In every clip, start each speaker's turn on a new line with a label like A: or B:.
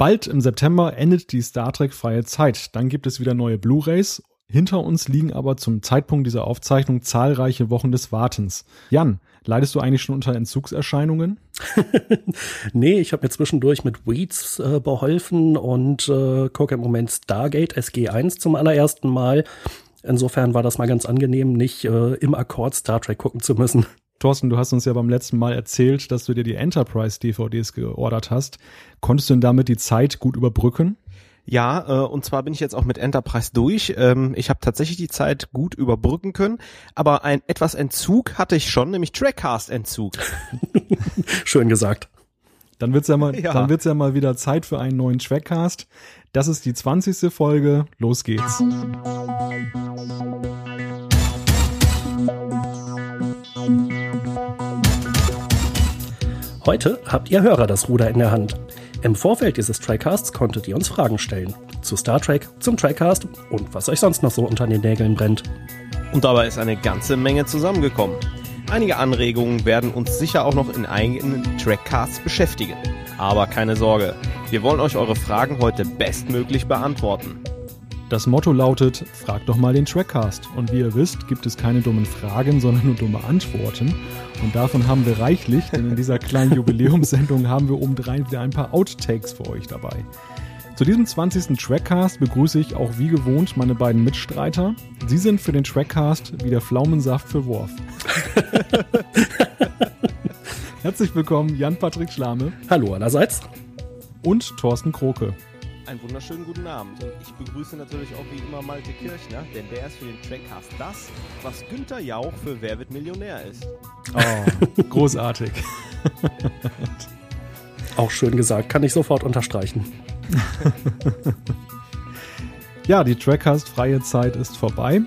A: Bald im September endet die Star Trek freie Zeit. Dann gibt es wieder neue Blu-rays. Hinter uns liegen aber zum Zeitpunkt dieser Aufzeichnung zahlreiche Wochen des Wartens. Jan, leidest du eigentlich schon unter Entzugserscheinungen?
B: nee, ich habe mir zwischendurch mit Weeds äh, beholfen und äh, gucke im Moment Stargate SG1 zum allerersten Mal. Insofern war das mal ganz angenehm, nicht äh, im Akkord Star Trek gucken zu müssen.
A: Thorsten, du hast uns ja beim letzten Mal erzählt, dass du dir die Enterprise-DVDs geordert hast. Konntest du denn damit die Zeit gut überbrücken?
C: Ja, äh, und zwar bin ich jetzt auch mit Enterprise durch. Ähm, ich habe tatsächlich die Zeit gut überbrücken können, aber ein etwas Entzug hatte ich schon, nämlich Trackcast-Entzug.
B: Schön gesagt.
A: Dann wird's ja mal, ja. dann wird's ja mal wieder Zeit für einen neuen Trackcast. Das ist die 20. Folge. Los geht's.
B: Heute habt ihr Hörer das Ruder in der Hand. Im Vorfeld dieses Trackcasts konntet ihr uns Fragen stellen. Zu Star Trek, zum Trackcast und was euch sonst noch so unter den Nägeln brennt.
C: Und dabei ist eine ganze Menge zusammengekommen. Einige Anregungen werden uns sicher auch noch in eigenen Trackcasts beschäftigen. Aber keine Sorge, wir wollen euch eure Fragen heute bestmöglich beantworten.
A: Das Motto lautet, fragt doch mal den Trackcast. Und wie ihr wisst, gibt es keine dummen Fragen, sondern nur dumme Antworten. Und davon haben wir reichlich, denn in dieser kleinen Jubiläumssendung haben wir obendrein wieder ein paar Outtakes für euch dabei. Zu diesem 20. Trackcast begrüße ich auch wie gewohnt meine beiden Mitstreiter. Sie sind für den Trackcast wie der Pflaumensaft für Worf. Herzlich willkommen, Jan-Patrick Schlame.
B: Hallo allerseits.
A: Und Thorsten Kroke
C: einen wunderschönen guten Abend. Und ich begrüße natürlich auch wie immer Malte Kirchner, denn der ist für den Trackcast das, was Günther Jauch für Wer wird Millionär ist.
A: Oh, großartig.
B: auch schön gesagt, kann ich sofort unterstreichen.
A: ja, die Trackcast freie Zeit ist vorbei.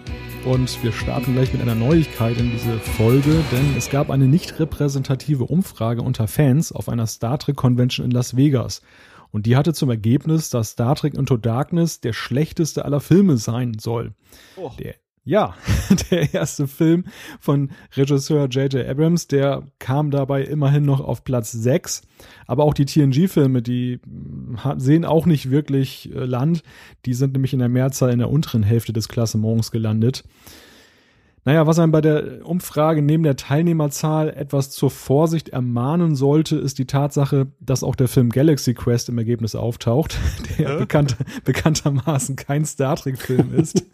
A: Und wir starten gleich mit einer Neuigkeit in diese Folge, denn es gab eine nicht repräsentative Umfrage unter Fans auf einer Star Trek Convention in Las Vegas. Und die hatte zum Ergebnis, dass Star Trek Into Darkness der schlechteste aller Filme sein soll. Oh. Der, ja, der erste Film von Regisseur J.J. Abrams, der kam dabei immerhin noch auf Platz 6. Aber auch die TNG-Filme, die hm, sehen auch nicht wirklich äh, Land. Die sind nämlich in der Mehrzahl in der unteren Hälfte des Klassements gelandet. Naja, was einem bei der Umfrage neben der Teilnehmerzahl etwas zur Vorsicht ermahnen sollte, ist die Tatsache, dass auch der Film Galaxy Quest im Ergebnis auftaucht, der ja. bekannt, bekanntermaßen kein Star Trek-Film ist.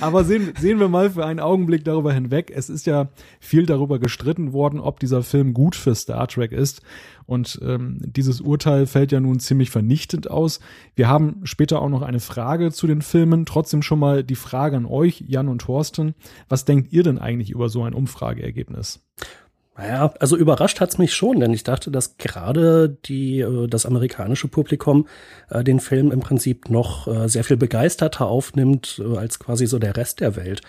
A: Aber sehen, sehen wir mal für einen Augenblick darüber hinweg. Es ist ja viel darüber gestritten worden, ob dieser Film gut für Star Trek ist. Und ähm, dieses Urteil fällt ja nun ziemlich vernichtend aus. Wir haben später auch noch eine Frage zu den Filmen. Trotzdem schon mal die Frage an euch, Jan und Thorsten. Was denkt ihr denn eigentlich über so ein Umfrageergebnis?
B: Naja, also überrascht hat's mich schon, denn ich dachte, dass gerade die, äh, das amerikanische Publikum äh, den Film im Prinzip noch äh, sehr viel begeisterter aufnimmt äh, als quasi so der Rest der Welt.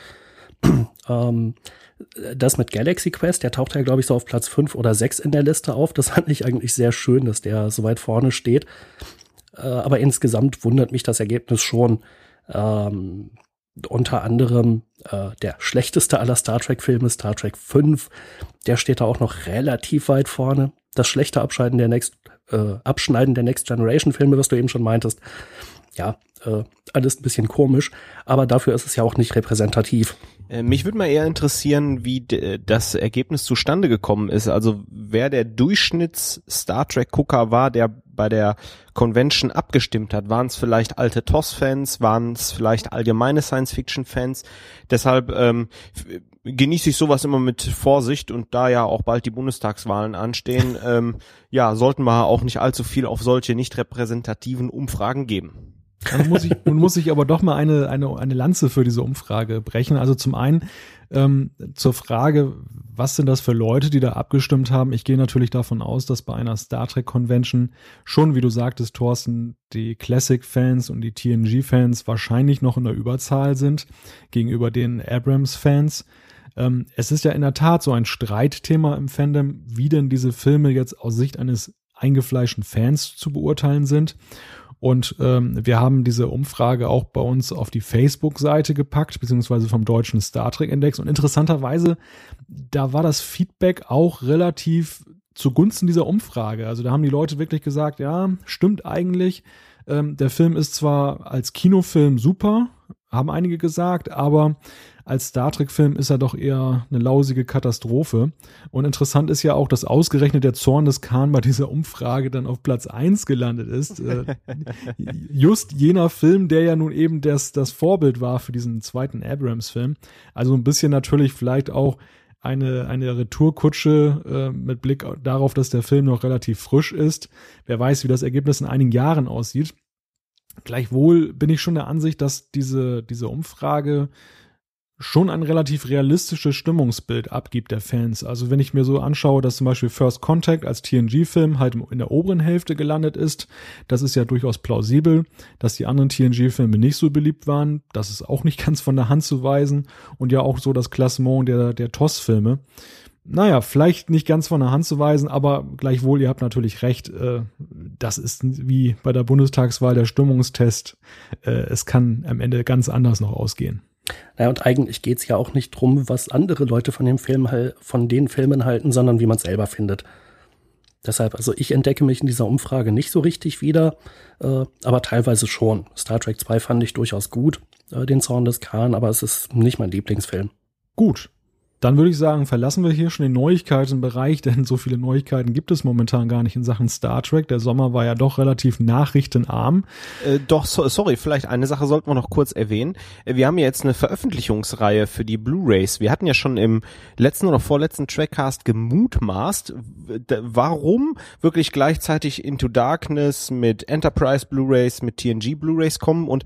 B: ähm, das mit Galaxy Quest, der taucht ja, glaube ich, so auf Platz 5 oder 6 in der Liste auf. Das fand ich eigentlich sehr schön, dass der so weit vorne steht. Äh, aber insgesamt wundert mich das Ergebnis schon. Ähm, unter anderem äh, der schlechteste aller Star Trek-Filme, Star Trek 5. Der steht da auch noch relativ weit vorne. Das schlechte Abschneiden der Next, äh, Abschneiden der Next Generation-Filme, was du eben schon meintest. Ja, äh, alles ein bisschen komisch, aber dafür ist es ja auch nicht repräsentativ.
C: Äh, mich würde mal eher interessieren, wie das Ergebnis zustande gekommen ist. Also wer der Durchschnitts Star Trek Gucker war, der bei der Convention abgestimmt hat. Waren es vielleicht alte TOS-Fans? Waren es vielleicht allgemeine Science-Fiction-Fans? Deshalb ähm, genieße ich sowas immer mit Vorsicht und da ja auch bald die Bundestagswahlen anstehen, ähm, ja, sollten wir auch nicht allzu viel auf solche nicht repräsentativen Umfragen geben.
A: Nun muss ich, nun muss ich aber doch mal eine, eine, eine Lanze für diese Umfrage brechen. Also zum einen ähm, zur Frage, was sind das für Leute, die da abgestimmt haben? Ich gehe natürlich davon aus, dass bei einer Star Trek Convention schon, wie du sagtest, Thorsten, die Classic-Fans und die TNG-Fans wahrscheinlich noch in der Überzahl sind gegenüber den Abrams-Fans. Ähm, es ist ja in der Tat so ein Streitthema im Fandom, wie denn diese Filme jetzt aus Sicht eines eingefleischten Fans zu beurteilen sind. Und ähm, wir haben diese Umfrage auch bei uns auf die Facebook-Seite gepackt, beziehungsweise vom deutschen Star Trek Index. Und interessanterweise, da war das Feedback auch relativ zugunsten dieser Umfrage. Also da haben die Leute wirklich gesagt, ja, stimmt eigentlich. Ähm, der Film ist zwar als Kinofilm super, haben einige gesagt, aber als Star Trek-Film ist er doch eher eine lausige Katastrophe. Und interessant ist ja auch, dass ausgerechnet der Zorn des Khan bei dieser Umfrage dann auf Platz eins gelandet ist. Äh, just jener Film, der ja nun eben das, das Vorbild war für diesen zweiten Abrams-Film. Also ein bisschen natürlich vielleicht auch eine, eine Retourkutsche äh, mit Blick darauf, dass der Film noch relativ frisch ist. Wer weiß, wie das Ergebnis in einigen Jahren aussieht. Gleichwohl bin ich schon der Ansicht, dass diese, diese Umfrage schon ein relativ realistisches Stimmungsbild abgibt der Fans. Also wenn ich mir so anschaue, dass zum Beispiel First Contact als TNG-Film halt in der oberen Hälfte gelandet ist, das ist ja durchaus plausibel. Dass die anderen TNG-Filme nicht so beliebt waren, das ist auch nicht ganz von der Hand zu weisen. Und ja auch so das Klassement der, der TOS-Filme. Naja, vielleicht nicht ganz von der Hand zu weisen, aber gleichwohl, ihr habt natürlich recht, äh, das ist wie bei der Bundestagswahl der Stimmungstest. Äh, es kann am Ende ganz anders noch ausgehen.
B: Naja, und eigentlich geht's ja auch nicht drum, was andere Leute von dem Film von den Filmen halten, sondern wie man selber findet. Deshalb, also ich entdecke mich in dieser Umfrage nicht so richtig wieder, äh, aber teilweise schon. Star Trek 2 fand ich durchaus gut, äh, den Zorn des Khan, aber es ist nicht mein Lieblingsfilm.
A: Gut, dann würde ich sagen, verlassen wir hier schon den Neuigkeitenbereich, denn so viele Neuigkeiten gibt es momentan gar nicht in Sachen Star Trek. Der Sommer war ja doch relativ nachrichtenarm.
C: Äh, doch, so, sorry, vielleicht eine Sache sollten wir noch kurz erwähnen. Äh, wir haben ja jetzt eine Veröffentlichungsreihe für die Blu-rays. Wir hatten ja schon im letzten oder vorletzten Trackcast gemutmaßt, warum wirklich gleichzeitig Into Darkness mit Enterprise Blu-rays, mit TNG Blu-rays kommen und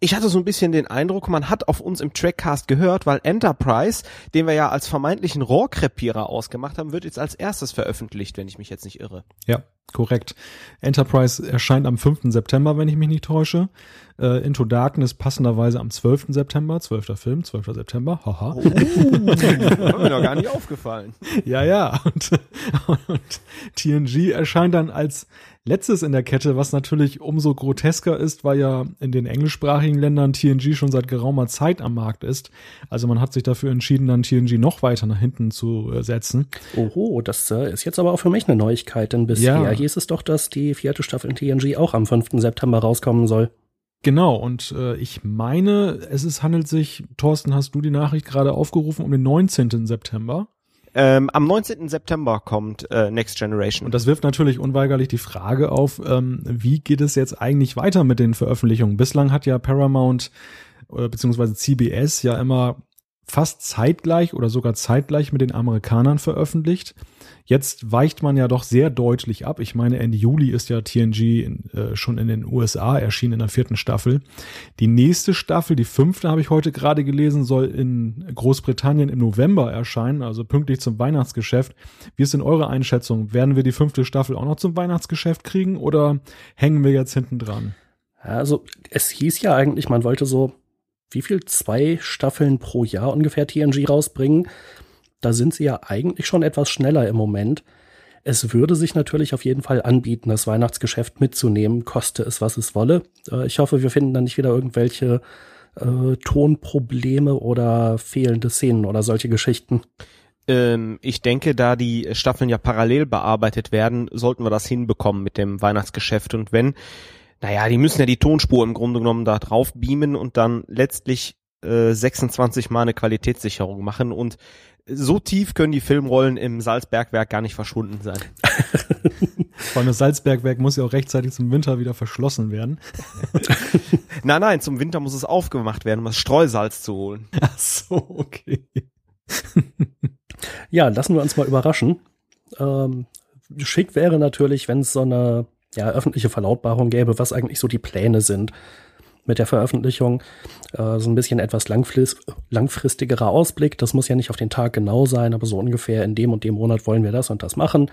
C: ich hatte so ein bisschen den Eindruck, man hat auf uns im Trackcast gehört, weil Enterprise, den wir ja als vermeintlichen Rohrkrepierer ausgemacht haben, wird jetzt als erstes veröffentlicht, wenn ich mich jetzt nicht irre.
A: Ja, korrekt. Enterprise erscheint am 5. September, wenn ich mich nicht täusche. Äh, Into Darkness passenderweise am 12. September, 12. Film, 12. September, haha. Oh,
C: mir noch gar nicht aufgefallen.
A: Ja, ja. Und, und TNG erscheint dann als letztes in der Kette, was natürlich umso grotesker ist, weil ja in den englischsprachigen Ländern TNG schon seit geraumer Zeit am Markt ist. Also man hat sich dafür entschieden, dann TNG noch weiter nach hinten zu äh, setzen.
B: Oho, das äh, ist jetzt aber auch für mich eine Neuigkeit, denn bisher ja. hieß es doch, dass die vierte Staffel in TNG auch am 5. September rauskommen soll.
A: Genau, und äh, ich meine, es ist, handelt sich, Thorsten, hast du die Nachricht gerade aufgerufen, um den 19. September?
C: Ähm, am 19. September kommt äh, Next Generation.
A: Und das wirft natürlich unweigerlich die Frage auf, ähm, wie geht es jetzt eigentlich weiter mit den Veröffentlichungen? Bislang hat ja Paramount äh, beziehungsweise CBS ja immer fast zeitgleich oder sogar zeitgleich mit den Amerikanern veröffentlicht. Jetzt weicht man ja doch sehr deutlich ab. Ich meine, Ende Juli ist ja TNG in, äh, schon in den USA erschienen in der vierten Staffel. Die nächste Staffel, die fünfte, habe ich heute gerade gelesen, soll in Großbritannien im November erscheinen, also pünktlich zum Weihnachtsgeschäft. Wie ist denn eure Einschätzung? Werden wir die fünfte Staffel auch noch zum Weihnachtsgeschäft kriegen oder hängen wir jetzt hinten dran?
B: Also es hieß ja eigentlich, man wollte so wie viel zwei Staffeln pro Jahr ungefähr TNG rausbringen. Da sind sie ja eigentlich schon etwas schneller im Moment. Es würde sich natürlich auf jeden Fall anbieten, das Weihnachtsgeschäft mitzunehmen, koste es, was es wolle. Äh, ich hoffe, wir finden dann nicht wieder irgendwelche äh, Tonprobleme oder fehlende Szenen oder solche Geschichten.
C: Ähm, ich denke, da die Staffeln ja parallel bearbeitet werden, sollten wir das hinbekommen mit dem Weihnachtsgeschäft. Und wenn naja, die müssen ja die Tonspur im Grunde genommen da drauf beamen und dann letztlich äh, 26 Mal eine Qualitätssicherung machen und so tief können die Filmrollen im Salzbergwerk gar nicht verschwunden sein.
A: Vor allem das Salzbergwerk muss ja auch rechtzeitig zum Winter wieder verschlossen werden.
C: nein, nein, zum Winter muss es aufgemacht werden, um das Streusalz zu holen.
A: Ach so, okay.
B: ja, lassen wir uns mal überraschen. Ähm, schick wäre natürlich, wenn es so eine ja, öffentliche Verlautbarung gäbe, was eigentlich so die Pläne sind mit der Veröffentlichung. Äh, so ein bisschen etwas langfrist, langfristigerer Ausblick. Das muss ja nicht auf den Tag genau sein, aber so ungefähr in dem und dem Monat wollen wir das und das machen.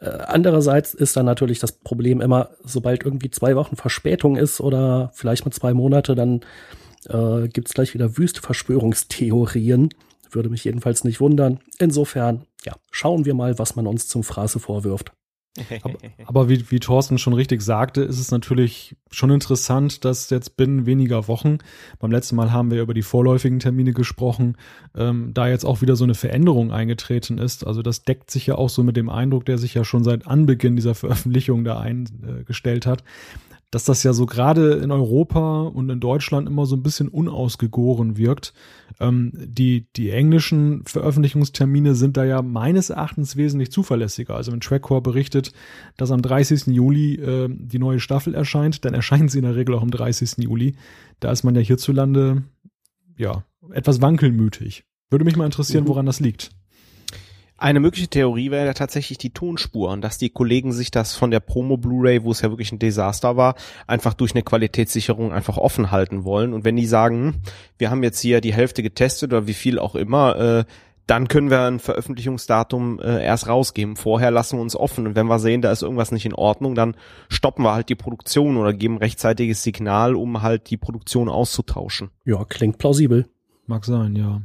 B: Äh, andererseits ist dann natürlich das Problem immer, sobald irgendwie zwei Wochen Verspätung ist oder vielleicht mal zwei Monate, dann äh, gibt es gleich wieder wüste Verschwörungstheorien. Würde mich jedenfalls nicht wundern. Insofern, ja, schauen wir mal, was man uns zum Fraße vorwirft.
A: Aber, aber wie, wie Thorsten schon richtig sagte, ist es natürlich schon interessant, dass jetzt binnen weniger Wochen, beim letzten Mal haben wir über die vorläufigen Termine gesprochen, ähm, da jetzt auch wieder so eine Veränderung eingetreten ist. Also das deckt sich ja auch so mit dem Eindruck, der sich ja schon seit Anbeginn dieser Veröffentlichung da eingestellt hat, dass das ja so gerade in Europa und in Deutschland immer so ein bisschen unausgegoren wirkt. Ähm, die, die englischen Veröffentlichungstermine sind da ja meines Erachtens wesentlich zuverlässiger. Also wenn Trackcore berichtet, dass am 30. Juli äh, die neue Staffel erscheint, dann erscheint sie in der Regel auch am 30. Juli. Da ist man ja hierzulande ja etwas wankelmütig. Würde mich mal interessieren, mhm. woran das liegt.
C: Eine mögliche Theorie wäre ja tatsächlich die Tonspuren, dass die Kollegen sich das von der Promo Blu-ray, wo es ja wirklich ein Desaster war, einfach durch eine Qualitätssicherung einfach offen halten wollen. Und wenn die sagen, hm, wir haben jetzt hier die Hälfte getestet oder wie viel auch immer, äh, dann können wir ein Veröffentlichungsdatum äh, erst rausgeben. Vorher lassen wir uns offen. Und wenn wir sehen, da ist irgendwas nicht in Ordnung, dann stoppen wir halt die Produktion oder geben rechtzeitiges Signal, um halt die Produktion auszutauschen.
B: Ja, klingt plausibel.
A: Mag sein, ja.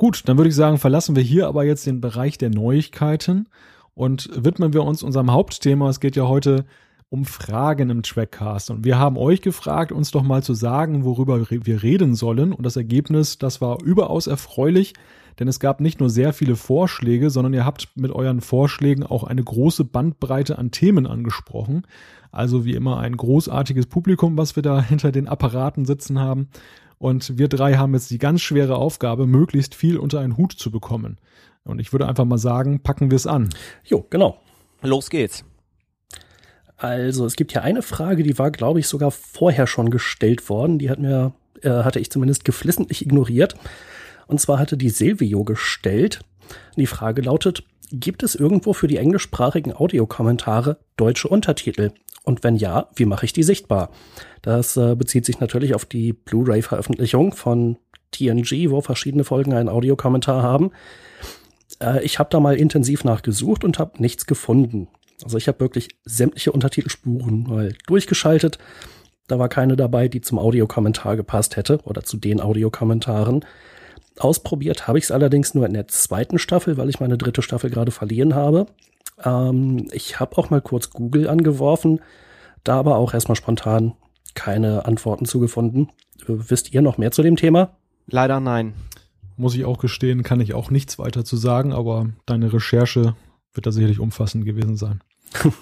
A: Gut, dann würde ich sagen, verlassen wir hier aber jetzt den Bereich der Neuigkeiten und widmen wir uns unserem Hauptthema. Es geht ja heute um Fragen im Trackcast. Und wir haben euch gefragt, uns doch mal zu sagen, worüber wir reden sollen. Und das Ergebnis, das war überaus erfreulich, denn es gab nicht nur sehr viele Vorschläge, sondern ihr habt mit euren Vorschlägen auch eine große Bandbreite an Themen angesprochen. Also wie immer ein großartiges Publikum, was wir da hinter den Apparaten sitzen haben. Und wir drei haben jetzt die ganz schwere Aufgabe, möglichst viel unter einen Hut zu bekommen. Und ich würde einfach mal sagen, packen wir es an.
B: Jo, genau.
C: Los geht's.
B: Also, es gibt ja eine Frage, die war, glaube ich, sogar vorher schon gestellt worden. Die hat mir, äh, hatte ich zumindest geflissentlich ignoriert. Und zwar hatte die Silvio gestellt. Die Frage lautet, gibt es irgendwo für die englischsprachigen Audiokommentare deutsche Untertitel? Und wenn ja, wie mache ich die sichtbar? Das äh, bezieht sich natürlich auf die Blu-ray-Veröffentlichung von TNG, wo verschiedene Folgen einen Audiokommentar haben. Äh, ich habe da mal intensiv nachgesucht und habe nichts gefunden. Also ich habe wirklich sämtliche Untertitelspuren mal durchgeschaltet. Da war keine dabei, die zum Audiokommentar gepasst hätte oder zu den Audiokommentaren. Ausprobiert habe ich es allerdings nur in der zweiten Staffel, weil ich meine dritte Staffel gerade verliehen habe. Ähm, ich habe auch mal kurz Google angeworfen, da aber auch erstmal spontan keine Antworten zugefunden. Wisst ihr noch mehr zu dem Thema?
C: Leider nein.
A: Muss ich auch gestehen, kann ich auch nichts weiter zu sagen, aber deine Recherche wird da sicherlich umfassend gewesen sein.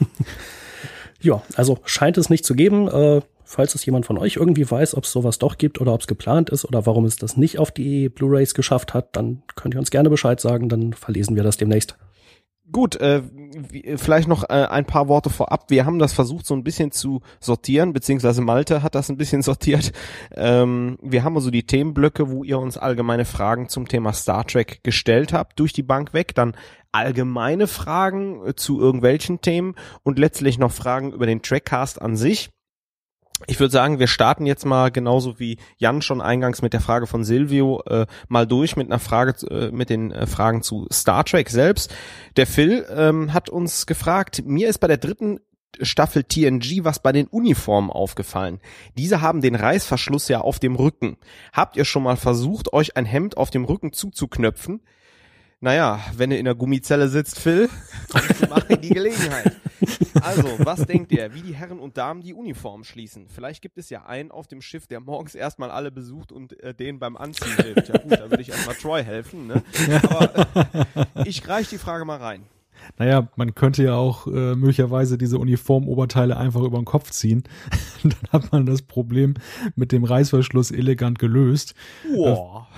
B: ja, also scheint es nicht zu geben. Äh, falls es jemand von euch irgendwie weiß, ob es sowas doch gibt oder ob es geplant ist oder warum es das nicht auf die Blu-rays geschafft hat, dann könnt ihr uns gerne Bescheid sagen, dann verlesen wir das demnächst.
C: Gut, äh, vielleicht noch äh, ein paar Worte vorab. Wir haben das versucht so ein bisschen zu sortieren, beziehungsweise Malte hat das ein bisschen sortiert. Ähm, wir haben also die Themenblöcke, wo ihr uns allgemeine Fragen zum Thema Star Trek gestellt habt, durch die Bank weg. Dann allgemeine Fragen äh, zu irgendwelchen Themen und letztlich noch Fragen über den Trackcast an sich. Ich würde sagen, wir starten jetzt mal genauso wie Jan schon eingangs mit der Frage von Silvio äh, mal durch mit einer Frage äh, mit den äh, Fragen zu Star Trek selbst. Der Phil ähm, hat uns gefragt, mir ist bei der dritten Staffel TNG was bei den Uniformen aufgefallen. Diese haben den Reißverschluss ja auf dem Rücken. Habt ihr schon mal versucht, euch ein Hemd auf dem Rücken zuzuknöpfen? Naja, wenn ihr in der Gummizelle sitzt, Phil, mach die Gelegenheit. Also, was denkt ihr, wie die Herren und Damen die Uniform schließen? Vielleicht gibt es ja einen auf dem Schiff, der morgens erstmal alle besucht und äh, denen beim Anziehen hilft. Ja gut, da würde ich erstmal Troy helfen. Ne? Aber äh, ich reiche die Frage mal rein.
A: Naja, man könnte ja auch äh, möglicherweise diese Uniformoberteile einfach über den Kopf ziehen. Dann hat man das Problem mit dem Reißverschluss elegant gelöst. Boah.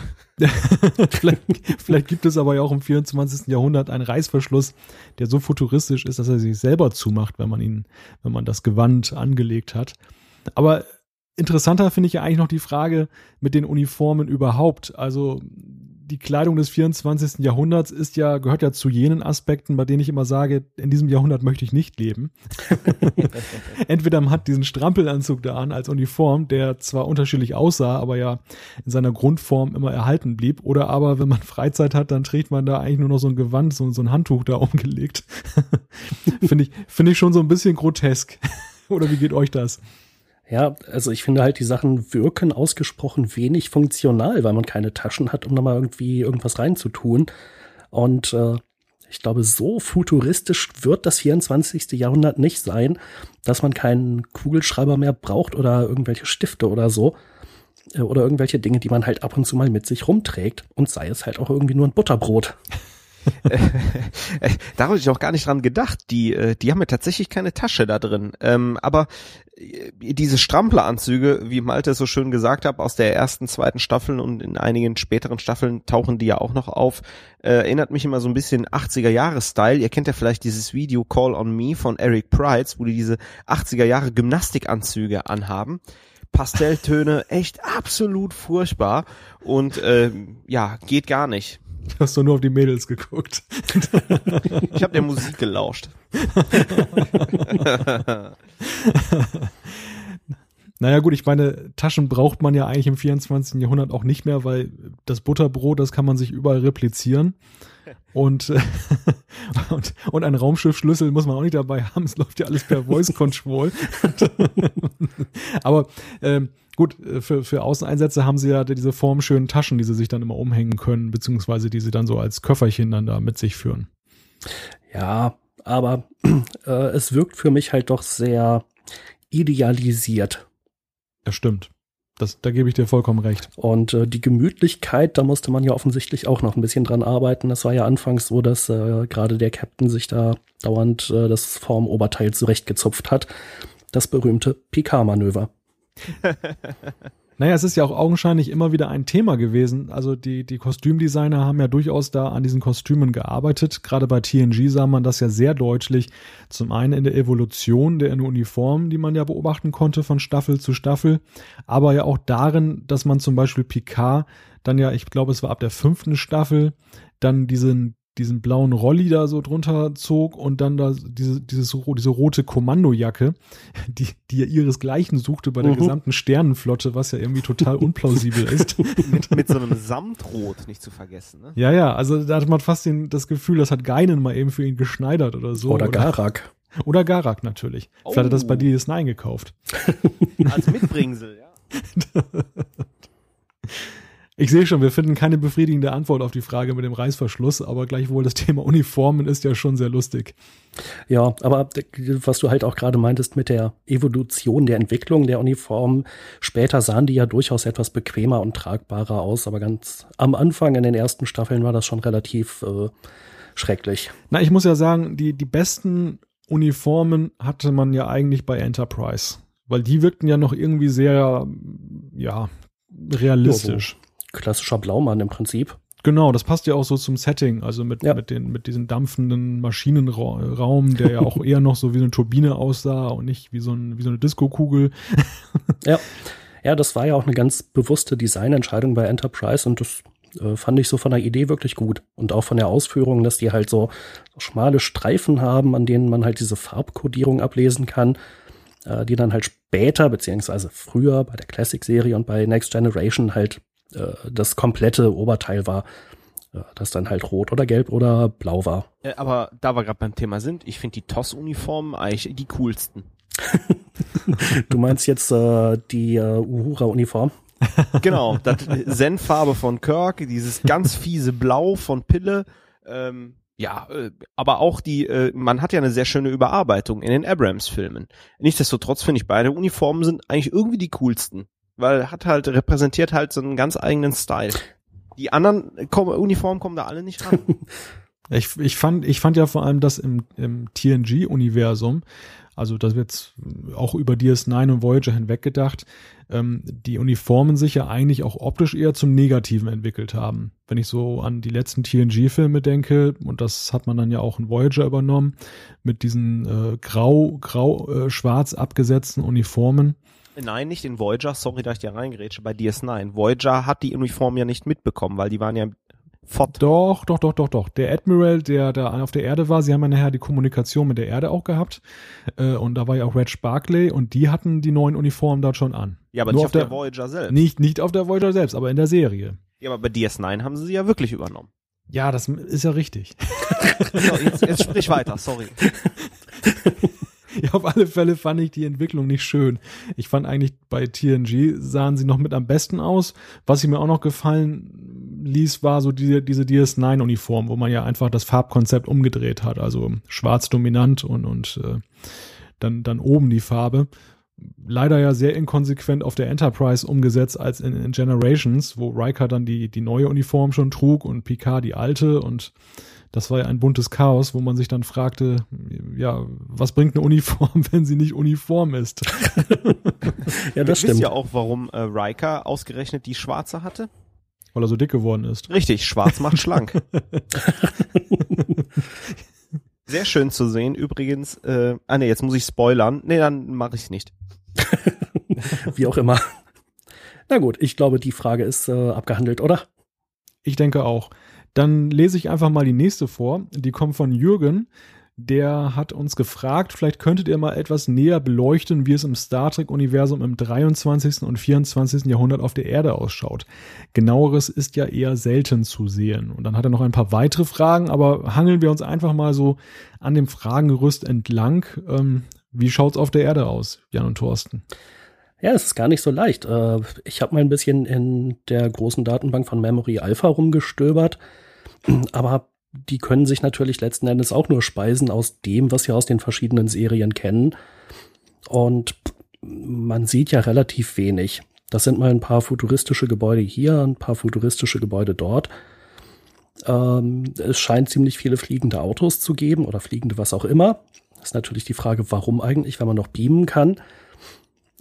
A: vielleicht, vielleicht gibt es aber ja auch im 24. Jahrhundert einen Reißverschluss, der so futuristisch ist, dass er sich selber zumacht, wenn man ihn, wenn man das Gewand angelegt hat. Aber interessanter finde ich ja eigentlich noch die Frage mit den Uniformen überhaupt. Also die Kleidung des 24. Jahrhunderts ist ja, gehört ja zu jenen Aspekten, bei denen ich immer sage, in diesem Jahrhundert möchte ich nicht leben. Entweder man hat diesen Strampelanzug da an als Uniform, der zwar unterschiedlich aussah, aber ja in seiner Grundform immer erhalten blieb, oder aber, wenn man Freizeit hat, dann trägt man da eigentlich nur noch so ein Gewand, so, so ein Handtuch da umgelegt. finde ich, finde ich schon so ein bisschen grotesk. oder wie geht euch das?
B: Ja, also ich finde halt, die Sachen wirken ausgesprochen wenig funktional, weil man keine Taschen hat, um da mal irgendwie irgendwas reinzutun. Und äh, Ich glaube, so futuristisch wird das 24. Jahrhundert nicht sein, dass man keinen Kugelschreiber mehr braucht oder irgendwelche Stifte oder so. Äh, oder irgendwelche Dinge, die man halt ab und zu mal mit sich rumträgt. Und sei es halt auch irgendwie nur ein Butterbrot.
C: da habe ich auch gar nicht dran gedacht. Die, äh, die haben ja tatsächlich keine Tasche da drin. Ähm, aber äh, diese Strampleranzüge, wie Malte so schön gesagt hat, aus der ersten, zweiten Staffel und in einigen späteren Staffeln tauchen die ja auch noch auf, äh, erinnert mich immer so ein bisschen 80er Jahre Style. Ihr kennt ja vielleicht dieses Video Call on Me von Eric Prides, wo die diese 80er Jahre Gymnastikanzüge anhaben. Pastelltöne, echt absolut furchtbar und äh, ja, geht gar nicht.
A: Hast du nur auf die Mädels geguckt?
C: ich habe der Musik gelauscht.
A: Naja gut, ich meine, Taschen braucht man ja eigentlich im 24. Jahrhundert auch nicht mehr, weil das Butterbrot, das kann man sich überall replizieren. Und, und, und ein Raumschiffschlüssel muss man auch nicht dabei haben. Es läuft ja alles per Voice Control. Aber ähm, gut, für, für Außeneinsätze haben sie ja diese formschönen Taschen, die sie sich dann immer umhängen können, beziehungsweise die sie dann so als Köfferchen dann da mit sich führen.
B: Ja, aber äh, es wirkt für mich halt doch sehr idealisiert.
A: Das stimmt. Das, da gebe ich dir vollkommen recht.
B: Und äh, die Gemütlichkeit, da musste man ja offensichtlich auch noch ein bisschen dran arbeiten. Das war ja anfangs so, dass äh, gerade der Captain sich da dauernd äh, das Formoberteil zurechtgezupft hat. Das berühmte Picard-Manöver.
A: Naja, es ist ja auch augenscheinlich immer wieder ein Thema gewesen. Also die, die Kostümdesigner haben ja durchaus da an diesen Kostümen gearbeitet. Gerade bei TNG sah man das ja sehr deutlich. Zum einen in der Evolution der Uniformen, die man ja beobachten konnte von Staffel zu Staffel, aber ja auch darin, dass man zum Beispiel Picard dann ja, ich glaube, es war ab der fünften Staffel, dann diesen diesen blauen Rolli da so drunter zog und dann da diese, dieses, diese rote Kommandojacke, die, die ja ihresgleichen suchte bei der mhm. gesamten Sternenflotte, was ja irgendwie total unplausibel ist.
C: mit, mit so einem Samtrot nicht zu vergessen. Ne?
A: Ja, ja, also da hat man fast den, das Gefühl, das hat Geinen mal eben für ihn geschneidert oder so.
B: Oder, oder Garak.
A: Oder Garak natürlich. Oh. Vielleicht hat das bei oh. DS9 gekauft.
C: Als Mitbringsel, ja.
A: Ich sehe schon, wir finden keine befriedigende Antwort auf die Frage mit dem Reißverschluss, aber gleichwohl das Thema Uniformen ist ja schon sehr lustig.
B: Ja, aber was du halt auch gerade meintest mit der Evolution der Entwicklung der Uniformen, später sahen die ja durchaus etwas bequemer und tragbarer aus, aber ganz am Anfang in den ersten Staffeln war das schon relativ äh, schrecklich.
A: Na, ich muss ja sagen, die, die besten Uniformen hatte man ja eigentlich bei Enterprise, weil die wirkten ja noch irgendwie sehr, ja, realistisch.
B: Klassischer Blaumann im Prinzip.
A: Genau, das passt ja auch so zum Setting, also mit, ja. mit, den, mit diesem dampfenden Maschinenraum, der ja auch eher noch so wie eine Turbine aussah und nicht wie so, ein, wie so eine Diskokugel.
B: ja. ja, das war ja auch eine ganz bewusste Designentscheidung bei Enterprise und das äh, fand ich so von der Idee wirklich gut. Und auch von der Ausführung, dass die halt so, so schmale Streifen haben, an denen man halt diese Farbkodierung ablesen kann, äh, die dann halt später, beziehungsweise früher bei der Classic-Serie und bei Next Generation halt äh, das komplette Oberteil war, äh, das dann halt rot oder gelb oder blau war.
C: Äh, aber da wir gerade beim Thema sind, ich finde die TOS-Uniformen eigentlich die coolsten.
B: du meinst jetzt äh, die äh, Uhura-Uniform?
C: genau, das Senfarbe von Kirk, dieses ganz fiese Blau von Pille. Ähm, ja, aber auch die, äh, man hat ja eine sehr schöne Überarbeitung in den Abrams-Filmen. Nichtsdestotrotz finde ich beide Uniformen sind eigentlich irgendwie die coolsten weil hat halt, repräsentiert halt so einen ganz eigenen Style. Die anderen Uniformen kommen da alle nicht ran.
A: ich, ich fand, ich fand ja vor allem, dass im, im TNG-Universum, also das wird auch über DS9 und Voyager hinweg gedacht, ähm, die Uniformen sich ja eigentlich auch optisch eher zum Negativen entwickelt haben. Wenn ich so an die letzten TNG-Filme denke, und das hat man dann ja auch in Voyager übernommen, mit diesen äh, grau, grau, äh, schwarz abgesetzten Uniformen,
C: Nein, nicht in Voyager, sorry, dass ich dir reingrätsche, bei DS9. Voyager hat die Uniform ja nicht mitbekommen, weil die waren ja fort.
A: Doch, doch, doch, doch, doch. Der Admiral, der da auf der Erde war, sie haben ja nachher die Kommunikation mit der Erde auch gehabt. Äh, und da war ja auch Reg Barclay und die hatten die neuen Uniformen dort schon an.
C: Ja, aber Nur nicht auf der, der Voyager selbst.
A: Nicht, nicht auf der Voyager selbst, aber in der Serie.
C: Ja, aber bei DS9 haben sie sie ja wirklich übernommen.
A: Ja, das ist ja richtig.
C: so, jetzt, jetzt sprich weiter, sorry.
A: Ja, auf alle Fälle fand ich die Entwicklung nicht schön. Ich fand eigentlich bei TNG sahen sie noch mit am besten aus. Was sie mir auch noch gefallen ließ, war so diese, diese DS9-Uniform, wo man ja einfach das Farbkonzept umgedreht hat. Also schwarz dominant und, und äh, dann, dann oben die Farbe. Leider ja sehr inkonsequent auf der Enterprise umgesetzt als in, in Generations, wo Riker dann die, die neue Uniform schon trug und Picard die alte und das war ja ein buntes Chaos, wo man sich dann fragte, ja, was bringt eine Uniform, wenn sie nicht uniform ist?
C: ja, das stimmt. Wisst ja auch, warum äh, Riker ausgerechnet die schwarze hatte?
A: Weil er so dick geworden ist.
C: Richtig, schwarz macht schlank. Sehr schön zu sehen. Übrigens, äh, ah nee, jetzt muss ich spoilern. Nee, dann mache ich nicht.
B: Wie auch immer. Na gut, ich glaube, die Frage ist äh, abgehandelt, oder?
A: Ich denke auch. Dann lese ich einfach mal die nächste vor. Die kommt von Jürgen. Der hat uns gefragt, vielleicht könntet ihr mal etwas näher beleuchten, wie es im Star Trek-Universum im 23. und 24. Jahrhundert auf der Erde ausschaut. Genaueres ist ja eher selten zu sehen. Und dann hat er noch ein paar weitere Fragen, aber hangeln wir uns einfach mal so an dem Fragengerüst entlang. Ähm, wie schaut's auf der Erde aus, Jan und Thorsten?
B: Ja, es ist gar nicht so leicht. Äh, ich habe mal ein bisschen in der großen Datenbank von Memory Alpha rumgestöbert, aber die können sich natürlich letzten Endes auch nur speisen aus dem, was sie aus den verschiedenen Serien kennen. Und man sieht ja relativ wenig. Das sind mal ein paar futuristische Gebäude hier, ein paar futuristische Gebäude dort. Ähm, es scheint ziemlich viele fliegende Autos zu geben oder fliegende was auch immer. Das ist natürlich die Frage, warum eigentlich, wenn man noch beamen kann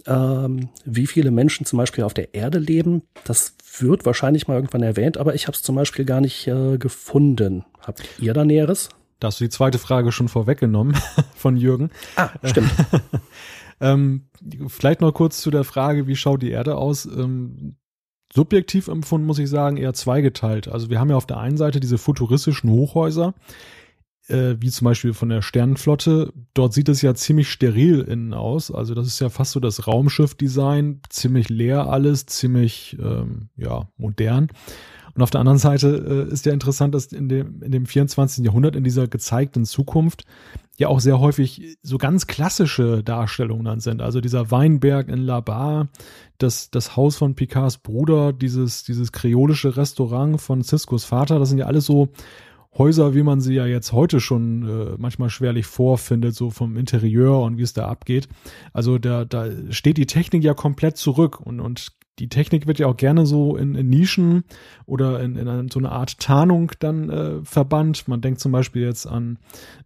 B: wie viele Menschen zum Beispiel auf der Erde leben. Das wird wahrscheinlich mal irgendwann erwähnt, aber ich habe es zum Beispiel gar nicht äh, gefunden. Habt ihr da Näheres?
A: Da hast du die zweite Frage schon vorweggenommen von Jürgen.
B: Ah, stimmt.
A: ähm, vielleicht noch kurz zu der Frage, wie schaut die Erde aus? Ähm, subjektiv empfunden muss ich sagen, eher zweigeteilt. Also wir haben ja auf der einen Seite diese futuristischen Hochhäuser, äh, wie zum Beispiel von der Sternenflotte. Dort sieht es ja ziemlich steril innen aus. Also das ist ja fast so das Raumschiff-Design, ziemlich leer alles, ziemlich ähm, ja modern. Und auf der anderen Seite äh, ist ja interessant, dass in dem, in dem 24. Jahrhundert, in dieser gezeigten Zukunft, ja auch sehr häufig so ganz klassische Darstellungen dann sind. Also dieser Weinberg in La Bar, das, das Haus von Picards Bruder, dieses, dieses kreolische Restaurant von Ciscos Vater, das sind ja alles so Häuser, wie man sie ja jetzt heute schon äh, manchmal schwerlich vorfindet, so vom Interieur und wie es da abgeht. Also da, da steht die Technik ja komplett zurück und, und die Technik wird ja auch gerne so in, in Nischen oder in, in so eine Art Tarnung dann äh, verbannt. Man denkt zum Beispiel jetzt an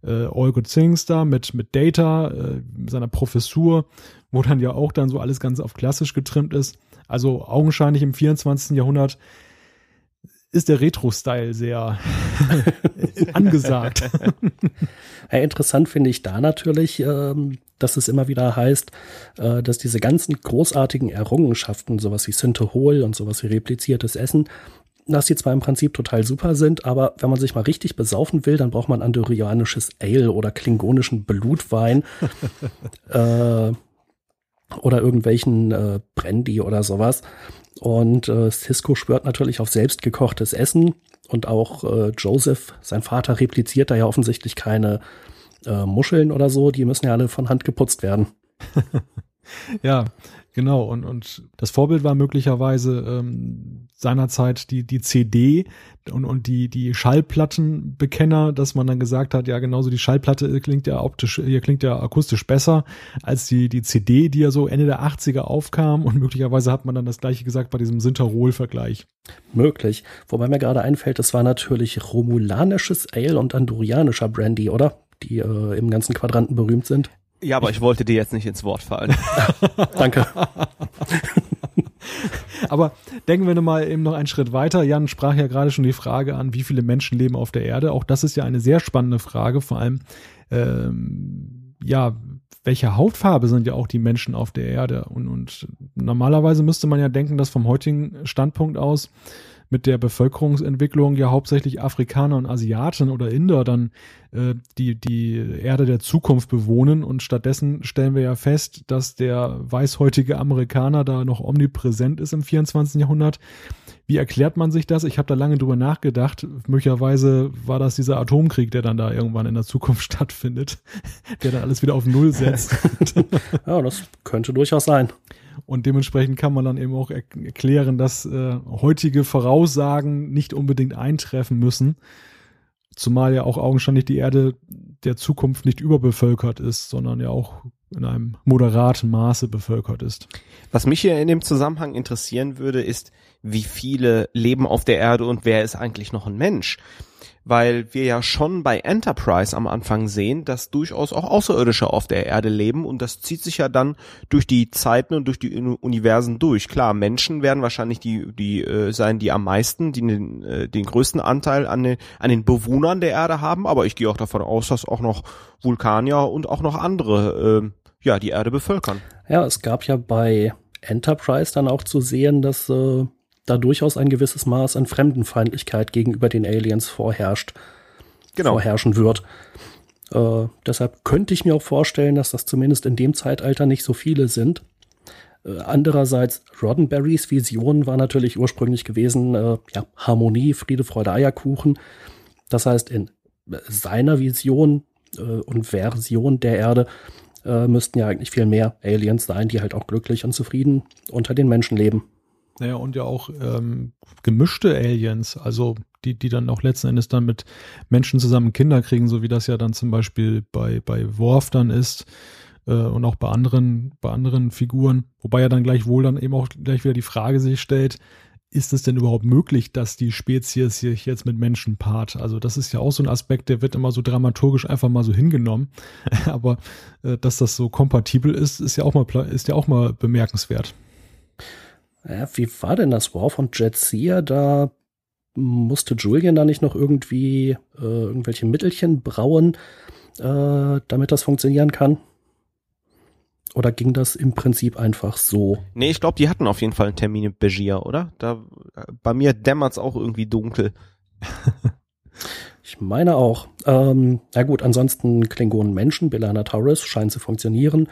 A: äh, All Good Things da mit, mit Data, äh, seiner Professur, wo dann ja auch dann so alles ganz auf klassisch getrimmt ist. Also augenscheinlich im 24. Jahrhundert ist der Retro-Style sehr angesagt.
B: Ja, interessant finde ich da natürlich, ähm, dass es immer wieder heißt, äh, dass diese ganzen großartigen Errungenschaften, sowas wie Synthehol und sowas wie repliziertes Essen, dass die zwar im Prinzip total super sind, aber wenn man sich mal richtig besaufen will, dann braucht man andorianisches Ale oder klingonischen Blutwein äh, oder irgendwelchen äh, Brandy oder sowas. Und äh, Cisco schwört natürlich auf selbstgekochtes Essen und auch äh, Joseph, sein Vater, repliziert da ja offensichtlich keine äh, Muscheln oder so, die müssen ja alle von Hand geputzt werden.
A: ja, genau. Und, und das Vorbild war möglicherweise ähm, seinerzeit die, die CD und, und die, die Schallplattenbekenner, dass man dann gesagt hat, ja, genauso die Schallplatte klingt ja optisch, hier klingt ja akustisch besser als die, die CD, die ja so Ende der 80er aufkam und möglicherweise hat man dann das gleiche gesagt bei diesem Sinterol-Vergleich.
B: Möglich. Wobei mir gerade einfällt, es war natürlich romulanisches Ale und andorianischer Brandy, oder? Die äh, im ganzen Quadranten berühmt sind.
C: Ja, aber ich wollte dir jetzt nicht ins Wort fallen.
B: Danke.
A: Aber denken wir mal eben noch einen Schritt weiter. Jan sprach ja gerade schon die Frage an, wie viele Menschen leben auf der Erde. Auch das ist ja eine sehr spannende Frage. Vor allem, ähm, ja, welche Hautfarbe sind ja auch die Menschen auf der Erde? Und, und normalerweise müsste man ja denken, dass vom heutigen Standpunkt aus mit der Bevölkerungsentwicklung ja hauptsächlich Afrikaner und Asiaten oder Inder dann äh, die, die Erde der Zukunft bewohnen. Und stattdessen stellen wir ja fest, dass der weißhäutige Amerikaner da noch omnipräsent ist im 24. Jahrhundert. Wie erklärt man sich das? Ich habe da lange drüber nachgedacht. Möglicherweise war das dieser Atomkrieg, der dann da irgendwann in der Zukunft stattfindet, der dann alles wieder auf Null setzt.
B: ja, das könnte durchaus sein.
A: Und dementsprechend kann man dann eben auch erklären, dass äh, heutige Voraussagen nicht unbedingt eintreffen müssen. Zumal ja auch augenscheinlich die Erde der Zukunft nicht überbevölkert ist, sondern ja auch in einem moderaten Maße bevölkert ist.
C: Was mich hier in dem Zusammenhang interessieren würde, ist, wie viele leben auf der Erde und wer ist eigentlich noch ein Mensch? Weil wir ja schon bei Enterprise am Anfang sehen, dass durchaus auch Außerirdische auf der Erde leben und das zieht sich ja dann durch die Zeiten und durch die Universen durch. Klar, Menschen werden wahrscheinlich die die äh, sein, die am meisten, die den, äh, den größten Anteil an den an den Bewohnern der Erde haben, aber ich gehe auch davon aus, dass auch noch Vulkanier und auch noch andere äh, ja die Erde bevölkern.
B: Ja, es gab ja bei Enterprise dann auch zu sehen, dass äh, da durchaus ein gewisses Maß an Fremdenfeindlichkeit gegenüber den Aliens vorherrscht, genau. vorherrschen wird. Äh, deshalb könnte ich mir auch vorstellen, dass das zumindest in dem Zeitalter nicht so viele sind. Äh, andererseits, Roddenberrys Vision war natürlich ursprünglich gewesen, äh, ja, Harmonie, Friede, Freude, Eierkuchen. Das heißt, in seiner Vision äh, und Version der Erde äh, müssten ja eigentlich viel mehr Aliens sein, die halt auch glücklich und zufrieden unter den Menschen leben.
A: Naja, und ja auch ähm, gemischte Aliens, also die, die dann auch letzten Endes dann mit Menschen zusammen Kinder kriegen, so wie das ja dann zum Beispiel bei, bei Worf dann ist äh, und auch bei anderen, bei anderen Figuren. Wobei ja dann gleichwohl dann eben auch gleich wieder die Frage sich stellt, ist es denn überhaupt möglich, dass die Spezies sich jetzt mit Menschen paart? Also das ist ja auch so ein Aspekt, der wird immer so dramaturgisch einfach mal so hingenommen. Aber äh, dass das so kompatibel ist, ist ja auch mal, ist ja auch mal bemerkenswert.
B: Ja, wie war denn das War von Jetseer? Da musste Julian da nicht noch irgendwie äh, irgendwelche Mittelchen brauen, äh, damit das funktionieren kann? Oder ging das im Prinzip einfach so?
C: Nee, ich glaube, die hatten auf jeden Fall einen Termin mit Begier, oder? Da, bei mir dämmert's auch irgendwie dunkel.
B: ich meine auch. Ähm, na gut, ansonsten Klingonen Menschen, Belana Taurus scheint zu funktionieren.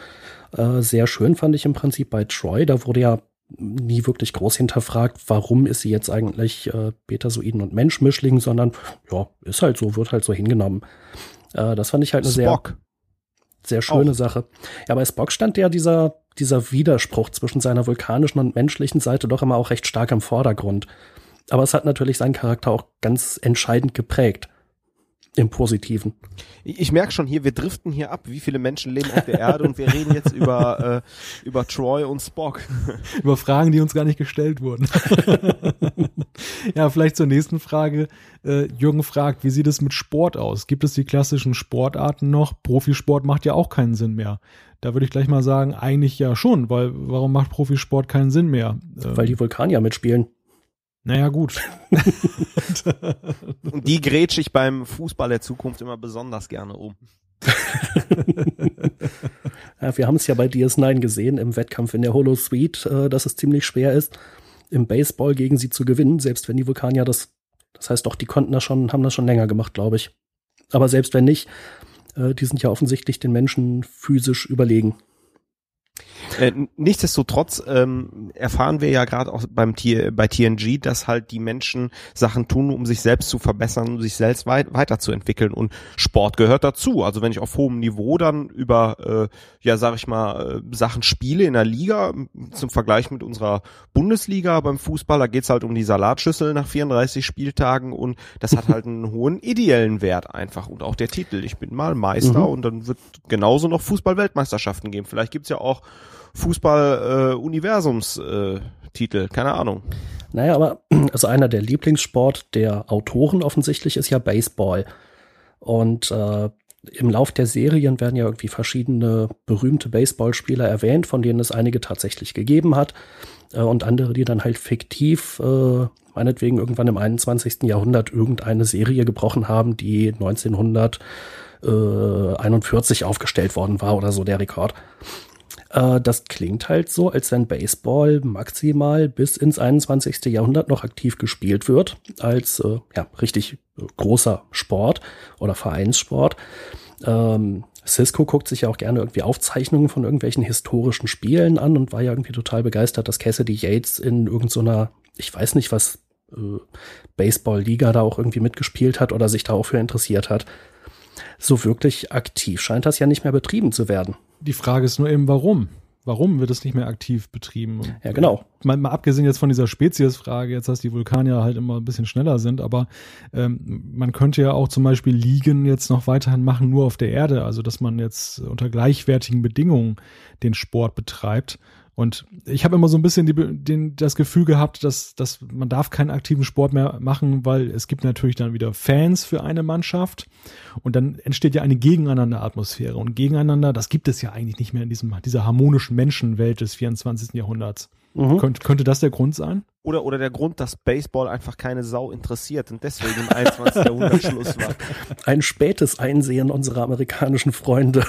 B: Äh, sehr schön fand ich im Prinzip bei Troy. Da wurde ja nie wirklich groß hinterfragt, warum ist sie jetzt eigentlich äh, Betasoiden und Menschmischling, sondern ja, ist halt so, wird halt so hingenommen. Äh, das fand ich halt eine Spock. sehr, sehr schöne Auch. Sache. Ja, bei Spock stand ja dieser, dieser Widerspruch zwischen seiner vulkanischen und menschlichen Seite doch immer auch recht stark im Vordergrund. Aber es hat natürlich seinen Charakter auch ganz entscheidend geprägt. Im Positiven.
C: Ich merke schon hier, wir driften hier ab, wie viele Menschen leben auf der Erde und wir reden jetzt über, äh, über Troy und Spock.
A: über Fragen, die uns gar nicht gestellt wurden. ja, vielleicht zur nächsten Frage. Äh, Jürgen fragt, wie sieht es mit Sport aus? Gibt es die klassischen Sportarten noch? Profisport macht ja auch keinen Sinn mehr. Da würde ich gleich mal sagen, eigentlich ja schon, weil warum macht Profisport keinen Sinn mehr?
B: Weil die Vulkanier mitspielen.
A: Naja, gut.
C: Und die grätsche ich beim Fußball der Zukunft immer besonders gerne um.
B: ja, wir haben es ja bei DS9 gesehen im Wettkampf in der Holo Suite, äh, dass es ziemlich schwer ist, im Baseball gegen sie zu gewinnen, selbst wenn die Vulkanier das, das heißt doch, die konnten das schon, haben das schon länger gemacht, glaube ich. Aber selbst wenn nicht, äh, die sind ja offensichtlich den Menschen physisch überlegen.
C: Äh, nichtsdestotrotz ähm, erfahren wir ja gerade auch beim T bei TNG, dass halt die Menschen Sachen tun, um sich selbst zu verbessern, um sich selbst weit weiterzuentwickeln. Und Sport gehört dazu. Also wenn ich auf hohem Niveau dann über, äh, ja, sag ich mal, äh, Sachen spiele in der Liga, zum Vergleich mit unserer Bundesliga beim Fußball, da geht's halt um die Salatschüssel nach 34 Spieltagen und das hat halt einen hohen ideellen Wert einfach. Und auch der Titel. Ich bin mal Meister mhm. und dann wird genauso noch Fußball-Weltmeisterschaften geben. Vielleicht gibt's ja auch Fußball-Universums-Titel, äh, keine Ahnung.
B: Naja, aber also einer der Lieblingssport der Autoren offensichtlich ist ja Baseball. Und äh, im Lauf der Serien werden ja irgendwie verschiedene berühmte Baseballspieler erwähnt, von denen es einige tatsächlich gegeben hat äh, und andere, die dann halt fiktiv, äh, meinetwegen irgendwann im 21. Jahrhundert irgendeine Serie gebrochen haben, die 1941 aufgestellt worden war oder so der Rekord. Äh, das klingt halt so, als wenn Baseball maximal bis ins 21. Jahrhundert noch aktiv gespielt wird, als äh, ja, richtig großer Sport oder Vereinssport. Ähm, Cisco guckt sich ja auch gerne irgendwie Aufzeichnungen von irgendwelchen historischen Spielen an und war ja irgendwie total begeistert, dass Cassidy Yates in irgendeiner, ich weiß nicht was, äh, Baseball-Liga da auch irgendwie mitgespielt hat oder sich da auch für interessiert hat. So wirklich aktiv scheint das ja nicht mehr betrieben zu werden.
A: Die Frage ist nur eben, warum? warum wird es nicht mehr aktiv betrieben? Und
B: ja, genau.
A: Mal, mal abgesehen jetzt von dieser Speziesfrage, jetzt dass die Vulkanier halt immer ein bisschen schneller sind, aber ähm, man könnte ja auch zum Beispiel Ligen jetzt noch weiterhin machen, nur auf der Erde, also dass man jetzt unter gleichwertigen Bedingungen den Sport betreibt. Und ich habe immer so ein bisschen die, den, das Gefühl gehabt, dass, dass man darf keinen aktiven Sport mehr machen, weil es gibt natürlich dann wieder Fans für eine Mannschaft und dann entsteht ja eine Gegeneinander-Atmosphäre. Und gegeneinander, das gibt es ja eigentlich nicht mehr in diesem, dieser harmonischen Menschenwelt des 24. Jahrhunderts. Mhm. Könnt, könnte das der Grund sein?
C: Oder, oder der Grund, dass Baseball einfach keine Sau interessiert und deswegen im 21. Jahrhundert Schluss war.
B: Ein spätes Einsehen unserer amerikanischen Freunde.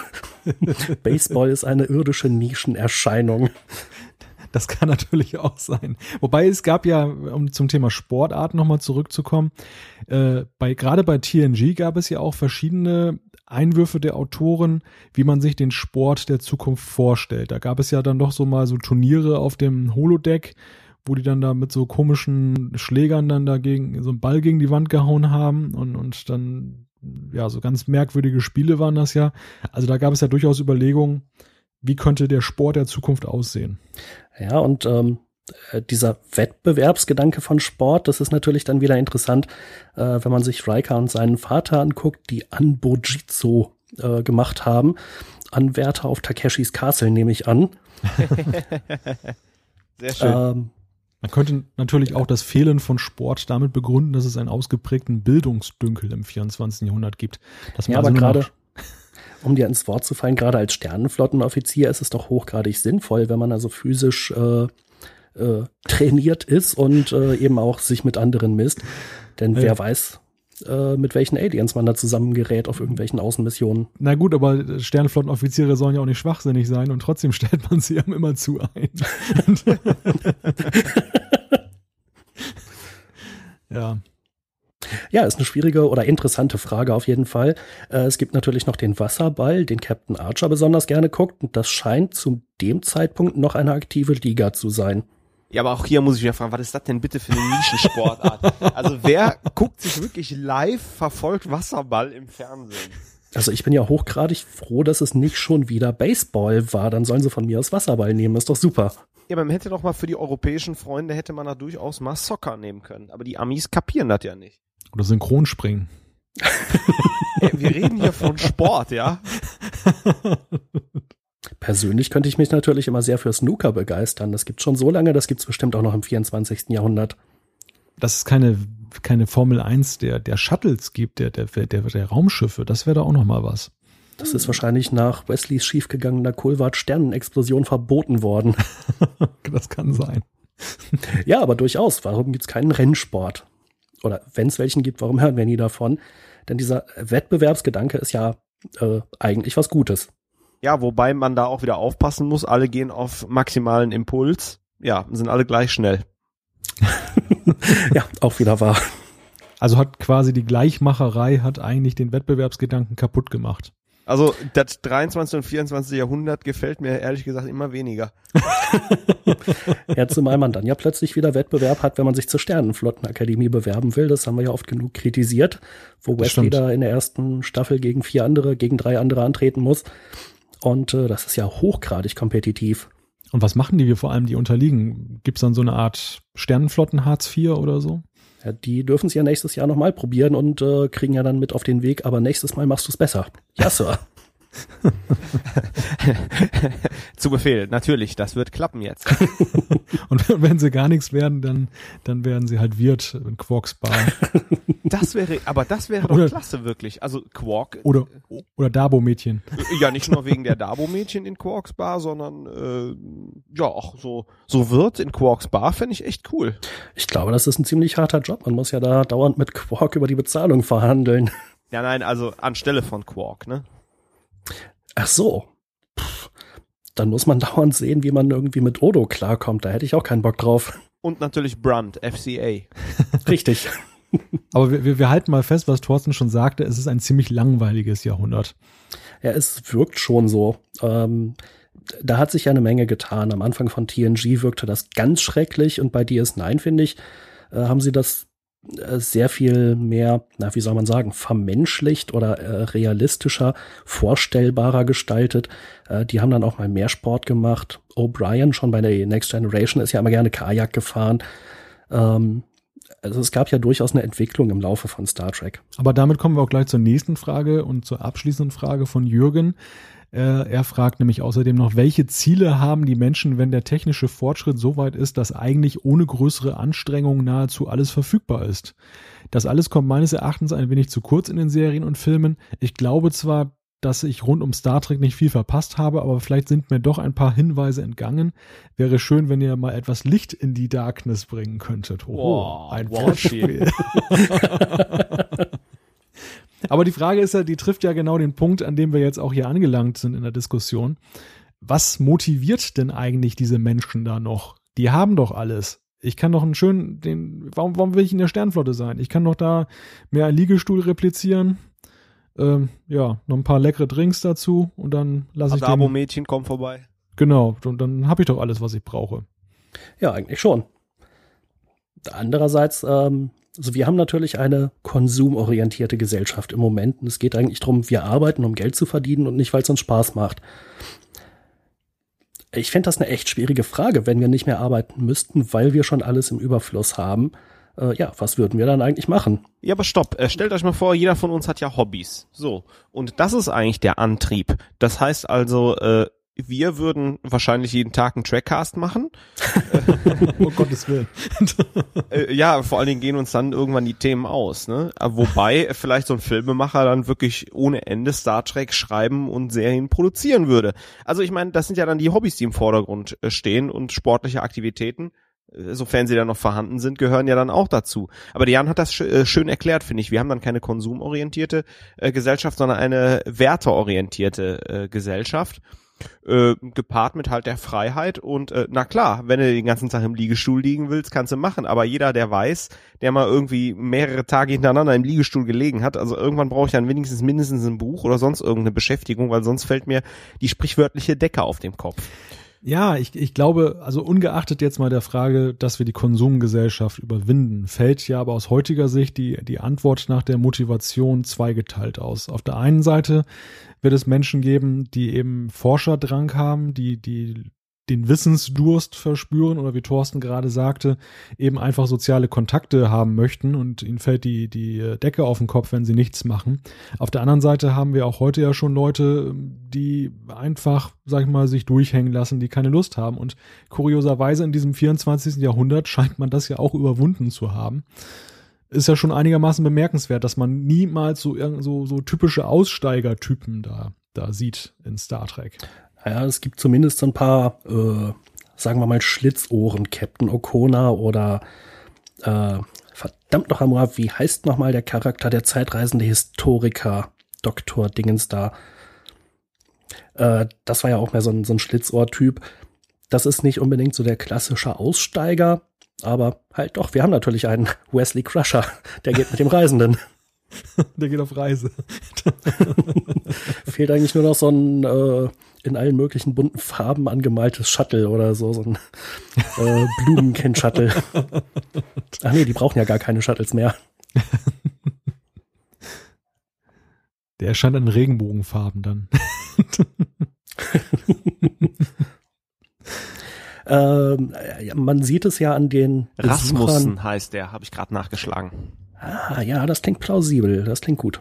B: Baseball ist eine irdische Nischenerscheinung.
A: Das kann natürlich auch sein. Wobei es gab ja, um zum Thema Sportart nochmal zurückzukommen, äh, bei, gerade bei TNG gab es ja auch verschiedene Einwürfe der Autoren, wie man sich den Sport der Zukunft vorstellt. Da gab es ja dann doch so mal so Turniere auf dem Holodeck, wo die dann da mit so komischen Schlägern dann dagegen so einen Ball gegen die Wand gehauen haben und, und dann, ja, so ganz merkwürdige Spiele waren das ja. Also da gab es ja durchaus Überlegungen, wie könnte der Sport der Zukunft aussehen.
B: Ja, und ähm, äh, dieser Wettbewerbsgedanke von Sport, das ist natürlich dann wieder interessant, äh, wenn man sich Riker und seinen Vater anguckt, die Anbojitsu äh, gemacht haben. Anwärter auf Takeshis Castle nehme ich an.
A: Sehr schön. Ähm, man könnte natürlich auch das Fehlen von Sport damit begründen, dass es einen ausgeprägten Bildungsdünkel im 24. Jahrhundert gibt.
B: ja, also aber gerade, um dir ins Wort zu fallen, gerade als Sternenflottenoffizier ist es doch hochgradig sinnvoll, wenn man also physisch äh, äh, trainiert ist und äh, eben auch sich mit anderen misst. Denn ja. wer weiß, äh, mit welchen Aliens man da zusammengerät auf irgendwelchen Außenmissionen.
A: Na gut, aber Sternenflottenoffiziere sollen ja auch nicht schwachsinnig sein und trotzdem stellt man sie immer zu ein.
B: ja. Ja, ist eine schwierige oder interessante Frage auf jeden Fall. Äh, es gibt natürlich noch den Wasserball, den Captain Archer besonders gerne guckt. Und das scheint zu dem Zeitpunkt noch eine aktive Liga zu sein.
C: Ja, aber auch hier muss ich wieder fragen, was ist das denn bitte für eine Nischensportart? also wer guckt sich wirklich live verfolgt Wasserball im Fernsehen?
B: Also ich bin ja hochgradig froh, dass es nicht schon wieder Baseball war. Dann sollen sie von mir aus Wasserball nehmen. ist doch super.
C: Ja, man hätte doch mal für die europäischen Freunde hätte man da durchaus mal Soccer nehmen können. Aber die Amis kapieren das ja nicht.
A: Oder Synchronspringen.
C: Wir reden hier von Sport, ja?
B: Persönlich könnte ich mich natürlich immer sehr für Snooker begeistern. Das gibt schon so lange, das gibt es bestimmt auch noch im 24. Jahrhundert.
A: Dass es keine, keine Formel 1 der, der Shuttles gibt, der, der, der, der Raumschiffe, das wäre da auch noch mal was.
B: Das ist wahrscheinlich nach Wesleys schiefgegangener Kohlwart-Sternenexplosion verboten worden.
A: das kann sein.
B: ja, aber durchaus. Warum gibt es keinen Rennsport? Oder wenn es welchen gibt, warum hören wir nie davon? Denn dieser Wettbewerbsgedanke ist ja äh, eigentlich was Gutes.
C: Ja, wobei man da auch wieder aufpassen muss. Alle gehen auf maximalen Impuls. Ja, sind alle gleich schnell.
B: ja, auch wieder wahr.
A: Also hat quasi die Gleichmacherei hat eigentlich den Wettbewerbsgedanken kaputt gemacht.
C: Also das 23. und 24. Jahrhundert gefällt mir ehrlich gesagt immer weniger.
B: ja, zumal man dann ja plötzlich wieder Wettbewerb hat, wenn man sich zur Sternenflottenakademie bewerben will. Das haben wir ja oft genug kritisiert, wo Wesley da in der ersten Staffel gegen vier andere, gegen drei andere antreten muss. Und äh, das ist ja hochgradig kompetitiv.
A: Und was machen die wir vor allem, die unterliegen? Gibt es dann so eine Art Sternenflotten Hartz IV oder so?
B: Ja, die dürfen es ja nächstes Jahr nochmal probieren und äh, kriegen ja dann mit auf den Weg, aber nächstes Mal machst du es besser. Ja, Sir.
C: Zu Befehl, natürlich, das wird klappen jetzt.
A: Und wenn sie gar nichts werden, dann, dann werden sie halt Wirt in Quarks Bar.
C: Das wäre, aber das wäre doch oder, klasse, wirklich. Also Quark.
A: Oder, oder Dabo-Mädchen.
C: Ja, nicht nur wegen der Dabo-Mädchen in Quarks Bar, sondern äh, ja, auch so, so Wirt in Quarks Bar fände ich echt cool.
B: Ich glaube, das ist ein ziemlich harter Job. Man muss ja da dauernd mit Quark über die Bezahlung verhandeln.
C: Ja, nein, also anstelle von Quark, ne?
B: Ach so. Pff, dann muss man dauernd sehen, wie man irgendwie mit Odo klarkommt. Da hätte ich auch keinen Bock drauf.
C: Und natürlich Brunt, FCA.
B: Richtig.
A: Aber wir, wir halten mal fest, was Thorsten schon sagte, es ist ein ziemlich langweiliges Jahrhundert.
B: Ja, es wirkt schon so. Ähm, da hat sich ja eine Menge getan. Am Anfang von TNG wirkte das ganz schrecklich und bei DS9, finde ich, äh, haben sie das sehr viel mehr, na, wie soll man sagen, vermenschlicht oder äh, realistischer, vorstellbarer gestaltet. Äh, die haben dann auch mal mehr Sport gemacht. O'Brien schon bei der Next Generation ist ja immer gerne Kajak gefahren. Ähm, also es gab ja durchaus eine Entwicklung im Laufe von Star Trek.
A: Aber damit kommen wir auch gleich zur nächsten Frage und zur abschließenden Frage von Jürgen. Äh, er fragt nämlich außerdem noch, welche Ziele haben die Menschen, wenn der technische Fortschritt so weit ist, dass eigentlich ohne größere Anstrengung nahezu alles verfügbar ist? Das alles kommt meines Erachtens ein wenig zu kurz in den Serien und Filmen. Ich glaube zwar, dass ich rund um Star Trek nicht viel verpasst habe, aber vielleicht sind mir doch ein paar Hinweise entgangen. Wäre schön, wenn ihr mal etwas Licht in die Darkness bringen könntet. Oh, wow, ein Wortspiel. Aber die Frage ist ja, die trifft ja genau den Punkt, an dem wir jetzt auch hier angelangt sind in der Diskussion. Was motiviert denn eigentlich diese Menschen da noch? Die haben doch alles. Ich kann doch einen schönen, den, warum, warum will ich in der Sternflotte sein? Ich kann doch da mehr einen Liegestuhl replizieren. Ähm, ja, noch ein paar leckere Drinks dazu und dann lasse ich den.
C: Abo-Mädchen kommen vorbei.
A: Genau, und dann habe ich doch alles, was ich brauche.
B: Ja, eigentlich schon. Andererseits ähm, also wir haben natürlich eine konsumorientierte Gesellschaft im Moment und es geht eigentlich darum, wir arbeiten, um Geld zu verdienen und nicht, weil es uns Spaß macht. Ich fände das eine echt schwierige Frage, wenn wir nicht mehr arbeiten müssten, weil wir schon alles im Überfluss haben. Äh, ja, was würden wir dann eigentlich machen?
C: Ja, aber stopp. Äh, stellt euch mal vor, jeder von uns hat ja Hobbys. So. Und das ist eigentlich der Antrieb. Das heißt also, äh, wir würden wahrscheinlich jeden Tag einen Trackcast machen.
A: oh Gottes Willen.
C: Äh, ja, vor allen Dingen gehen uns dann irgendwann die Themen aus. Ne? Wobei vielleicht so ein Filmemacher dann wirklich ohne Ende Star Trek schreiben und Serien produzieren würde. Also ich meine, das sind ja dann die Hobbys, die im Vordergrund äh, stehen und sportliche Aktivitäten äh, sofern sie dann noch vorhanden sind, gehören ja dann auch dazu. Aber Jan hat das schön erklärt, finde ich. Wir haben dann keine konsumorientierte äh, Gesellschaft, sondern eine werteorientierte äh, Gesellschaft äh, gepaart mit halt der Freiheit und äh, na klar, wenn du den ganzen Tag im Liegestuhl liegen willst, kannst du machen, aber jeder, der weiß, der mal irgendwie mehrere Tage hintereinander im Liegestuhl gelegen hat, also irgendwann brauche ich dann wenigstens mindestens ein Buch oder sonst irgendeine Beschäftigung, weil sonst fällt mir die sprichwörtliche Decke auf dem Kopf.
A: Ja, ich, ich glaube, also ungeachtet jetzt mal der Frage, dass wir die Konsumgesellschaft überwinden, fällt ja aber aus heutiger Sicht die, die Antwort nach der Motivation zweigeteilt aus. Auf der einen Seite wird es Menschen geben, die eben Forscherdrang haben, die, die den Wissensdurst verspüren oder wie Thorsten gerade sagte, eben einfach soziale Kontakte haben möchten und ihnen fällt die, die Decke auf den Kopf, wenn sie nichts machen. Auf der anderen Seite haben wir auch heute ja schon Leute, die einfach, sag ich mal, sich durchhängen lassen, die keine Lust haben. Und kurioserweise in diesem 24. Jahrhundert scheint man das ja auch überwunden zu haben. Ist ja schon einigermaßen bemerkenswert, dass man niemals so, so, so typische Aussteigertypen da, da sieht in Star Trek.
B: Ja, es gibt zumindest ein paar, äh, sagen wir mal, Schlitzohren, Captain O'Connor oder äh, verdammt noch einmal, wie heißt noch mal der Charakter, der zeitreisende Historiker, Doktor Dingens da. Äh, das war ja auch mehr so ein, so ein Schlitzohr-Typ. Das ist nicht unbedingt so der klassische Aussteiger, aber halt doch, wir haben natürlich einen Wesley Crusher, der geht mit dem Reisenden.
A: Der geht auf Reise.
B: Fehlt eigentlich nur noch so ein äh, in allen möglichen bunten Farben angemaltes Shuttle oder so, so ein äh, Blumenkind-Shuttle. Ach nee, die brauchen ja gar keine Shuttles mehr.
A: Der erscheint in Regenbogenfarben dann.
B: ähm, man sieht es ja an den
C: Rasmussen heißt der, habe ich gerade nachgeschlagen.
B: Ah, ja, das klingt plausibel, das klingt gut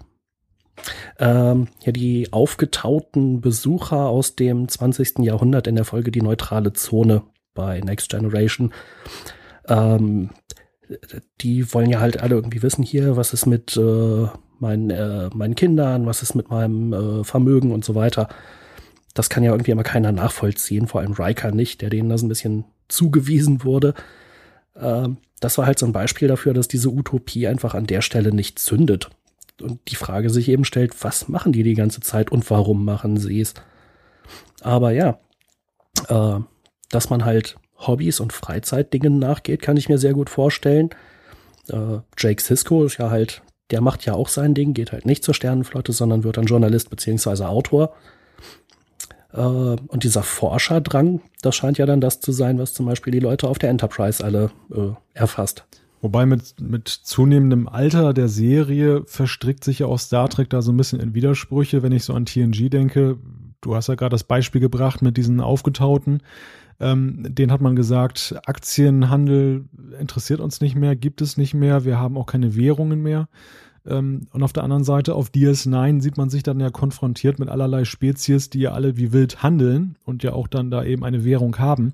B: ähm, ja die aufgetauten Besucher aus dem 20. Jahrhundert in der Folge Die neutrale Zone bei Next Generation. Ähm, die wollen ja halt alle irgendwie wissen hier, was ist mit äh, meinen, äh, meinen Kindern, was ist mit meinem äh, Vermögen und so weiter. Das kann ja irgendwie immer keiner nachvollziehen, vor allem Riker nicht, der denen das ein bisschen zugewiesen wurde. Ähm, das war halt so ein Beispiel dafür, dass diese Utopie einfach an der Stelle nicht zündet und die Frage sich eben stellt, was machen die die ganze Zeit und warum machen sie es? Aber ja, äh, dass man halt Hobbys und Freizeitdingen nachgeht, kann ich mir sehr gut vorstellen. Äh, Jake Sisko ist ja halt, der macht ja auch sein Ding, geht halt nicht zur Sternenflotte, sondern wird dann Journalist beziehungsweise Autor. Äh, und dieser Forscherdrang, das scheint ja dann das zu sein, was zum Beispiel die Leute auf der Enterprise alle äh, erfasst.
A: Wobei mit, mit zunehmendem Alter der Serie verstrickt sich ja auch Star Trek da so ein bisschen in Widersprüche, wenn ich so an TNG denke. Du hast ja gerade das Beispiel gebracht mit diesen Aufgetauten. Ähm, den hat man gesagt, Aktienhandel interessiert uns nicht mehr, gibt es nicht mehr, wir haben auch keine Währungen mehr. Ähm, und auf der anderen Seite, auf DS9 sieht man sich dann ja konfrontiert mit allerlei Spezies, die ja alle wie wild handeln und ja auch dann da eben eine Währung haben.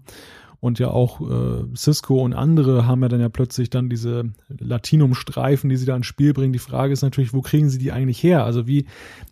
A: Und ja auch äh, Cisco und andere haben ja dann ja plötzlich dann diese Latinum-Streifen, die sie da ins Spiel bringen. Die Frage ist natürlich, wo kriegen sie die eigentlich her? Also wie,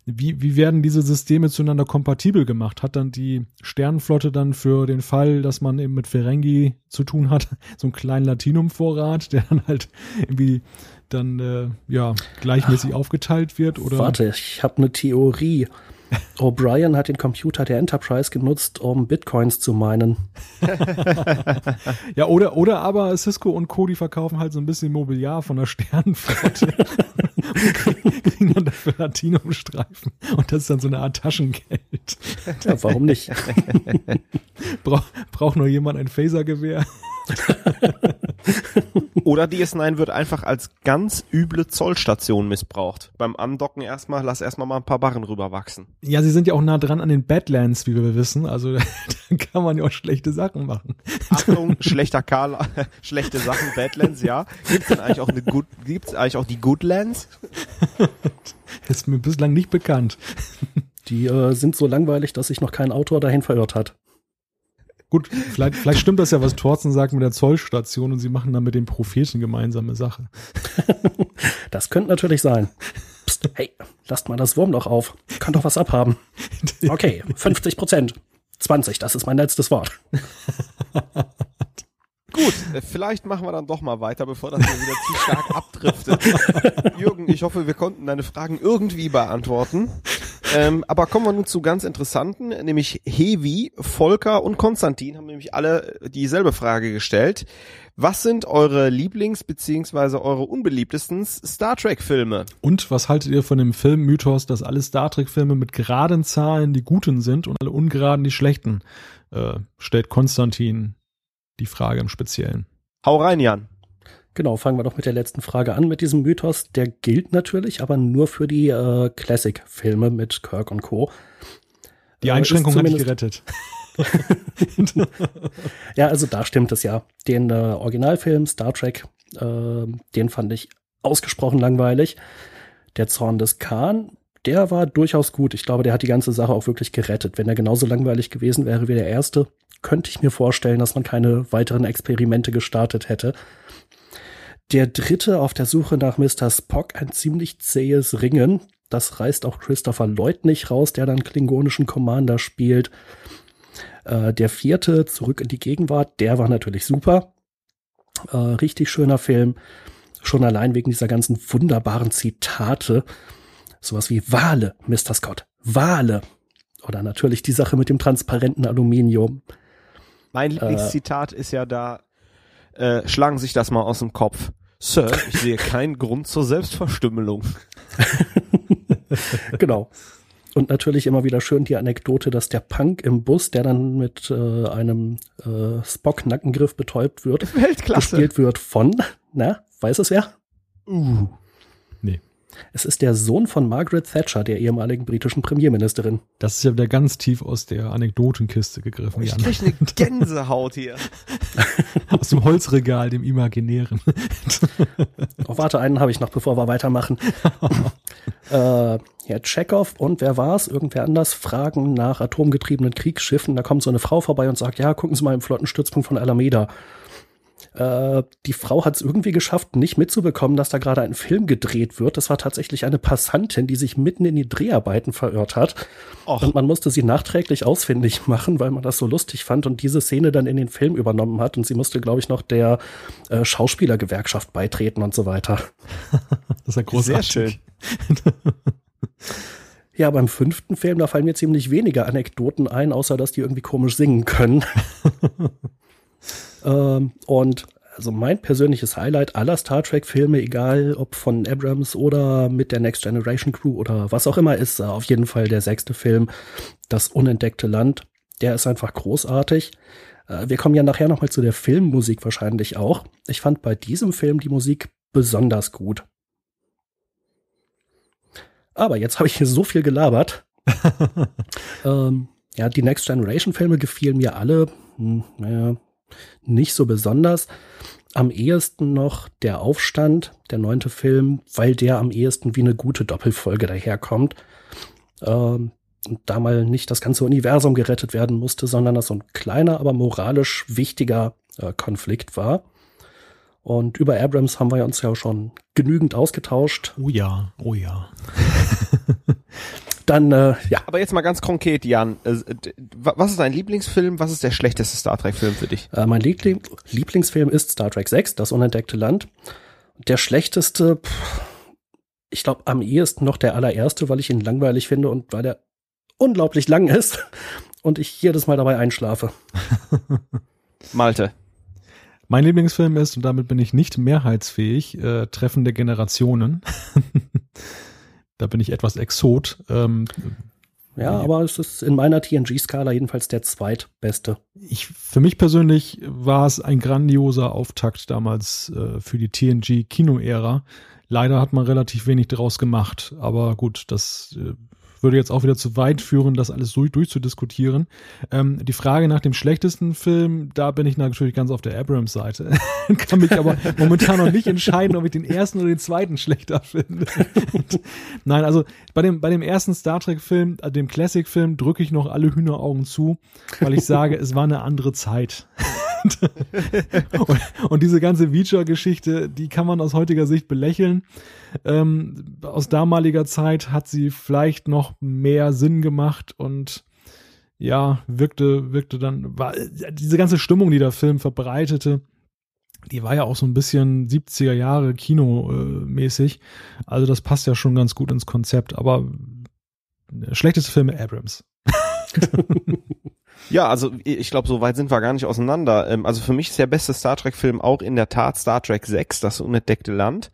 A: wie, wie werden diese Systeme zueinander kompatibel gemacht? Hat dann die Sternenflotte dann für den Fall, dass man eben mit Ferengi zu tun hat, so einen kleinen Latinum-Vorrat, der dann halt irgendwie dann äh, ja gleichmäßig Ach, aufgeteilt wird? Oder?
B: Warte, ich habe eine Theorie. O'Brien hat den Computer der Enterprise genutzt, um Bitcoins zu meinen.
A: ja, oder, oder aber Cisco und Co., die verkaufen halt so ein bisschen Mobiliar von der Sternenflotte. kriegen dann dafür Latinumstreifen. Und das ist dann so eine Art Taschengeld.
B: Ja, warum nicht?
A: Bra braucht nur jemand ein Phasergewehr?
C: Oder DS9 wird einfach als ganz üble Zollstation missbraucht. Beim Andocken erstmal, lass erstmal mal ein paar Barren rüberwachsen.
A: Ja, sie sind ja auch nah dran an den Badlands, wie wir wissen. Also da kann man ja auch schlechte Sachen machen.
C: Achtung, schlechter Karl, schlechte Sachen, Badlands, ja. Gibt's denn eigentlich auch eine Good, gibt's eigentlich auch die Goodlands?
A: Ist mir bislang nicht bekannt.
B: Die äh, sind so langweilig, dass sich noch kein Autor dahin verirrt hat.
A: Gut, vielleicht, vielleicht stimmt das ja, was Thorsten sagt mit der Zollstation und sie machen dann mit den Propheten gemeinsame Sache.
B: das könnte natürlich sein. Psst, hey, lasst mal das Wurm doch auf. Kann doch was abhaben. Okay, 50 Prozent. 20, das ist mein letztes Wort.
C: Gut, äh, vielleicht machen wir dann doch mal weiter, bevor das hier wieder zu stark abdriftet. Jürgen, ich hoffe, wir konnten deine Fragen irgendwie beantworten. Ähm, aber kommen wir nun zu ganz interessanten, nämlich Hevi, Volker und Konstantin haben nämlich alle dieselbe Frage gestellt. Was sind eure Lieblings- beziehungsweise eure unbeliebtesten Star Trek-Filme?
A: Und was haltet ihr von dem Filmmythos, dass alle Star Trek-Filme mit geraden Zahlen die guten sind und alle ungeraden die schlechten? Äh, stellt Konstantin die Frage im Speziellen.
C: Hau rein, Jan.
B: Genau, fangen wir doch mit der letzten Frage an, mit diesem Mythos. Der gilt natürlich, aber nur für die äh, Classic-Filme mit Kirk und Co.
A: Die äh, Einschränkung hat mich gerettet.
B: ja, also da stimmt es ja. Den äh, Originalfilm Star Trek, äh, den fand ich ausgesprochen langweilig. Der Zorn des Khan, der war durchaus gut. Ich glaube, der hat die ganze Sache auch wirklich gerettet. Wenn er genauso langweilig gewesen wäre wie der erste, könnte ich mir vorstellen, dass man keine weiteren Experimente gestartet hätte. Der dritte auf der Suche nach Mr. Spock, ein ziemlich zähes Ringen. Das reißt auch Christopher Lloyd nicht raus, der dann klingonischen Commander spielt. Äh, der vierte, zurück in die Gegenwart, der war natürlich super. Äh, richtig schöner Film. Schon allein wegen dieser ganzen wunderbaren Zitate. Sowas wie Wale, Mr. Scott. Wale. Oder natürlich die Sache mit dem transparenten Aluminium.
C: Mein Lieblingszitat äh, ist ja da, äh, schlagen sich das mal aus dem Kopf. Sir, ich sehe keinen Grund zur Selbstverstümmelung.
B: genau. Und natürlich immer wieder schön die Anekdote, dass der Punk im Bus, der dann mit äh, einem äh, Spock-Nackengriff betäubt wird,
C: Weltklasse.
B: gespielt wird von, na, weiß es wer?
A: Uh.
B: Es ist der Sohn von Margaret Thatcher, der ehemaligen britischen Premierministerin.
A: Das ist ja wieder ganz tief aus der Anekdotenkiste gegriffen.
C: Ich krieg eine Gänsehaut hier.
A: aus dem Holzregal, dem Imaginären.
B: oh, warte, einen habe ich noch, bevor wir weitermachen. äh, ja, Chekhov und wer war's? Irgendwer anders fragen nach atomgetriebenen Kriegsschiffen. Da kommt so eine Frau vorbei und sagt, ja, gucken Sie mal im Flottenstützpunkt von Alameda. Äh, die Frau hat es irgendwie geschafft, nicht mitzubekommen, dass da gerade ein Film gedreht wird. Das war tatsächlich eine Passantin, die sich mitten in die Dreharbeiten verirrt hat. Och. Und man musste sie nachträglich ausfindig machen, weil man das so lustig fand und diese Szene dann in den Film übernommen hat. Und sie musste, glaube ich, noch der äh, Schauspielergewerkschaft beitreten und so weiter.
A: das ist ja großartig. Sehr schön.
B: Ja, beim fünften Film, da fallen mir ziemlich wenige Anekdoten ein, außer dass die irgendwie komisch singen können. Ähm, und also mein persönliches Highlight aller Star Trek-Filme, egal ob von Abrams oder mit der Next Generation Crew oder was auch immer, ist äh, auf jeden Fall der sechste Film, Das unentdeckte Land. Der ist einfach großartig. Äh, wir kommen ja nachher nochmal zu der Filmmusik wahrscheinlich auch. Ich fand bei diesem Film die Musik besonders gut. Aber jetzt habe ich hier so viel gelabert. ähm, ja, die Next Generation Filme gefielen mir alle, hm, naja, nicht so besonders. Am ehesten noch der Aufstand, der neunte Film, weil der am ehesten wie eine gute Doppelfolge daherkommt. Ähm, da mal nicht das ganze Universum gerettet werden musste, sondern das so ein kleiner, aber moralisch wichtiger äh, Konflikt war. Und über Abrams haben wir uns ja schon genügend ausgetauscht.
A: Oh ja, oh ja.
C: Dann, äh, ja. Aber jetzt mal ganz konkret, Jan. Äh, was ist dein Lieblingsfilm? Was ist der schlechteste Star Trek-Film für dich?
B: Äh, mein Liebling Lieblingsfilm ist Star Trek 6, Das unentdeckte Land. Der schlechteste, pff, ich glaube, am ehesten noch der allererste, weil ich ihn langweilig finde und weil er unglaublich lang ist und ich jedes Mal dabei einschlafe.
C: Malte.
A: Mein Lieblingsfilm ist, und damit bin ich nicht mehrheitsfähig, äh, Treffen der Generationen. da bin ich etwas exot. Ähm,
B: ja, aber es ist in meiner TNG-Skala jedenfalls der zweitbeste.
A: Ich, für mich persönlich war es ein grandioser Auftakt damals äh, für die TNG-Kino-Ära. Leider hat man relativ wenig daraus gemacht, aber gut, das äh, würde jetzt auch wieder zu weit führen, das alles so durchzudiskutieren. Ähm, die Frage nach dem schlechtesten Film, da bin ich natürlich ganz auf der Abrams-Seite. Kann mich aber momentan noch nicht entscheiden, ob ich den ersten oder den zweiten schlechter finde. Nein, also bei dem, bei dem ersten Star Trek-Film, äh, dem Classic-Film, drücke ich noch alle Hühneraugen zu, weil ich sage, es war eine andere Zeit. Und, und, diese ganze Feature-Geschichte, die kann man aus heutiger Sicht belächeln. Ähm, aus damaliger Zeit hat sie vielleicht noch mehr Sinn gemacht und ja, wirkte, wirkte dann, war diese ganze Stimmung, die der Film verbreitete, die war ja auch so ein bisschen 70er Jahre Kino-mäßig. Also das passt ja schon ganz gut ins Konzept, aber schlechteste Filme Abrams.
C: Ja, also ich glaube, so weit sind wir gar nicht auseinander. Ähm, also für mich ist der beste Star Trek-Film auch in der Tat Star Trek 6, das unentdeckte Land.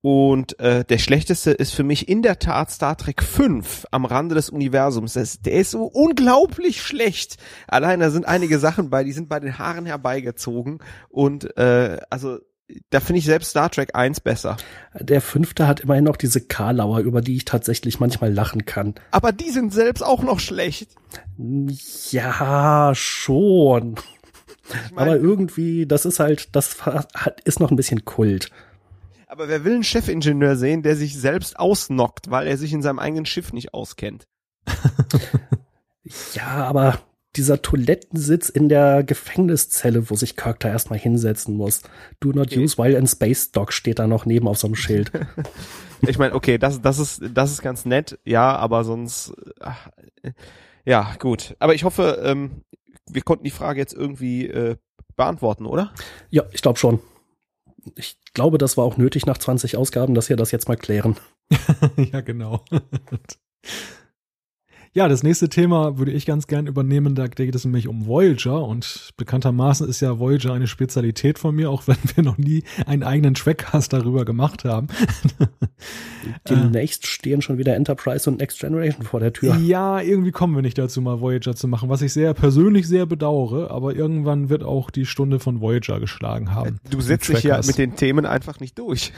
C: Und äh, der schlechteste ist für mich in der Tat Star Trek 5 am Rande des Universums. Das, der ist so unglaublich schlecht. Allein da sind einige Sachen bei, die sind bei den Haaren herbeigezogen. Und äh, also da finde ich selbst Star Trek 1 besser.
B: Der fünfte hat immerhin noch diese Karlauer, über die ich tatsächlich manchmal lachen kann.
C: Aber die sind selbst auch noch schlecht.
B: Ja, schon. Ich mein, Aber irgendwie, das ist halt, das ist noch ein bisschen Kult.
C: Aber wer will einen Chefingenieur sehen, der sich selbst ausnockt, weil er sich in seinem eigenen Schiff nicht auskennt?
B: ja, aber dieser Toilettensitz in der Gefängniszelle, wo sich Kirk da erstmal hinsetzen muss. Do not okay. use while in space dock steht da noch neben auf so einem Schild.
C: ich meine, okay, das, das ist, das ist ganz nett, ja, aber sonst, ach, ja, gut. Aber ich hoffe, ähm, wir konnten die Frage jetzt irgendwie äh, beantworten, oder?
B: Ja, ich glaube schon. Ich glaube, das war auch nötig nach 20 Ausgaben, dass wir das jetzt mal klären.
A: ja, genau. Ja, das nächste Thema würde ich ganz gern übernehmen. Da geht es nämlich um Voyager und bekanntermaßen ist ja Voyager eine Spezialität von mir, auch wenn wir noch nie einen eigenen Trackcast darüber gemacht haben.
B: Demnächst stehen schon wieder Enterprise und Next Generation vor der Tür.
A: Ja, irgendwie kommen wir nicht dazu, mal Voyager zu machen, was ich sehr persönlich sehr bedauere, aber irgendwann wird auch die Stunde von Voyager geschlagen haben.
C: Du setzt dich ja mit den Themen einfach nicht durch.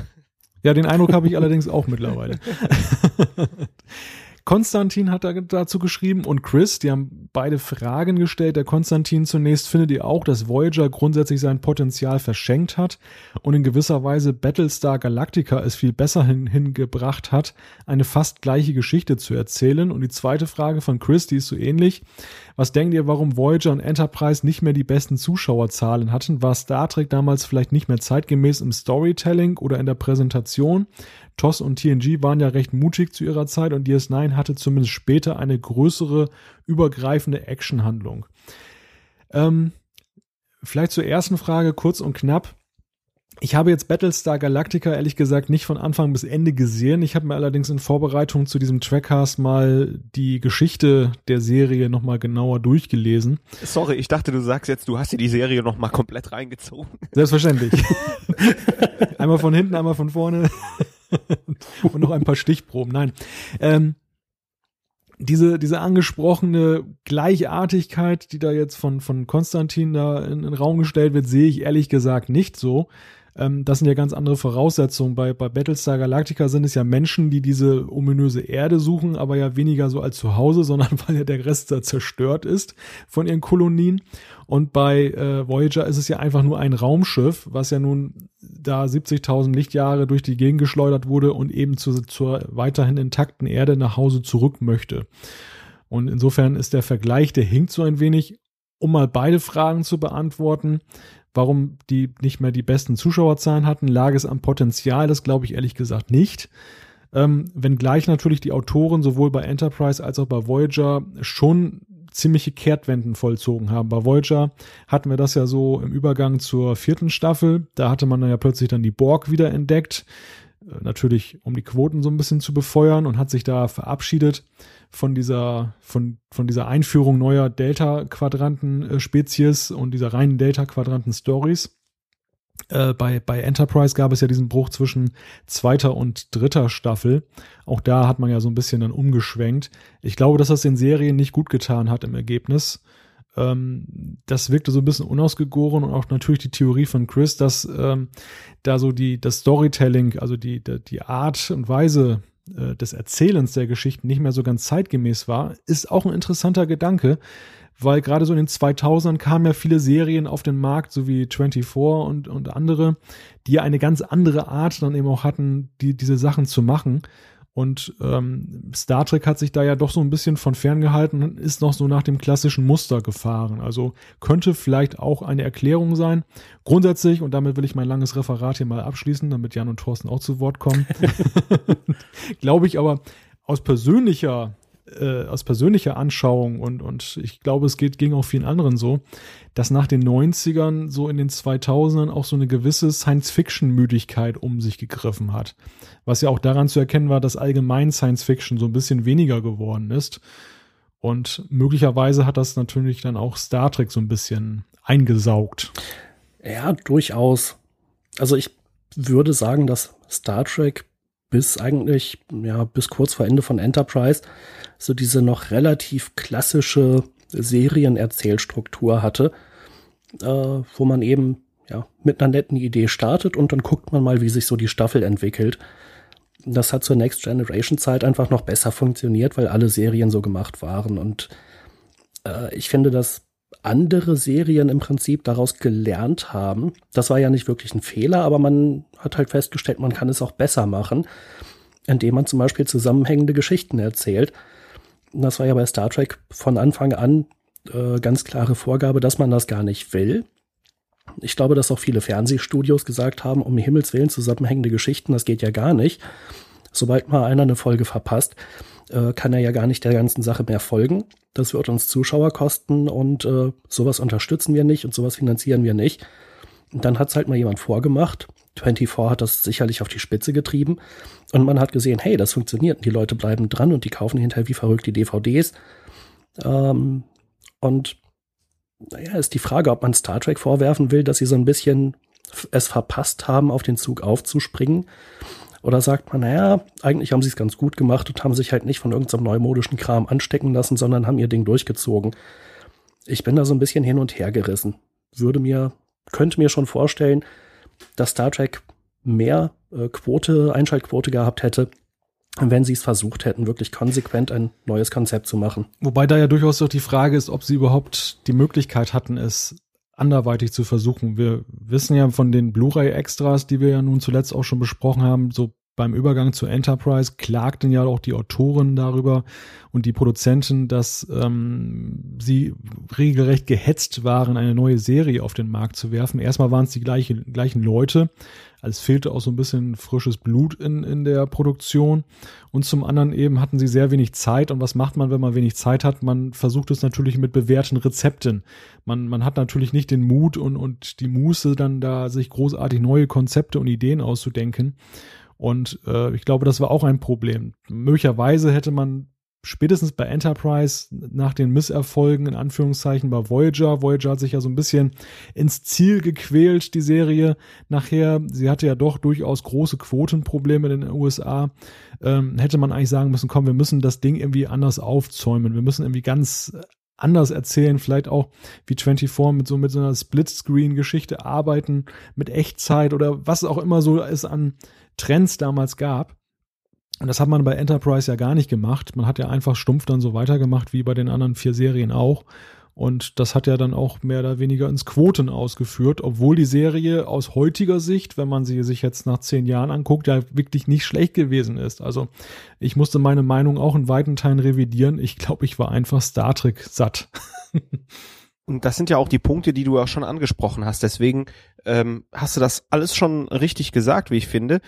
A: Ja, den Eindruck habe ich allerdings auch mittlerweile. Konstantin hat da dazu geschrieben und Chris, die haben beide Fragen gestellt. Der Konstantin zunächst findet ihr auch, dass Voyager grundsätzlich sein Potenzial verschenkt hat und in gewisser Weise Battlestar Galactica es viel besser hin, hingebracht hat, eine fast gleiche Geschichte zu erzählen. Und die zweite Frage von Chris, die ist so ähnlich. Was denkt ihr, warum Voyager und Enterprise nicht mehr die besten Zuschauerzahlen hatten? War Star Trek damals vielleicht nicht mehr zeitgemäß im Storytelling oder in der Präsentation? TOS und TNG waren ja recht mutig zu ihrer Zeit und DS9 hatte zumindest später eine größere, übergreifende Actionhandlung. Ähm, vielleicht zur ersten Frage kurz und knapp. Ich habe jetzt Battlestar Galactica ehrlich gesagt nicht von Anfang bis Ende gesehen. Ich habe mir allerdings in Vorbereitung zu diesem Trackcast mal die Geschichte der Serie nochmal genauer durchgelesen.
C: Sorry, ich dachte, du sagst jetzt, du hast dir die Serie nochmal komplett reingezogen.
A: Selbstverständlich. einmal von hinten, einmal von vorne. und noch ein paar Stichproben. Nein. Ähm, diese, diese angesprochene Gleichartigkeit, die da jetzt von, von Konstantin da in, den Raum gestellt wird, sehe ich ehrlich gesagt nicht so. Ähm, das sind ja ganz andere Voraussetzungen. Bei, bei Battlestar Galactica sind es ja Menschen, die diese ominöse Erde suchen, aber ja weniger so als zu Hause, sondern weil ja der Rest da zerstört ist von ihren Kolonien. Und bei äh, Voyager ist es ja einfach nur ein Raumschiff, was ja nun da 70.000 Lichtjahre durch die Gegend geschleudert wurde und eben zu, zur weiterhin intakten Erde nach Hause zurück möchte. Und insofern ist der Vergleich, der hinkt so ein wenig. Um mal beide Fragen zu beantworten, Warum die nicht mehr die besten Zuschauerzahlen hatten, lag es am Potenzial, das glaube ich ehrlich gesagt nicht. Ähm, wenngleich natürlich die Autoren sowohl bei Enterprise als auch bei Voyager schon ziemliche Kehrtwenden vollzogen haben. Bei Voyager hatten wir das ja so im Übergang zur vierten Staffel. Da hatte man ja plötzlich dann die Borg wieder entdeckt. Äh, natürlich, um die Quoten so ein bisschen zu befeuern und hat sich da verabschiedet von dieser, von, von dieser Einführung neuer Delta-Quadranten-Spezies und dieser reinen Delta-Quadranten-Stories. Äh, bei, bei Enterprise gab es ja diesen Bruch zwischen zweiter und dritter Staffel. Auch da hat man ja so ein bisschen dann umgeschwenkt. Ich glaube, dass das den Serien nicht gut getan hat im Ergebnis. Ähm, das wirkte so ein bisschen unausgegoren und auch natürlich die Theorie von Chris, dass ähm, da so die, das Storytelling, also die, die, die Art und Weise äh, des Erzählens der Geschichten nicht mehr so ganz zeitgemäß war, ist auch ein interessanter Gedanke, weil gerade so in den 2000ern kamen ja viele Serien auf den Markt, so wie 24 und, und andere, die eine ganz andere Art dann eben auch hatten, die, diese Sachen zu machen. Und ähm, Star Trek hat sich da ja doch so ein bisschen von fern gehalten und ist noch so nach dem klassischen Muster gefahren. Also könnte vielleicht auch eine Erklärung sein. Grundsätzlich, und damit will ich mein langes Referat hier mal abschließen, damit Jan und Thorsten auch zu Wort kommen, glaube ich aber aus persönlicher äh, aus persönlicher Anschauung und, und ich glaube, es geht, ging auch vielen anderen so, dass nach den 90ern, so in den 2000ern auch so eine gewisse Science-Fiction-Müdigkeit um sich gegriffen hat. Was ja auch daran zu erkennen war, dass allgemein Science-Fiction so ein bisschen weniger geworden ist. Und möglicherweise hat das natürlich dann auch Star Trek so ein bisschen eingesaugt.
B: Ja, durchaus. Also ich würde sagen, dass Star Trek bis eigentlich, ja, bis kurz vor Ende von Enterprise so diese noch relativ klassische Serienerzählstruktur hatte, äh, wo man eben ja mit einer netten Idee startet und dann guckt man mal, wie sich so die Staffel entwickelt. Das hat zur Next Generation Zeit einfach noch besser funktioniert, weil alle Serien so gemacht waren und äh, ich finde, dass andere Serien im Prinzip daraus gelernt haben. Das war ja nicht wirklich ein Fehler, aber man hat halt festgestellt, man kann es auch besser machen, indem man zum Beispiel zusammenhängende Geschichten erzählt das war ja bei Star Trek von Anfang an äh, ganz klare Vorgabe, dass man das gar nicht will. Ich glaube, dass auch viele Fernsehstudios gesagt haben, um Himmels Willen zusammenhängende Geschichten, das geht ja gar nicht. Sobald mal einer eine Folge verpasst, äh, kann er ja gar nicht der ganzen Sache mehr folgen. Das wird uns Zuschauer kosten und äh, sowas unterstützen wir nicht und sowas finanzieren wir nicht. Und dann hat's halt mal jemand vorgemacht. 24 hat das sicherlich auf die Spitze getrieben. Und man hat gesehen, hey, das funktioniert. Und die Leute bleiben dran und die kaufen hinterher wie verrückt die DVDs. Ähm, und naja, ist die Frage, ob man Star Trek vorwerfen will, dass sie so ein bisschen es verpasst haben, auf den Zug aufzuspringen. Oder sagt man, naja, eigentlich haben sie es ganz gut gemacht und haben sich halt nicht von irgendeinem neumodischen Kram anstecken lassen, sondern haben ihr Ding durchgezogen. Ich bin da so ein bisschen hin und her gerissen. Würde mir könnte mir schon vorstellen, dass Star Trek mehr äh, Quote, Einschaltquote gehabt hätte, wenn sie es versucht hätten, wirklich konsequent ein neues Konzept zu machen.
A: Wobei da ja durchaus auch die Frage ist, ob sie überhaupt die Möglichkeit hatten, es anderweitig zu versuchen. Wir wissen ja von den Blu-ray-Extras, die wir ja nun zuletzt auch schon besprochen haben, so beim Übergang zu Enterprise klagten ja auch die Autoren darüber und die Produzenten, dass ähm, sie regelrecht gehetzt waren, eine neue Serie auf den Markt zu werfen. Erstmal waren es die gleichen, gleichen Leute, als fehlte auch so ein bisschen frisches Blut in, in der Produktion. Und zum anderen eben hatten sie sehr wenig Zeit. Und was macht man, wenn man wenig Zeit hat? Man versucht es natürlich mit bewährten Rezepten. Man, man hat natürlich nicht den Mut und, und die Muße, dann da sich großartig neue Konzepte und Ideen auszudenken. Und äh, ich glaube, das war auch ein Problem. Möglicherweise hätte man spätestens bei Enterprise nach den Misserfolgen in Anführungszeichen bei Voyager. Voyager hat sich ja so ein bisschen ins Ziel gequält, die Serie. Nachher, sie hatte ja doch durchaus große Quotenprobleme in den USA. Ähm, hätte man eigentlich sagen müssen, komm, wir müssen das Ding irgendwie anders aufzäumen. Wir müssen irgendwie ganz anders erzählen, vielleicht auch wie 24 mit so mit so einer Splitscreen-Geschichte arbeiten, mit Echtzeit oder was auch immer so es an Trends damals gab. Und das hat man bei Enterprise ja gar nicht gemacht. Man hat ja einfach stumpf dann so weitergemacht wie bei den anderen vier Serien auch. Und das hat ja dann auch mehr oder weniger ins Quoten ausgeführt, obwohl die Serie aus heutiger Sicht, wenn man sie sich jetzt nach zehn Jahren anguckt, ja wirklich nicht schlecht gewesen ist. Also ich musste meine Meinung auch in weiten Teilen revidieren. Ich glaube, ich war einfach Star Trek satt.
C: Und das sind ja auch die Punkte, die du auch schon angesprochen hast. Deswegen ähm, hast du das alles schon richtig gesagt, wie ich finde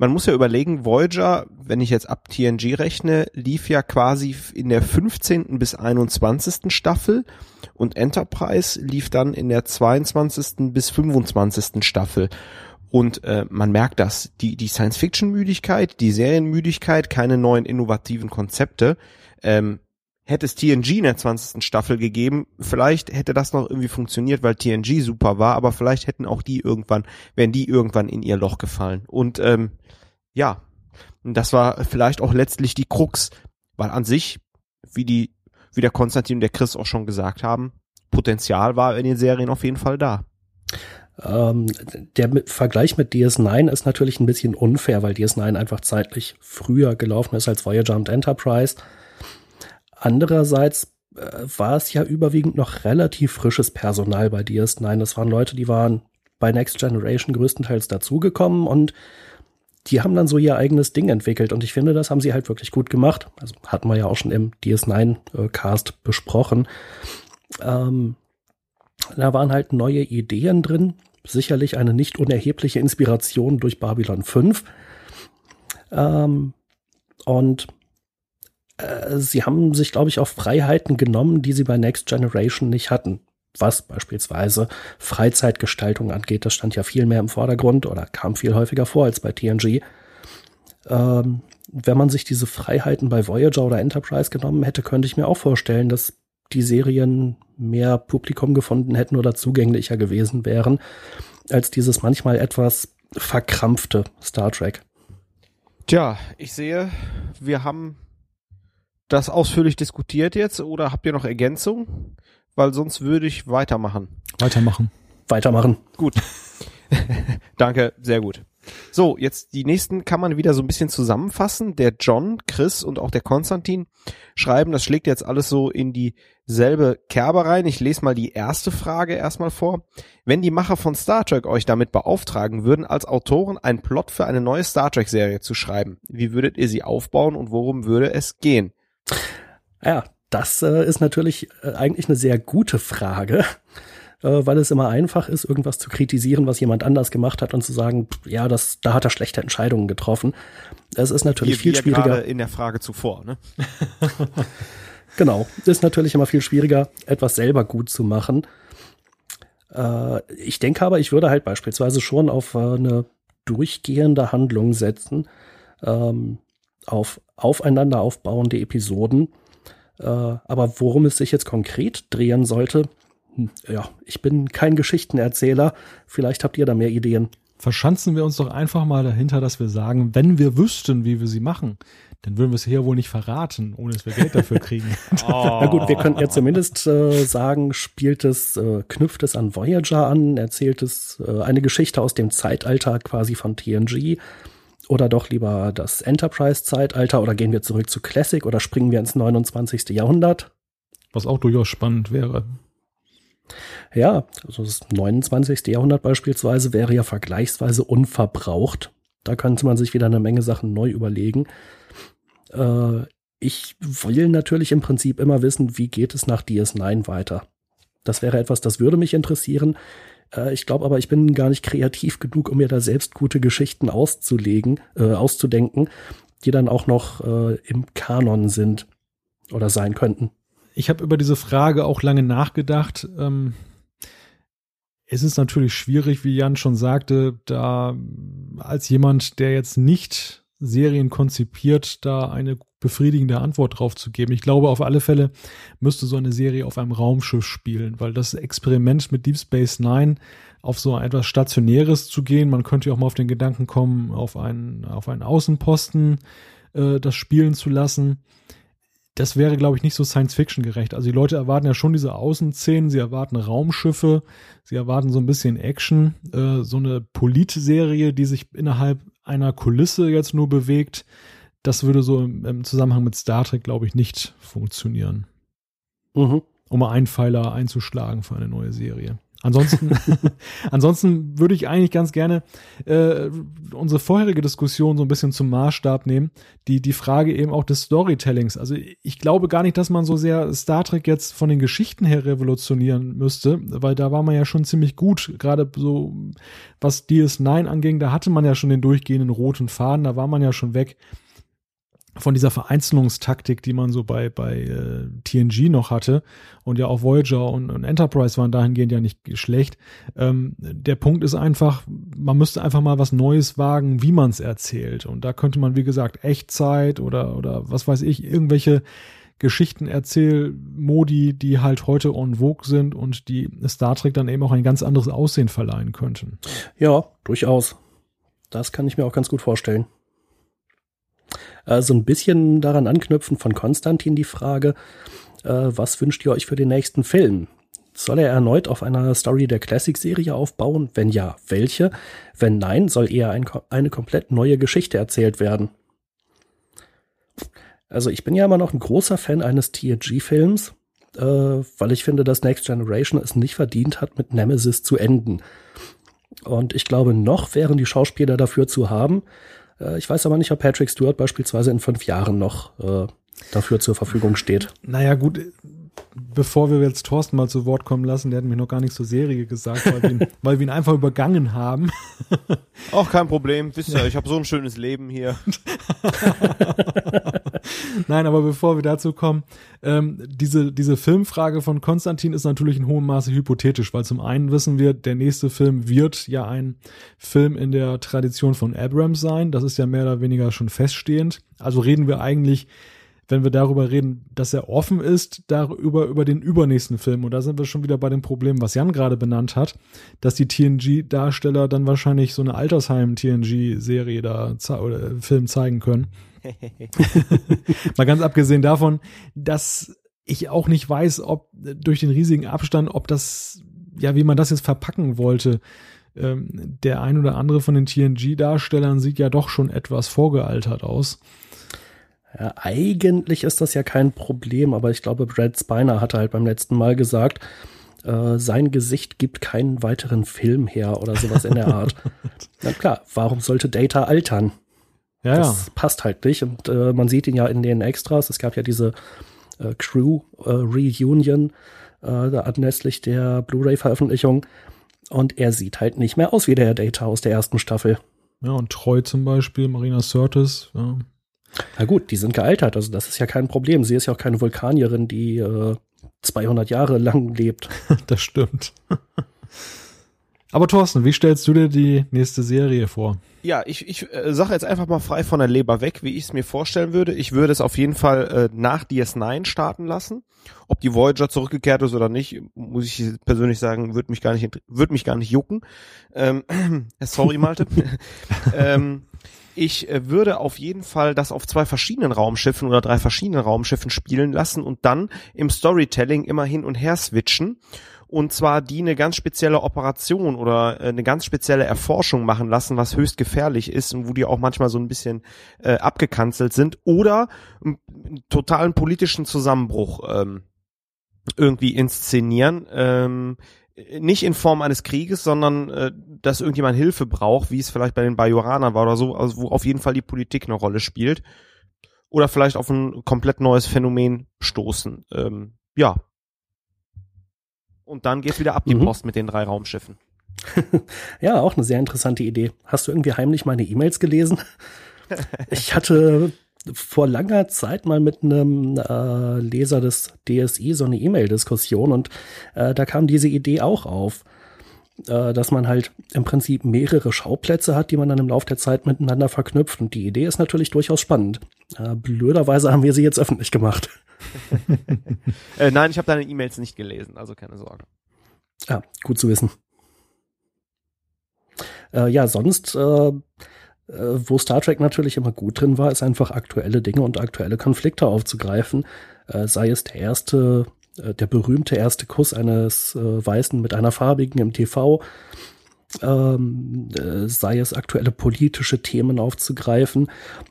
C: man muss ja überlegen, Voyager, wenn ich jetzt ab TNG rechne, lief ja quasi in der 15. bis 21. Staffel und Enterprise lief dann in der 22. bis 25. Staffel. Und äh, man merkt das, die, die Science-Fiction-Müdigkeit, die Serienmüdigkeit, keine neuen innovativen Konzepte. Ähm, hätte es TNG in der 20. Staffel gegeben, vielleicht hätte das noch irgendwie funktioniert, weil TNG super war, aber vielleicht hätten auch die irgendwann, wären die irgendwann in ihr Loch gefallen. Und ähm, ja, das war vielleicht auch letztlich die Krux, weil an sich, wie die, wie der Konstantin und der Chris auch schon gesagt haben, Potenzial war in den Serien auf jeden Fall da.
B: Ähm, der Vergleich mit DS9 ist natürlich ein bisschen unfair, weil DS9 einfach zeitlich früher gelaufen ist als Voyager und Enterprise. Andererseits äh, war es ja überwiegend noch relativ frisches Personal bei DS9. Das waren Leute, die waren bei Next Generation größtenteils dazugekommen und die haben dann so ihr eigenes Ding entwickelt und ich finde, das haben sie halt wirklich gut gemacht. Also hatten wir ja auch schon im DS9-Cast äh, besprochen. Ähm, da waren halt neue Ideen drin, sicherlich eine nicht unerhebliche Inspiration durch Babylon 5. Ähm, und äh, sie haben sich, glaube ich, auch Freiheiten genommen, die sie bei Next Generation nicht hatten was beispielsweise Freizeitgestaltung angeht. Das stand ja viel mehr im Vordergrund oder kam viel häufiger vor als bei TNG. Ähm, wenn man sich diese Freiheiten bei Voyager oder Enterprise genommen hätte, könnte ich mir auch vorstellen, dass die Serien mehr Publikum gefunden hätten oder zugänglicher gewesen wären, als dieses manchmal etwas verkrampfte Star Trek.
C: Tja, ich sehe, wir haben das ausführlich diskutiert jetzt oder habt ihr noch Ergänzungen? weil sonst würde ich weitermachen.
A: Weitermachen.
B: Weitermachen.
C: Gut. Danke, sehr gut. So, jetzt die nächsten kann man wieder so ein bisschen zusammenfassen. Der John, Chris und auch der Konstantin schreiben, das schlägt jetzt alles so in dieselbe Kerbe rein. Ich lese mal die erste Frage erstmal vor. Wenn die Macher von Star Trek euch damit beauftragen würden, als Autoren einen Plot für eine neue Star Trek Serie zu schreiben, wie würdet ihr sie aufbauen und worum würde es gehen?
B: Ja, das äh, ist natürlich äh, eigentlich eine sehr gute Frage, äh, weil es immer einfach ist, irgendwas zu kritisieren, was jemand anders gemacht hat und zu sagen, ja, das, da hat er schlechte Entscheidungen getroffen. Es ist natürlich wie, viel wie schwieriger.
C: in der Frage zuvor, ne?
B: genau, ist natürlich immer viel schwieriger, etwas selber gut zu machen. Äh, ich denke aber, ich würde halt beispielsweise schon auf äh, eine durchgehende Handlung setzen, ähm, auf aufeinander aufbauende Episoden äh, aber worum es sich jetzt konkret drehen sollte, hm, ja, ich bin kein Geschichtenerzähler. Vielleicht habt ihr da mehr Ideen.
A: Verschanzen wir uns doch einfach mal dahinter, dass wir sagen, wenn wir wüssten, wie wir sie machen, dann würden wir es hier wohl nicht verraten, ohne dass wir Geld dafür kriegen.
B: oh. Na gut, wir könnten ja zumindest äh, sagen, spielt es, äh, knüpft es an Voyager an, erzählt es äh, eine Geschichte aus dem Zeitalter quasi von TNG oder doch lieber das Enterprise-Zeitalter oder gehen wir zurück zu Classic oder springen wir ins 29. Jahrhundert?
A: Was auch durchaus spannend wäre.
B: Ja, also das 29. Jahrhundert beispielsweise wäre ja vergleichsweise unverbraucht. Da könnte man sich wieder eine Menge Sachen neu überlegen. Äh, ich will natürlich im Prinzip immer wissen, wie geht es nach DS9 weiter. Das wäre etwas, das würde mich interessieren. Äh, ich glaube aber, ich bin gar nicht kreativ genug, um mir da selbst gute Geschichten auszulegen, äh, auszudenken, die dann auch noch äh, im Kanon sind oder sein könnten.
A: Ich habe über diese Frage auch lange nachgedacht. Ähm, es ist natürlich schwierig, wie Jan schon sagte, da als jemand, der jetzt nicht Serien konzipiert, da eine befriedigende Antwort drauf zu geben. Ich glaube, auf alle Fälle müsste so eine Serie auf einem Raumschiff spielen, weil das Experiment mit Deep Space Nine auf so etwas Stationäres zu gehen, man könnte ja auch mal auf den Gedanken kommen, auf einen, auf einen Außenposten äh, das spielen zu lassen das wäre, glaube ich, nicht so Science-Fiction gerecht. Also die Leute erwarten ja schon diese Außenszenen, sie erwarten Raumschiffe, sie erwarten so ein bisschen Action, äh, so eine Politserie, die sich innerhalb einer Kulisse jetzt nur bewegt. Das würde so im, im Zusammenhang mit Star Trek, glaube ich, nicht funktionieren. Mhm. Um mal einen Pfeiler einzuschlagen für eine neue Serie. Ansonsten, ansonsten würde ich eigentlich ganz gerne äh, unsere vorherige Diskussion so ein bisschen zum Maßstab nehmen. Die, die Frage eben auch des Storytellings. Also ich glaube gar nicht, dass man so sehr Star Trek jetzt von den Geschichten her revolutionieren müsste, weil da war man ja schon ziemlich gut. Gerade so, was DS9 anging, da hatte man ja schon den durchgehenden roten Faden, da war man ja schon weg von dieser Vereinzelungstaktik, die man so bei, bei äh, TNG noch hatte und ja auch Voyager und, und Enterprise waren dahingehend ja nicht schlecht. Ähm, der Punkt ist einfach, man müsste einfach mal was Neues wagen, wie man es erzählt. Und da könnte man, wie gesagt, Echtzeit oder, oder was weiß ich, irgendwelche Geschichten Modi, die halt heute on vogue sind und die Star Trek dann eben auch ein ganz anderes Aussehen verleihen könnten.
B: Ja, durchaus. Das kann ich mir auch ganz gut vorstellen äh, so ein bisschen daran anknüpfen von Konstantin die Frage, äh, was wünscht ihr euch für den nächsten Film? Soll er erneut auf einer Story der Classic-Serie aufbauen? Wenn ja, welche? Wenn nein, soll eher ein, eine komplett neue Geschichte erzählt werden? Also ich bin ja immer noch ein großer Fan eines TNG-Films, äh, weil ich finde, dass Next Generation es nicht verdient hat, mit Nemesis zu enden. Und ich glaube, noch wären die Schauspieler dafür zu haben, äh, ich weiß aber nicht, ob Patrick Stewart beispielsweise in fünf Jahren noch äh, dafür zur Verfügung steht.
A: Naja, gut, bevor wir jetzt Thorsten mal zu Wort kommen lassen, der hat mir noch gar nicht zur Serie gesagt, weil wir ihn, weil wir ihn einfach übergangen haben.
C: Auch kein Problem, wisst ihr, ich habe so ein schönes Leben hier.
A: Nein, aber bevor wir dazu kommen, ähm, diese, diese Filmfrage von Konstantin ist natürlich in hohem Maße hypothetisch, weil zum einen wissen wir, der nächste Film wird ja ein Film in der Tradition von Abrams sein. Das ist ja mehr oder weniger schon feststehend. Also reden wir eigentlich wenn wir darüber reden, dass er offen ist, darüber über den übernächsten Film. Und da sind wir schon wieder bei dem Problem, was Jan gerade benannt hat, dass die TNG-Darsteller dann wahrscheinlich so eine Altersheim-TNG-Serie da oder Film zeigen können. Mal ganz abgesehen davon, dass ich auch nicht weiß, ob durch den riesigen Abstand, ob das, ja, wie man das jetzt verpacken wollte. Ähm, der ein oder andere von den TNG-Darstellern sieht ja doch schon etwas vorgealtert aus.
B: Ja, eigentlich ist das ja kein Problem, aber ich glaube, Brad Spiner hatte halt beim letzten Mal gesagt, äh, sein Gesicht gibt keinen weiteren Film her oder sowas in der Art. Na klar, warum sollte Data altern? Ja, das ja. passt halt nicht. Und äh, man sieht ihn ja in den Extras. Es gab ja diese äh, Crew äh, Reunion äh, anlässlich der Blu-ray-Veröffentlichung. Und er sieht halt nicht mehr aus wie der Data aus der ersten Staffel.
A: Ja, und Treu zum Beispiel, Marina Sirtis, ja,
B: na gut, die sind gealtert, also das ist ja kein Problem. Sie ist ja auch keine Vulkanierin, die äh, 200 Jahre lang lebt.
A: das stimmt. Aber Thorsten, wie stellst du dir die nächste Serie vor?
C: Ja, ich, ich äh, sage jetzt einfach mal frei von der Leber weg, wie ich es mir vorstellen würde. Ich würde es auf jeden Fall äh, nach DS9 starten lassen. Ob die Voyager zurückgekehrt ist oder nicht, muss ich persönlich sagen, würde mich gar nicht, würde mich gar nicht jucken. Ähm, sorry, Malte. ähm, ich äh, würde auf jeden Fall das auf zwei verschiedenen Raumschiffen oder drei verschiedenen Raumschiffen spielen lassen und dann im Storytelling immer hin und her switchen. Und zwar die eine ganz spezielle Operation oder äh, eine ganz spezielle Erforschung machen lassen, was höchst gefährlich ist und wo die auch manchmal so ein bisschen äh, abgekanzelt sind. Oder einen totalen politischen Zusammenbruch ähm, irgendwie inszenieren. Ähm, nicht in Form eines Krieges, sondern äh, dass irgendjemand Hilfe braucht, wie es vielleicht bei den Bajoranern war oder so, also wo auf jeden Fall die Politik eine Rolle spielt. Oder vielleicht auf ein komplett neues Phänomen stoßen. Ähm, ja. Und dann geht's wieder ab die mhm. Post mit den drei Raumschiffen.
B: ja, auch eine sehr interessante Idee. Hast du irgendwie heimlich meine E-Mails gelesen? ich hatte vor langer Zeit mal mit einem äh, Leser des DSI so eine E-Mail-Diskussion und äh, da kam diese Idee auch auf. äh, dass man halt im Prinzip mehrere Schauplätze hat, die man dann im Laufe der Zeit miteinander verknüpft. Und die Idee ist natürlich durchaus spannend. Äh, blöderweise haben wir sie jetzt öffentlich gemacht.
C: äh, nein, ich habe deine E-Mails nicht gelesen, also keine Sorge.
B: Ja, gut zu wissen. Äh, ja, sonst, äh, wo Star Trek natürlich immer gut drin war, ist einfach aktuelle Dinge und aktuelle Konflikte aufzugreifen. Äh, sei es der erste, äh, der berühmte erste Kuss eines äh, Weißen mit einer Farbigen im TV, ähm, äh, sei es aktuelle politische Themen aufzugreifen.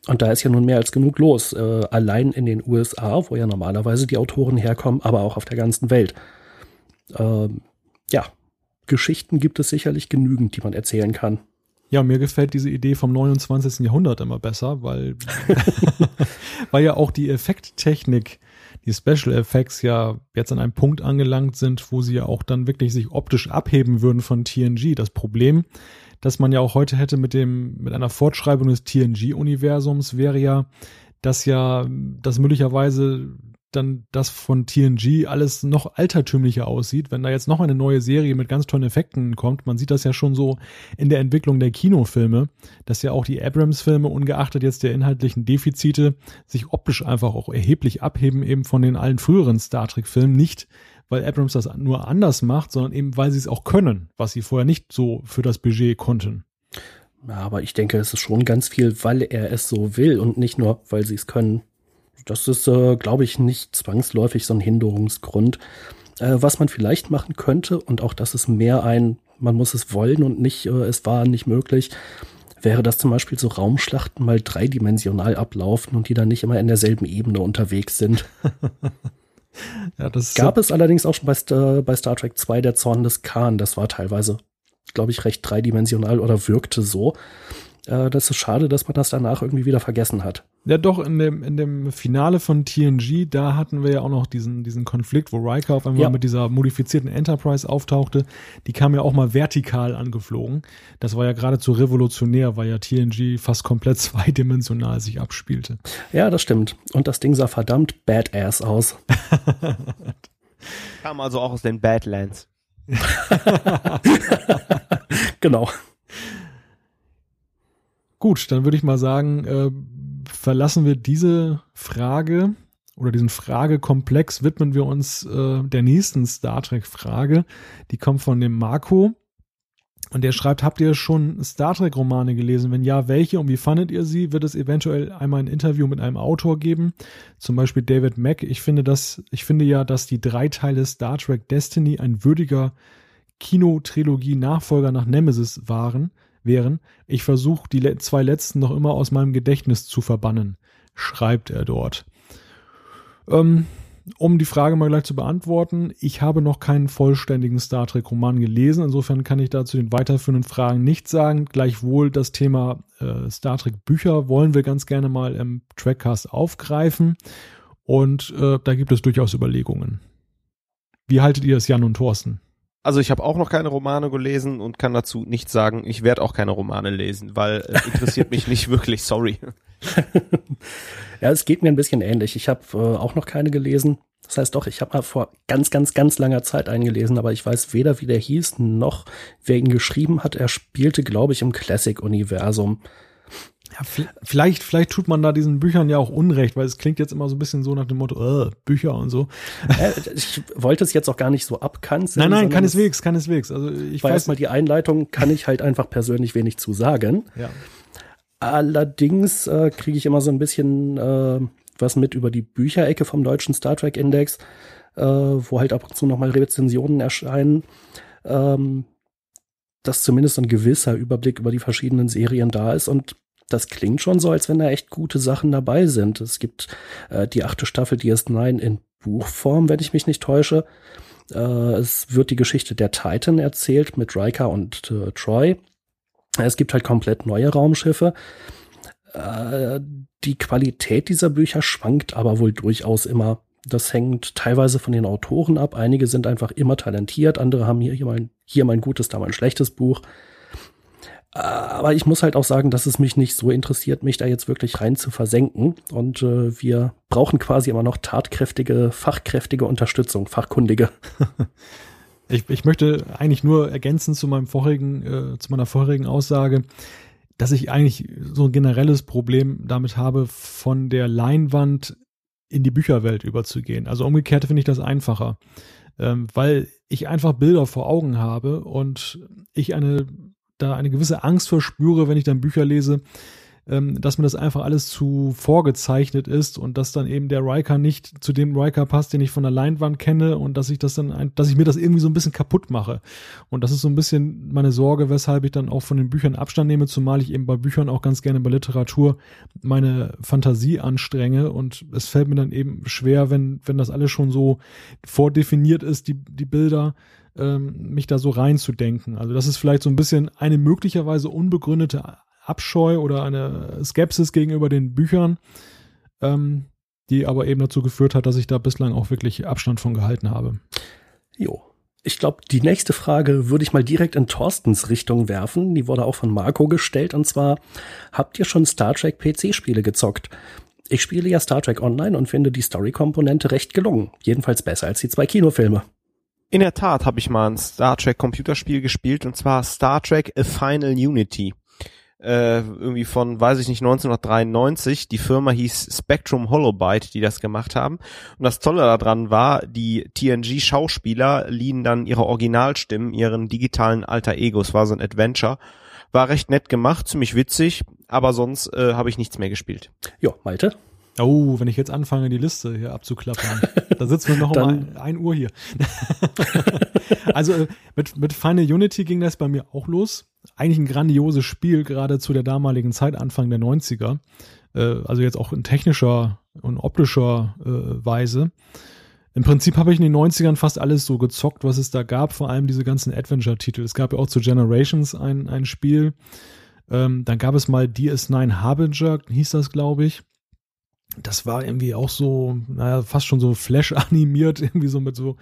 B: Und da ist ja nun mehr als genug los. Äh, allein in den USA, wo ja normalerweise die Autoren herkommen, aber auch auf der ganzen Welt. Ähm, ja, Geschichten gibt es sicherlich genügend, die man erzählen kann.
A: Ja, mir gefällt diese Idee vom 29. Jahrhundert immer besser, weil, weil ja auch die Effekttechnik, die Special Effects ja jetzt an einem Punkt angelangt sind, wo sie ja auch dann wirklich sich optisch abheben würden von TNG. Das Problem, das man ja auch heute hätte mit dem, mit einer Fortschreibung des TNG-Universums wäre ja, dass ja, dass möglicherweise dann das von TNG alles noch altertümlicher aussieht, wenn da jetzt noch eine neue Serie mit ganz tollen Effekten kommt. Man sieht das ja schon so in der Entwicklung der Kinofilme, dass ja auch die Abrams-Filme, ungeachtet jetzt der inhaltlichen Defizite, sich optisch einfach auch erheblich abheben eben von den allen früheren Star Trek-Filmen. Nicht, weil Abrams das nur anders macht, sondern eben, weil sie es auch können, was sie vorher nicht so für das Budget konnten.
B: Aber ich denke, es ist schon ganz viel, weil er es so will und nicht nur, weil sie es können das ist, äh, glaube ich, nicht zwangsläufig so ein Hinderungsgrund. Äh, was man vielleicht machen könnte, und auch das ist mehr ein, man muss es wollen und nicht, äh, es war nicht möglich, wäre das zum Beispiel so Raumschlachten mal dreidimensional ablaufen und die dann nicht immer in derselben Ebene unterwegs sind. ja, das Gab es allerdings auch schon bei, Star, bei Star Trek 2 der Zorn des Khan. Das war teilweise, glaube ich, recht dreidimensional oder wirkte so. Äh, das ist schade, dass man das danach irgendwie wieder vergessen hat.
A: Ja, doch, in dem, in dem Finale von TNG, da hatten wir ja auch noch diesen, diesen Konflikt, wo Riker auf einmal ja. mit dieser modifizierten Enterprise auftauchte. Die kam ja auch mal vertikal angeflogen. Das war ja geradezu revolutionär, weil ja TNG fast komplett zweidimensional sich abspielte.
B: Ja, das stimmt. Und das Ding sah verdammt badass aus.
C: kam also auch aus den Badlands.
B: genau.
A: Gut, dann würde ich mal sagen, äh, verlassen wir diese Frage oder diesen Fragekomplex, widmen wir uns äh, der nächsten Star Trek-Frage. Die kommt von dem Marco. Und der schreibt, habt ihr schon Star Trek-Romane gelesen? Wenn ja, welche und wie fandet ihr sie? Wird es eventuell einmal ein Interview mit einem Autor geben? Zum Beispiel David Mack. Ich finde das, ich finde ja, dass die drei Teile Star Trek Destiny ein würdiger Kinotrilogie-Nachfolger nach Nemesis waren wären. Ich versuche die zwei letzten noch immer aus meinem Gedächtnis zu verbannen, schreibt er dort. Ähm, um die Frage mal gleich zu beantworten, ich habe noch keinen vollständigen Star Trek-Roman gelesen, insofern kann ich dazu den weiterführenden Fragen nichts sagen. Gleichwohl das Thema äh, Star Trek-Bücher wollen wir ganz gerne mal im Trackcast aufgreifen und äh, da gibt es durchaus Überlegungen. Wie haltet ihr es, Jan und Thorsten?
C: Also ich habe auch noch keine Romane gelesen und kann dazu nichts sagen. Ich werde auch keine Romane lesen, weil äh, interessiert mich nicht wirklich, sorry.
B: ja, es geht mir ein bisschen ähnlich. Ich habe äh, auch noch keine gelesen. Das heißt doch, ich habe mal vor ganz, ganz, ganz langer Zeit eingelesen, aber ich weiß weder, wie der hieß, noch wer ihn geschrieben hat. Er spielte, glaube ich, im Classic-Universum.
A: Ja, vielleicht, vielleicht tut man da diesen Büchern ja auch Unrecht, weil es klingt jetzt immer so ein bisschen so nach dem Motto, äh, Bücher und so.
B: Äh, ich wollte es jetzt auch gar nicht so abkanzeln.
A: Nein, nein, keineswegs, keineswegs. Also ich
B: weiß mal die Einleitung, kann ich halt einfach persönlich wenig zu sagen.
A: Ja.
B: Allerdings äh, kriege ich immer so ein bisschen äh, was mit über die Bücherecke vom deutschen Star Trek Index, äh, wo halt ab und zu nochmal Rezensionen erscheinen. Ähm, dass zumindest ein gewisser Überblick über die verschiedenen Serien da ist und das klingt schon so, als wenn da echt gute Sachen dabei sind. Es gibt äh, die achte Staffel DS9 in Buchform, wenn ich mich nicht täusche. Äh, es wird die Geschichte der Titan erzählt mit Riker und äh, Troy. Es gibt halt komplett neue Raumschiffe. Äh, die Qualität dieser Bücher schwankt aber wohl durchaus immer. Das hängt teilweise von den Autoren ab. Einige sind einfach immer talentiert, andere haben hier, hier, mal, hier mal ein gutes, da mal ein schlechtes Buch. Aber ich muss halt auch sagen, dass es mich nicht so interessiert, mich da jetzt wirklich rein zu versenken. Und äh, wir brauchen quasi immer noch tatkräftige, fachkräftige Unterstützung, fachkundige.
A: Ich, ich möchte eigentlich nur ergänzen zu meinem vorherigen, äh, zu meiner vorherigen Aussage, dass ich eigentlich so ein generelles Problem damit habe, von der Leinwand in die Bücherwelt überzugehen. Also umgekehrt finde ich das einfacher, ähm, weil ich einfach Bilder vor Augen habe und ich eine da eine gewisse Angst verspüre, wenn ich dann Bücher lese, ähm, dass mir das einfach alles zu vorgezeichnet ist und dass dann eben der Riker nicht zu dem Riker passt, den ich von der Leinwand kenne und dass ich das dann, dass ich mir das irgendwie so ein bisschen kaputt mache. Und das ist so ein bisschen meine Sorge, weshalb ich dann auch von den Büchern Abstand nehme, zumal ich eben bei Büchern auch ganz gerne bei Literatur meine Fantasie anstrenge und es fällt mir dann eben schwer, wenn, wenn das alles schon so vordefiniert ist, die, die Bilder, ähm, mich da so reinzudenken. Also das ist vielleicht so ein bisschen eine möglicherweise unbegründete Abscheu oder eine Skepsis gegenüber den Büchern, ähm, die aber eben dazu geführt hat, dass ich da bislang auch wirklich Abstand von gehalten habe.
B: Jo. Ich glaube, die nächste Frage würde ich mal direkt in Thorstens Richtung werfen. Die wurde auch von Marco gestellt. Und zwar, habt ihr schon Star Trek PC-Spiele gezockt? Ich spiele ja Star Trek Online und finde die Story-Komponente recht gelungen. Jedenfalls besser als die zwei Kinofilme.
C: In der Tat habe ich mal ein Star Trek Computerspiel gespielt und zwar Star Trek A Final Unity äh, irgendwie von, weiß ich nicht, 1993. Die Firma hieß Spectrum Holobyte, die das gemacht haben. Und das Tolle daran war, die TNG-Schauspieler liehen dann ihre Originalstimmen, ihren digitalen Alter Egos, war so ein Adventure. War recht nett gemacht, ziemlich witzig, aber sonst äh, habe ich nichts mehr gespielt.
B: Ja, Malte?
A: Oh, wenn ich jetzt anfange, die Liste hier abzuklappern, da sitzen wir noch um ein, Uhr hier. also äh, mit, mit Final Unity ging das bei mir auch los. Eigentlich ein grandioses Spiel, gerade zu der damaligen Zeit, Anfang der 90er. Äh, also jetzt auch in technischer und optischer äh, Weise. Im Prinzip habe ich in den 90ern fast alles so gezockt, was es da gab, vor allem diese ganzen Adventure-Titel. Es gab ja auch zu Generations ein, ein Spiel. Ähm, dann gab es mal DS9 Harbinger, hieß das, glaube ich das war irgendwie auch so, naja, fast schon so Flash animiert, irgendwie so mit so,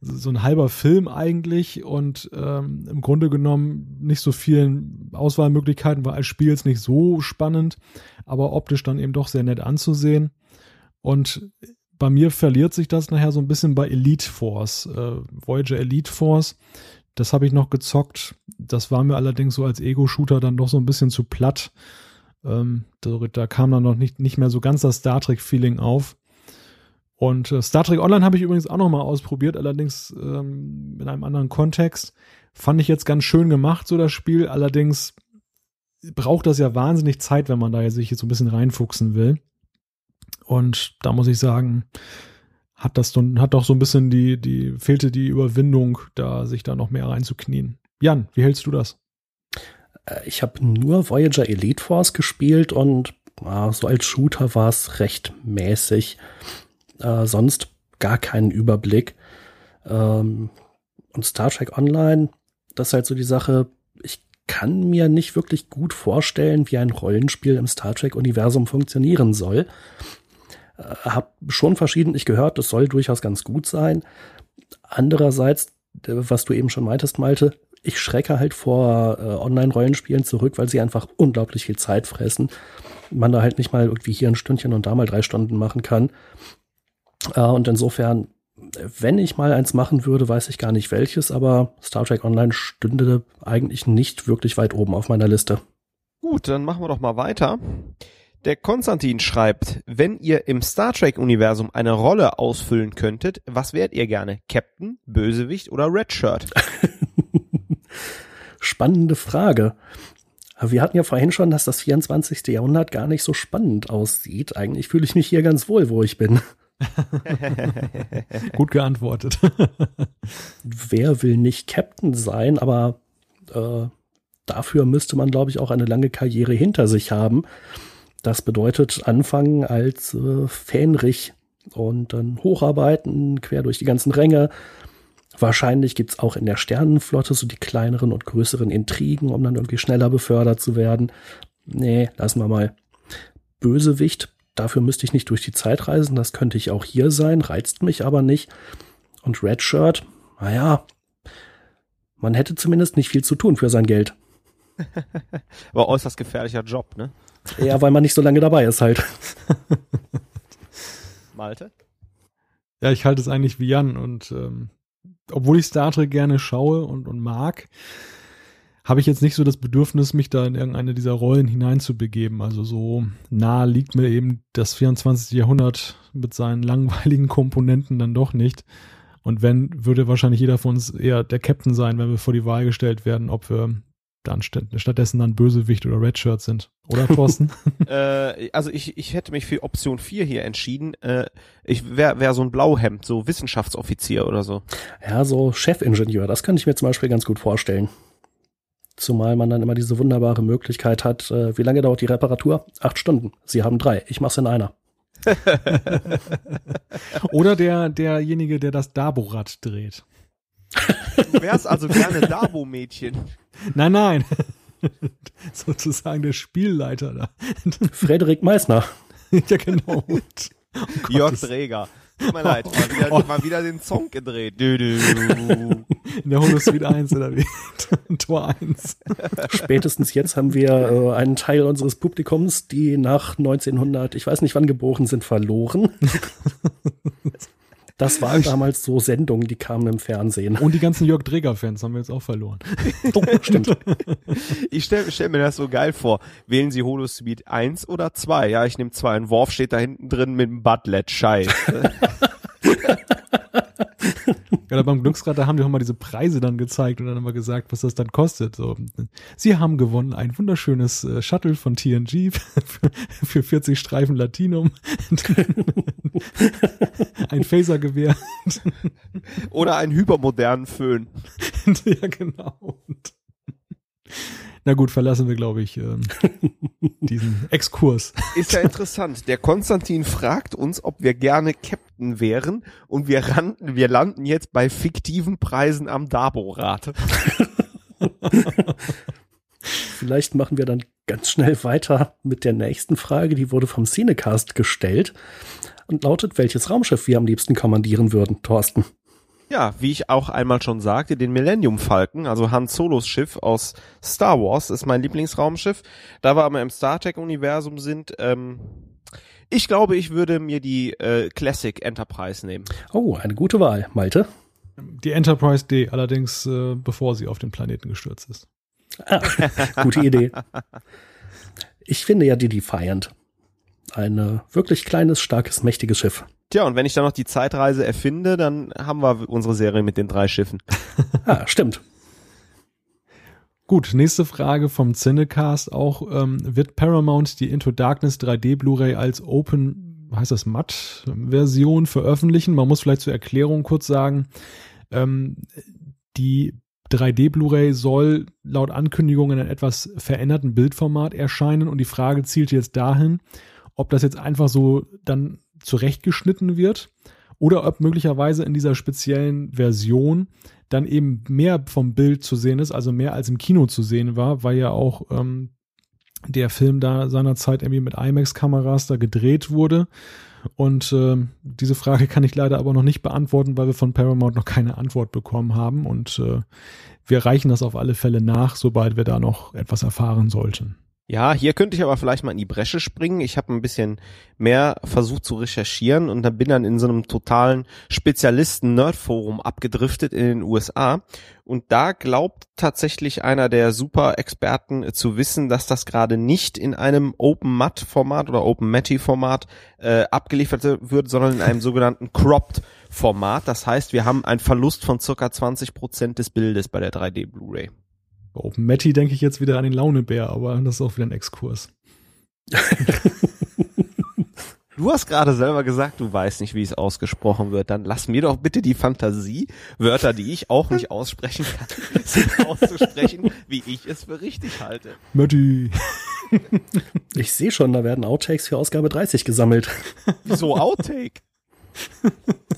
A: so ein halber Film eigentlich und ähm, im Grunde genommen nicht so vielen Auswahlmöglichkeiten, war als Spiel jetzt nicht so spannend, aber optisch dann eben doch sehr nett anzusehen. Und bei mir verliert sich das nachher so ein bisschen bei Elite Force, äh, Voyager Elite Force. Das habe ich noch gezockt. Das war mir allerdings so als Ego-Shooter dann doch so ein bisschen zu platt. Ähm, da, da, kam dann noch nicht, nicht mehr so ganz das Star Trek-Feeling auf. Und äh, Star Trek Online habe ich übrigens auch noch mal ausprobiert, allerdings ähm, in einem anderen Kontext. Fand ich jetzt ganz schön gemacht, so das Spiel. Allerdings braucht das ja wahnsinnig Zeit, wenn man da sich jetzt so ein bisschen reinfuchsen will. Und da muss ich sagen, hat das hat doch so ein bisschen die, die, fehlte die Überwindung, da sich da noch mehr reinzuknien. Jan, wie hältst du das?
B: Äh, ich habe nur Voyager Elite Force gespielt und äh, so als Shooter war es recht mäßig. Äh, sonst gar keinen Überblick. Ähm, und Star Trek Online, das ist halt so die Sache, ich kann mir nicht wirklich gut vorstellen, wie ein Rollenspiel im Star Trek-Universum funktionieren soll. Äh, hab schon verschiedentlich gehört, das soll durchaus ganz gut sein. Andererseits, äh, was du eben schon meintest, Malte, ich schrecke halt vor äh, Online-Rollenspielen zurück, weil sie einfach unglaublich viel Zeit fressen. Man da halt nicht mal irgendwie hier ein Stündchen und da mal drei Stunden machen kann. Äh, und insofern, wenn ich mal eins machen würde, weiß ich gar nicht welches, aber Star Trek Online stünde eigentlich nicht wirklich weit oben auf meiner Liste.
C: Gut, dann machen wir doch mal weiter. Der Konstantin schreibt, wenn ihr im Star Trek-Universum eine Rolle ausfüllen könntet, was wärt ihr gerne? Captain, Bösewicht oder Redshirt?
B: Spannende Frage. Wir hatten ja vorhin schon, dass das 24. Jahrhundert gar nicht so spannend aussieht. Eigentlich fühle ich mich hier ganz wohl, wo ich bin.
A: Gut geantwortet.
B: Wer will nicht Captain sein, aber äh, dafür müsste man, glaube ich, auch eine lange Karriere hinter sich haben. Das bedeutet anfangen als äh, Fähnrich und dann hocharbeiten, quer durch die ganzen Ränge, Wahrscheinlich gibt's auch in der Sternenflotte so die kleineren und größeren Intrigen, um dann irgendwie schneller befördert zu werden. Nee, lassen wir mal. Bösewicht, dafür müsste ich nicht durch die Zeit reisen, das könnte ich auch hier sein, reizt mich aber nicht. Und Redshirt, naja, man hätte zumindest nicht viel zu tun für sein Geld.
C: aber äußerst gefährlicher Job, ne?
B: Ja, weil man nicht so lange dabei ist halt.
C: Malte?
A: Ja, ich halte es eigentlich wie Jan und ähm, obwohl ich Star Trek gerne schaue und, und mag, habe ich jetzt nicht so das Bedürfnis, mich da in irgendeine dieser Rollen hineinzubegeben. Also so nah liegt mir eben das 24. Jahrhundert mit seinen langweiligen Komponenten dann doch nicht. Und wenn, würde wahrscheinlich jeder von uns eher der Captain sein, wenn wir vor die Wahl gestellt werden, ob wir dann st stattdessen dann Bösewicht oder Redshirt sind. Oder Thorsten?
C: äh, also ich, ich hätte mich für Option 4 hier entschieden. Äh, ich wäre wär so ein Blauhemd, so Wissenschaftsoffizier oder so.
B: Ja, so Chefingenieur, das kann ich mir zum Beispiel ganz gut vorstellen. Zumal man dann immer diese wunderbare Möglichkeit hat, äh, wie lange dauert die Reparatur? Acht Stunden. Sie haben drei. Ich mach's in einer.
A: Oder der, derjenige, der das Daborad dreht.
C: Du wärst also gerne Dabo-Mädchen.
A: Nein, nein. Sozusagen der Spielleiter da.
B: Frederik Meissner.
A: ja, genau. Oh
C: Jörg Träger. Tut mir leid, mal wieder, oh. mal wieder den Song gedreht. Du, du.
A: In der Holosuite 1 oder wie? Tor 1.
B: Spätestens jetzt haben wir äh, einen Teil unseres Publikums, die nach 1900, ich weiß nicht wann geboren sind, verloren. Das waren damals so Sendungen, die kamen im Fernsehen.
A: Und die ganzen Jörg Dreger-Fans haben wir jetzt auch verloren.
B: oh, stimmt.
C: Ich stelle stell mir das so geil vor. Wählen Sie Holosuite 1 oder 2? Ja, ich nehme 2. Ein Worf steht da hinten drin mit dem Butlet. Scheiße.
A: Ja, beim Glücksrad, da haben die auch mal diese Preise dann gezeigt und dann immer gesagt, was das dann kostet. So, sie haben gewonnen ein wunderschönes äh, Shuttle von TNG für, für 40 Streifen Latinum. ein Phasergewehr.
C: Oder einen hypermodernen Föhn.
A: ja, genau. Na gut, verlassen wir, glaube ich, ähm, diesen Exkurs.
C: Ist ja interessant. Der Konstantin fragt uns, ob wir gerne Captain wären und wir, rannten, wir landen jetzt bei fiktiven Preisen am Dabo-Rat.
B: Vielleicht machen wir dann ganz schnell weiter mit der nächsten Frage. Die wurde vom Cinecast gestellt und lautet, welches Raumschiff wir am liebsten kommandieren würden, Thorsten.
C: Ja, wie ich auch einmal schon sagte, den Millennium Falcon, also Han Solos Schiff aus Star Wars, ist mein Lieblingsraumschiff. Da wir aber im Star Trek Universum sind, ähm, ich glaube, ich würde mir die äh, Classic Enterprise nehmen.
B: Oh, eine gute Wahl, Malte.
A: Die Enterprise D, allerdings äh, bevor sie auf den Planeten gestürzt ist.
B: Ah, gute Idee. Ich finde ja die Defiant. Ein wirklich kleines, starkes, mächtiges Schiff.
C: Tja, und wenn ich dann noch die Zeitreise erfinde, dann haben wir unsere Serie mit den drei Schiffen.
B: ah, stimmt.
A: Gut, nächste Frage vom Cinecast auch. Ähm, wird Paramount die Into Darkness 3D Blu-ray als Open, heißt das Matt-Version veröffentlichen? Man muss vielleicht zur Erklärung kurz sagen, ähm, die 3D Blu-ray soll laut Ankündigung in einem etwas veränderten Bildformat erscheinen und die Frage zielt jetzt dahin, ob das jetzt einfach so dann zurechtgeschnitten wird oder ob möglicherweise in dieser speziellen Version dann eben mehr vom Bild zu sehen ist, also mehr als im Kino zu sehen war, weil ja auch ähm, der Film da seinerzeit irgendwie mit IMAX-Kameras da gedreht wurde. Und äh, diese Frage kann ich leider aber noch nicht beantworten, weil wir von Paramount noch keine Antwort bekommen haben. Und äh, wir reichen das auf alle Fälle nach, sobald wir da noch etwas erfahren sollten.
C: Ja, hier könnte ich aber vielleicht mal in die Bresche springen. Ich habe ein bisschen mehr versucht zu recherchieren und dann bin dann in so einem totalen Spezialisten-Nerd-Forum abgedriftet in den USA. Und da glaubt tatsächlich einer der Super-Experten zu wissen, dass das gerade nicht in einem Open-Mat-Format oder Open-Matty-Format äh, abgeliefert wird, sondern in einem sogenannten Cropped-Format. Das heißt, wir haben einen Verlust von circa 20 Prozent des Bildes bei der 3D Blu-ray.
A: Bei Open Matty denke ich jetzt wieder an den Launebär, aber das ist auch wieder ein Exkurs.
C: Du hast gerade selber gesagt, du weißt nicht, wie es ausgesprochen wird. Dann lass mir doch bitte die Fantasie, Wörter, die ich auch nicht aussprechen kann, auszusprechen, wie ich es für richtig halte.
A: Matti.
B: Ich sehe schon, da werden Outtakes für Ausgabe 30 gesammelt.
C: Wieso Outtake?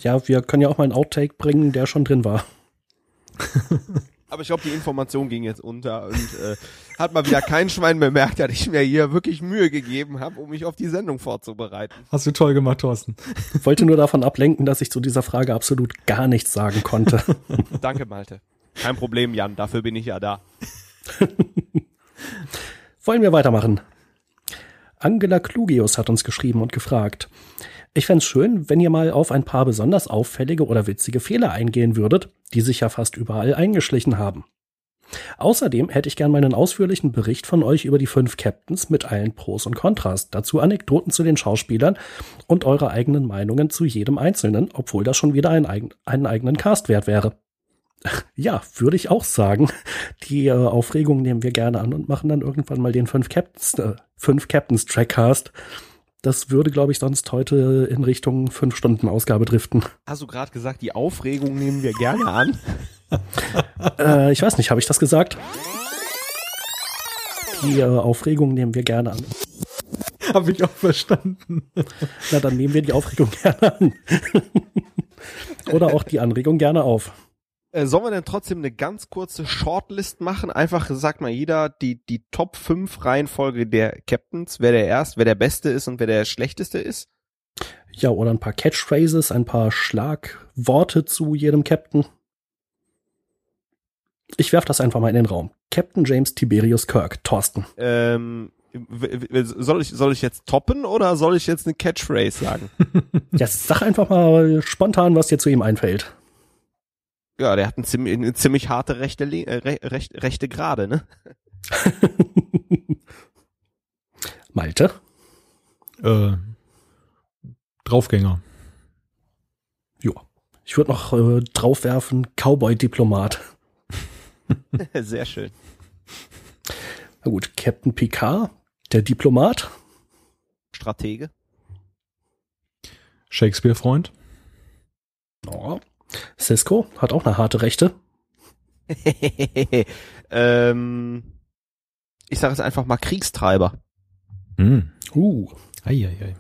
B: Ja, wir können ja auch mal einen Outtake bringen, der schon drin war.
C: Aber ich glaube, die Information ging jetzt unter und äh, hat mal wieder kein Schwein bemerkt, dass ich mir hier wirklich Mühe gegeben habe, um mich auf die Sendung vorzubereiten.
A: Hast du toll gemacht, Thorsten.
B: Ich wollte nur davon ablenken, dass ich zu dieser Frage absolut gar nichts sagen konnte.
C: Danke, Malte. Kein Problem, Jan, dafür bin ich ja da.
B: Wollen wir weitermachen? Angela Klugius hat uns geschrieben und gefragt, Ich fände schön, wenn ihr mal auf ein paar besonders auffällige oder witzige Fehler eingehen würdet, die sich ja fast überall eingeschlichen haben. Außerdem hätte ich gern meinen ausführlichen Bericht von euch über die fünf Captains mit allen Pros und Kontras, dazu Anekdoten zu den Schauspielern und eure eigenen Meinungen zu jedem Einzelnen, obwohl das schon wieder ein einen eigenen Cast wert wäre. Ja, würde ich auch sagen. Die äh, Aufregung nehmen wir gerne an und machen dann irgendwann mal den fünf Captains, äh, fünf Captains Trackcast. Das würde, glaube ich, sonst heute in Richtung fünf Stunden Ausgabe driften.
C: Hast du gerade gesagt, die Aufregung nehmen wir gerne an?
B: äh, ich weiß nicht, habe ich das gesagt? Die äh, Aufregung nehmen wir gerne an.
A: Habe ich auch verstanden.
B: Na, dann nehmen wir die Aufregung gerne an. Oder auch die Anregung gerne auf.
C: Äh, sollen wir denn trotzdem eine ganz kurze Shortlist machen? Einfach sagt mal jeder die, die Top 5 Reihenfolge der Captains, wer der erst, wer der Beste ist und wer der Schlechteste ist?
B: Ja, oder ein paar Catchphrases, ein paar Schlagworte zu jedem Captain. Ich werf das einfach mal in den Raum. Captain James Tiberius Kirk, Thorsten.
C: Ähm, soll ich, soll ich jetzt toppen oder soll ich jetzt eine Catchphrase sagen?
B: ja, sag einfach mal spontan, was dir zu ihm einfällt.
C: Ja, der hat eine ziemlich, eine ziemlich harte rechte, äh, recht, rechte Gerade, ne?
B: Malte?
A: Äh, Draufgänger.
B: Ja. Ich würde noch äh, draufwerfen, Cowboy-Diplomat.
C: Sehr schön.
B: Na gut, Captain Picard, der Diplomat.
C: Stratege.
A: Shakespeare-Freund.
B: Oh, Cisco hat auch eine harte Rechte.
C: ähm, ich sage es einfach mal Kriegstreiber.
A: Mm. Uh. Eieiei.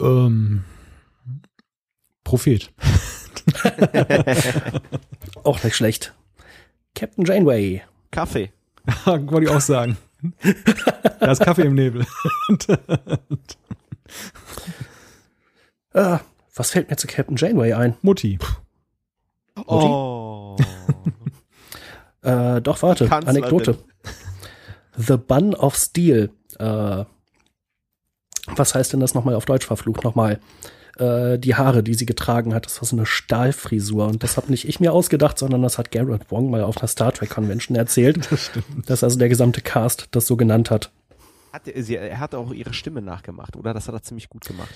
A: Ähm, Prophet.
B: auch nicht schlecht. Captain Janeway.
C: Kaffee.
A: Wollte ich auch sagen. da ist Kaffee im Nebel.
B: ah, was fällt mir zu Captain Janeway ein?
A: Mutti.
C: Mutti? Oh.
B: äh, doch, warte, Kanzlerin. Anekdote. The Bun of Steel. Äh, was heißt denn das nochmal auf Deutsch verflucht? Nochmal. Äh, die Haare, die sie getragen hat, das war so eine Stahlfrisur. Und das habe nicht ich mir ausgedacht, sondern das hat Garrett Wong mal auf einer Star Trek Convention erzählt. Das stimmt. Dass also der gesamte Cast das so genannt hat.
C: hat sie, er hat auch ihre Stimme nachgemacht, oder? Das hat er ziemlich gut gemacht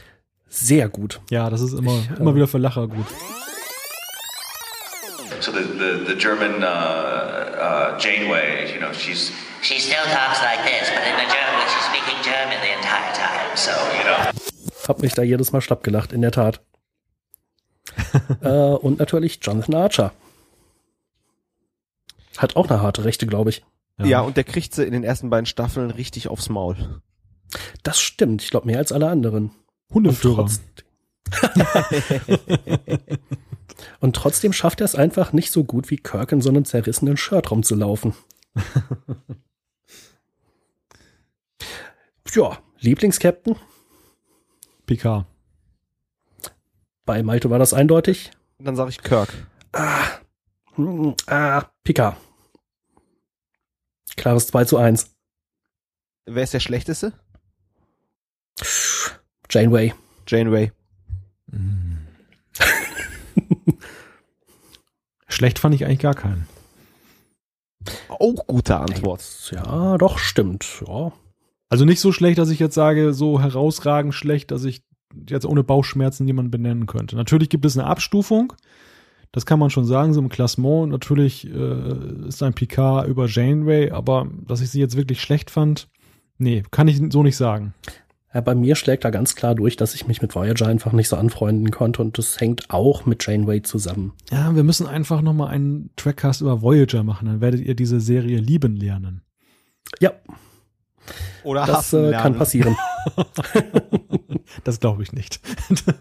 B: sehr gut.
A: Ja, das ist immer, ich, immer wieder für Lacher gut.
D: So the, the, the German uh, uh, Janeway, you know, she's...
E: She still talks like this, but in the German, she's speaking German the entire time, so, you know.
B: Hab mich da jedes Mal schlapp gelacht, in der Tat. äh, und natürlich Jonathan Archer. Hat auch eine harte Rechte, glaube ich.
C: Ja. ja, und der kriegt sie in den ersten beiden Staffeln richtig aufs Maul.
B: Das stimmt, ich glaube mehr als alle anderen.
A: Hundeführer.
B: Und, und trotzdem schafft er es einfach nicht so gut wie Kirk in so einem zerrissenen Shirt rumzulaufen. ja, Lieblingskapitän?
A: Picard.
B: Bei Malte war das eindeutig.
C: Dann sage ich Kirk.
B: Ah, hm, ah, Picard. Klares 2 zu 1.
C: Wer ist der Schlechteste?
B: Janeway.
C: Janeway.
A: Schlecht fand ich eigentlich gar keinen.
C: Auch gute Antwort.
B: Ja, doch, stimmt. Ja.
A: Also nicht so schlecht, dass ich jetzt sage, so herausragend schlecht, dass ich jetzt ohne Bauchschmerzen jemanden benennen könnte. Natürlich gibt es eine Abstufung. Das kann man schon sagen, so im Klassement. Natürlich äh, ist ein Picard über Janeway, aber dass ich sie jetzt wirklich schlecht fand, nee, kann ich so nicht sagen.
B: Ja, bei mir schlägt da ganz klar durch, dass ich mich mit Voyager einfach nicht so anfreunden konnte und das hängt auch mit Janeway zusammen.
A: Ja, wir müssen einfach nochmal einen Trackcast über Voyager machen, dann werdet ihr diese Serie lieben lernen.
B: Ja.
C: Oder
B: das äh, kann passieren.
A: das glaube ich nicht.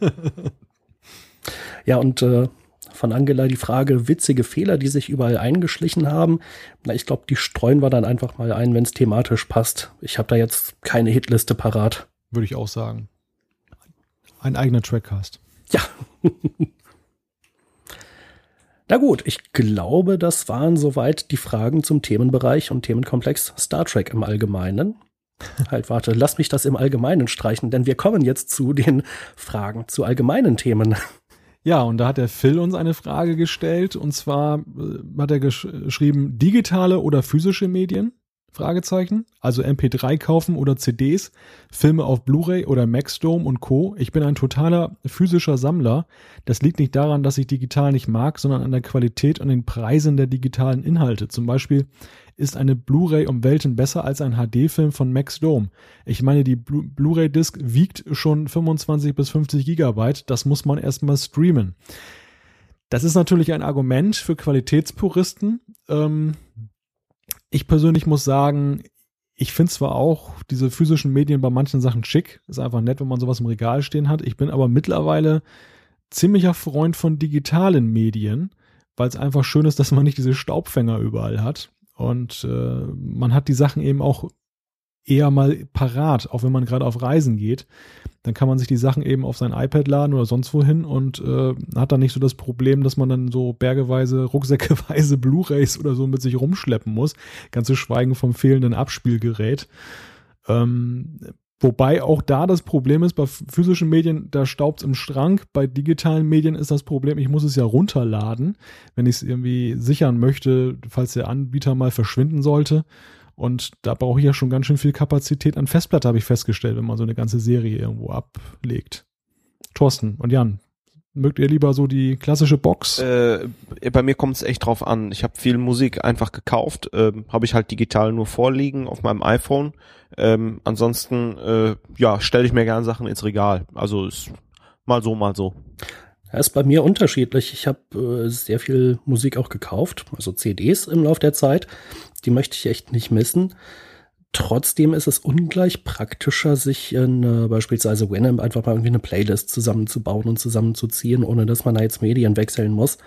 B: ja, und äh, von Angela die Frage, witzige Fehler, die sich überall eingeschlichen haben. Na, ich glaube, die streuen wir dann einfach mal ein, wenn es thematisch passt. Ich habe da jetzt keine Hitliste parat.
A: Würde ich auch sagen. Ein eigener Trackcast.
B: Ja. Na gut, ich glaube, das waren soweit die Fragen zum Themenbereich und Themenkomplex Star Trek im Allgemeinen. Halt, warte, lass mich das im Allgemeinen streichen, denn wir kommen jetzt zu den Fragen zu allgemeinen Themen.
A: Ja, und da hat der Phil uns eine Frage gestellt, und zwar äh, hat er gesch geschrieben, digitale oder physische Medien? Fragezeichen. Also MP3 kaufen oder CDs, Filme auf Blu-ray oder Maxdome und Co. Ich bin ein totaler physischer Sammler. Das liegt nicht daran, dass ich digital nicht mag, sondern an der Qualität und den Preisen der digitalen Inhalte. Zum Beispiel ist eine Blu-ray um Welten besser als ein HD-Film von Maxdome. Ich meine, die Blu-ray-Disc wiegt schon 25 bis 50 Gigabyte. Das muss man erstmal streamen. Das ist natürlich ein Argument für Qualitätspuristen. Ähm, ich persönlich muss sagen, ich finde zwar auch diese physischen Medien bei manchen Sachen schick, ist einfach nett, wenn man sowas im Regal stehen hat. Ich bin aber mittlerweile ziemlicher Freund von digitalen Medien, weil es einfach schön ist, dass man nicht diese Staubfänger überall hat. Und äh, man hat die Sachen eben auch eher mal parat, auch wenn man gerade auf Reisen geht. Dann kann man sich die Sachen eben auf sein iPad laden oder sonst wohin und äh, hat dann nicht so das Problem, dass man dann so bergeweise, rucksäckeweise Blu-rays oder so mit sich rumschleppen muss. Ganz zu schweigen vom fehlenden Abspielgerät. Ähm, wobei auch da das Problem ist, bei physischen Medien, da staubt's im Schrank. Bei digitalen Medien ist das Problem, ich muss es ja runterladen, wenn ich es irgendwie sichern möchte, falls der Anbieter mal verschwinden sollte. Und da brauche ich ja schon ganz schön viel Kapazität an Festplatte, habe ich festgestellt, wenn man so eine ganze Serie irgendwo ablegt. Thorsten und Jan, mögt ihr lieber so die klassische Box?
C: Äh, bei mir kommt es echt drauf an. Ich habe viel Musik einfach gekauft, ähm, habe ich halt digital nur vorliegen auf meinem iPhone. Ähm, ansonsten, äh, ja, stelle ich mir gerne Sachen ins Regal. Also ist mal so, mal so.
B: Ja, ist bei mir unterschiedlich. Ich habe äh, sehr viel Musik auch gekauft, also CDs im Lauf der Zeit. Die möchte ich echt nicht missen. Trotzdem ist es ungleich praktischer, sich in äh, beispielsweise Winamp einfach mal irgendwie eine Playlist zusammenzubauen und zusammenzuziehen, ohne dass man da jetzt Medien wechseln muss.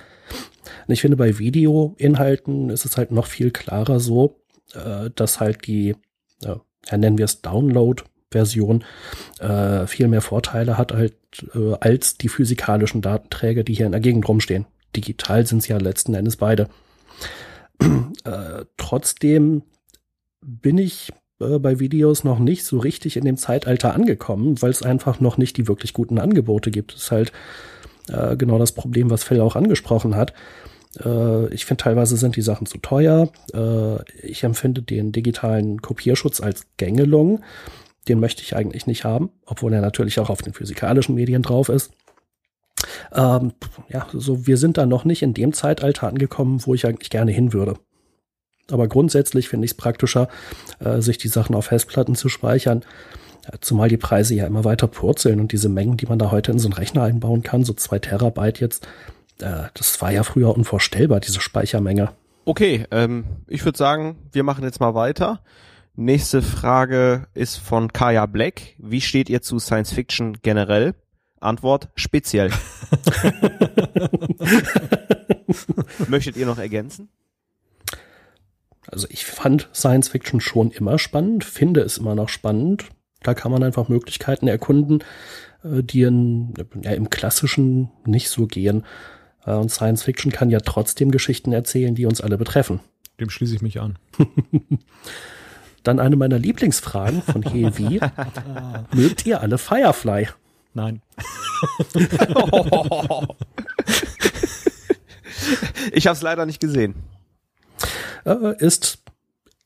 B: Und ich finde, bei Videoinhalten ist es halt noch viel klarer so, äh, dass halt die, ja, nennen wir es Download-Version, äh, viel mehr Vorteile hat halt, äh, als die physikalischen Datenträger, die hier in der Gegend rumstehen. Digital sind es ja letzten Endes beide. Äh, trotzdem bin ich äh, bei Videos noch nicht so richtig in dem Zeitalter angekommen, weil es einfach noch nicht die wirklich guten Angebote gibt. Das ist halt äh, genau das Problem, was Phil auch angesprochen hat. Äh, ich finde, teilweise sind die Sachen zu teuer. Äh, ich empfinde den digitalen Kopierschutz als Gängelung. Den möchte ich eigentlich nicht haben, obwohl er natürlich auch auf den physikalischen Medien drauf ist. Ähm, ja, so wir sind da noch nicht in dem Zeitalter angekommen, wo ich eigentlich gerne hin würde. Aber grundsätzlich finde ich es praktischer, äh, sich die Sachen auf Festplatten zu speichern. Zumal die Preise ja immer weiter purzeln und diese Mengen, die man da heute in so einen Rechner einbauen kann, so zwei Terabyte jetzt, äh, das war ja früher unvorstellbar, diese Speichermenge.
C: Okay, ähm, ich würde sagen, wir machen jetzt mal weiter. Nächste Frage ist von Kaya Black. Wie steht ihr zu Science Fiction generell? Antwort speziell. Möchtet ihr noch ergänzen?
B: Also ich fand Science Fiction schon immer spannend, finde es immer noch spannend. Da kann man einfach Möglichkeiten erkunden, äh, die in, ja, im Klassischen nicht so gehen. Äh, und Science Fiction kann ja trotzdem Geschichten erzählen, die uns alle betreffen.
A: Dem schließe ich mich an.
B: Dann eine meiner Lieblingsfragen von Hevi. Mögt ihr alle Firefly?
A: Nein.
C: ich habe es leider nicht gesehen.
B: Äh, ist,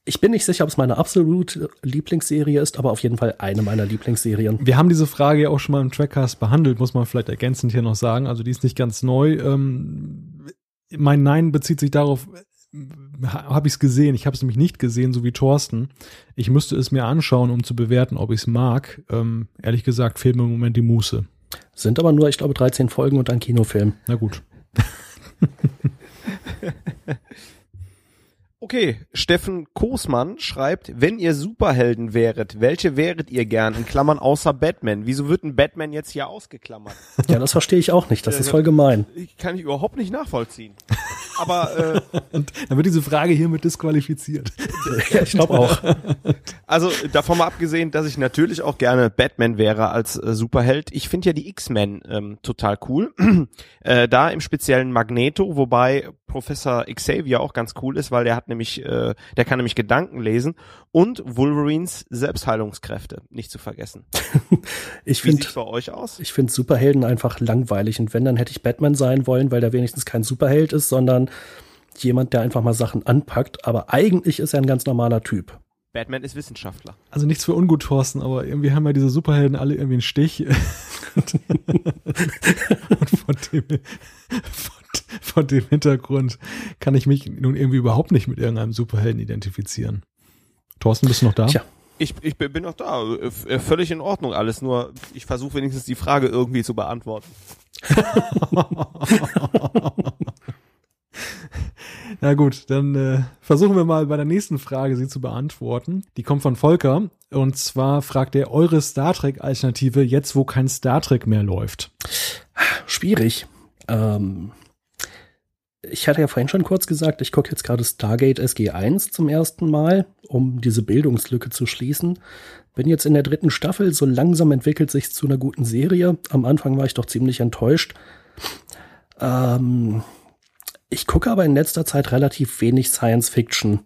B: ich bin nicht sicher, ob es meine absolute Lieblingsserie ist, aber auf jeden Fall eine meiner Lieblingsserien.
A: Wir haben diese Frage ja auch schon mal im Trackcast behandelt, muss man vielleicht ergänzend hier noch sagen. Also die ist nicht ganz neu. Ähm, mein Nein bezieht sich darauf, habe ich es gesehen. Ich habe es nämlich nicht gesehen, so wie Thorsten. Ich müsste es mir anschauen, um zu bewerten, ob ich es mag. Ähm, ehrlich gesagt fehlt mir im Moment die Muße.
B: Sind aber nur, ich glaube, 13 Folgen und ein Kinofilm.
A: Na gut.
C: Okay, Steffen Koßmann schreibt, wenn ihr Superhelden wäret, welche wäret ihr gern? In Klammern außer Batman. Wieso wird ein Batman jetzt hier ausgeklammert?
B: Ja, das verstehe ich auch nicht. Das ist voll gemein.
C: Ich kann ich überhaupt nicht nachvollziehen. Aber
A: äh, Und dann wird diese Frage hiermit disqualifiziert.
B: ja, ich glaube auch.
C: Also davon mal abgesehen, dass ich natürlich auch gerne Batman wäre als äh, Superheld. Ich finde ja die X-Men ähm, total cool. äh, da im speziellen Magneto, wobei Professor Xavier auch ganz cool ist, weil der hat nämlich, äh, der kann nämlich Gedanken lesen und Wolverines Selbstheilungskräfte, nicht zu vergessen.
B: ich
C: Wie
B: finde
C: bei euch aus?
B: ich finde Superhelden einfach langweilig und wenn, dann hätte ich Batman sein wollen, weil der wenigstens kein Superheld ist, sondern jemand, der einfach mal Sachen anpackt, aber eigentlich ist er ein ganz normaler Typ.
C: Batman ist Wissenschaftler.
A: Also nichts für ungut, Thorsten, aber irgendwie haben ja diese Superhelden alle irgendwie einen Stich. und von dem, von, von dem Hintergrund kann ich mich nun irgendwie überhaupt nicht mit irgendeinem Superhelden identifizieren. Thorsten, bist du noch da?
B: Tja.
C: Ich, ich bin noch da, äh, völlig in Ordnung alles, nur ich versuche wenigstens die Frage irgendwie zu beantworten.
A: Na gut, dann äh, versuchen wir mal bei der nächsten Frage sie zu beantworten. Die kommt von Volker und zwar fragt er eure Star Trek Alternative jetzt, wo kein Star Trek mehr läuft.
B: Schwierig. Ähm, ich hatte ja vorhin schon kurz gesagt, ich gucke jetzt gerade Stargate SG1 zum ersten Mal, um diese Bildungslücke zu schließen. Bin jetzt in der dritten Staffel, so langsam entwickelt sich zu einer guten Serie. Am Anfang war ich doch ziemlich enttäuscht. Ähm, ich gucke aber in letzter Zeit relativ wenig Science Fiction.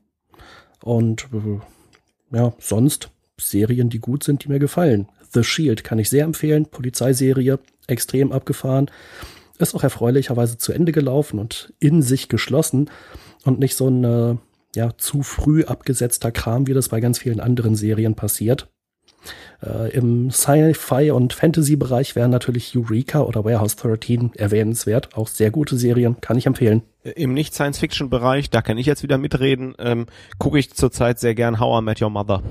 B: Und äh, ja, sonst Serien, die gut sind, die mir gefallen. The Shield kann ich sehr empfehlen. Polizeiserie, extrem abgefahren. Ist auch erfreulicherweise zu Ende gelaufen und in sich geschlossen und nicht so ein äh, ja, zu früh abgesetzter Kram, wie das bei ganz vielen anderen Serien passiert. Äh, Im Sci-Fi- und Fantasy-Bereich wären natürlich Eureka oder Warehouse 13 erwähnenswert. Auch sehr gute Serien, kann ich empfehlen.
C: Im Nicht-Science-Fiction-Bereich, da kann ich jetzt wieder mitreden, ähm, gucke ich zurzeit sehr gern How I Met Your Mother.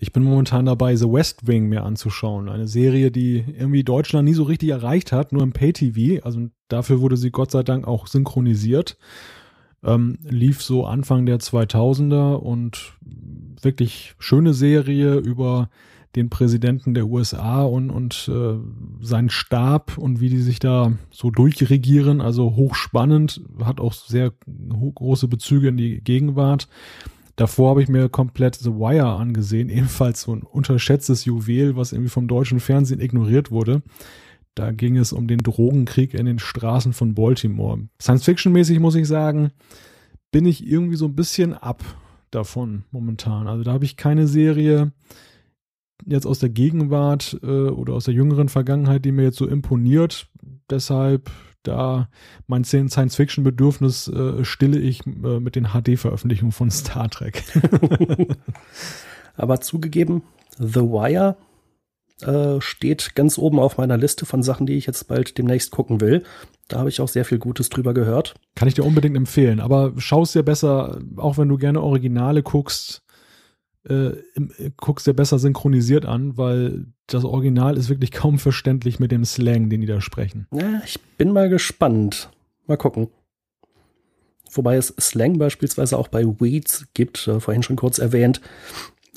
A: Ich bin momentan dabei, The West Wing mir anzuschauen. Eine Serie, die irgendwie Deutschland nie so richtig erreicht hat, nur im Pay-TV. Also dafür wurde sie Gott sei Dank auch synchronisiert. Ähm, lief so Anfang der 2000er und wirklich schöne Serie über den Präsidenten der USA und, und äh, seinen Stab und wie die sich da so durchregieren. Also hochspannend, hat auch sehr große Bezüge in die Gegenwart. Davor habe ich mir komplett The Wire angesehen, ebenfalls so ein unterschätztes Juwel, was irgendwie vom deutschen Fernsehen ignoriert wurde. Da ging es um den Drogenkrieg in den Straßen von Baltimore. Science-Fiction-mäßig muss ich sagen, bin ich irgendwie so ein bisschen ab davon momentan. Also da habe ich keine Serie jetzt aus der Gegenwart äh, oder aus der jüngeren Vergangenheit, die mir jetzt so imponiert. Deshalb da mein Science-Fiction-Bedürfnis äh, stille ich äh, mit den HD-Veröffentlichungen von Star Trek.
B: Aber zugegeben, The Wire äh, steht ganz oben auf meiner Liste von Sachen, die ich jetzt bald demnächst gucken will. Da habe ich auch sehr viel Gutes drüber gehört.
A: Kann ich dir unbedingt empfehlen. Aber schau es dir besser, auch wenn du gerne Originale guckst, äh, guckst dir besser synchronisiert an, weil das Original ist wirklich kaum verständlich mit dem Slang, den die da sprechen.
B: Ja, ich bin mal gespannt. Mal gucken. Wobei es Slang beispielsweise auch bei Weeds gibt, äh, vorhin schon kurz erwähnt.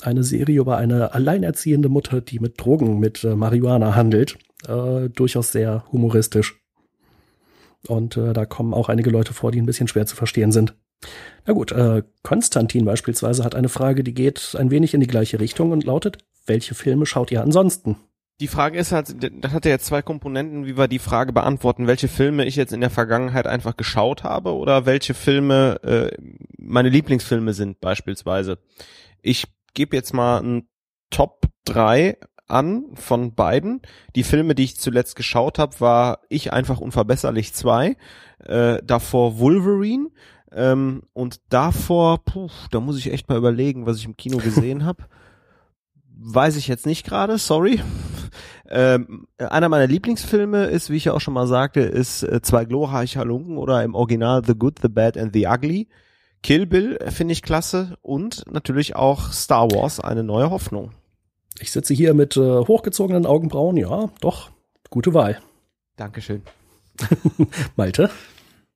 B: Eine Serie über eine alleinerziehende Mutter, die mit Drogen, mit äh, Marihuana handelt. Äh, durchaus sehr humoristisch. Und äh, da kommen auch einige Leute vor, die ein bisschen schwer zu verstehen sind. Na gut, äh, Konstantin beispielsweise hat eine Frage, die geht ein wenig in die gleiche Richtung und lautet, welche Filme schaut ihr ansonsten?
C: Die Frage ist halt, das hat ja jetzt zwei Komponenten, wie wir die Frage beantworten, welche Filme ich jetzt in der Vergangenheit einfach geschaut habe oder welche Filme äh, meine Lieblingsfilme sind beispielsweise. Ich gebe jetzt mal ein Top 3 an von beiden. Die Filme, die ich zuletzt geschaut habe, war Ich einfach unverbesserlich 2, äh, davor Wolverine ähm, und davor, puh, da muss ich echt mal überlegen, was ich im Kino gesehen habe. Weiß ich jetzt nicht gerade, sorry. Ähm, einer meiner Lieblingsfilme ist, wie ich ja auch schon mal sagte, ist äh, Zwei glorreiche Halunken oder im Original The Good, The Bad and The Ugly. Kill Bill finde ich klasse und natürlich auch Star Wars, eine neue Hoffnung.
B: Ich sitze hier mit äh, hochgezogenen Augenbrauen, ja, doch, gute Wahl.
C: Dankeschön.
B: Malte?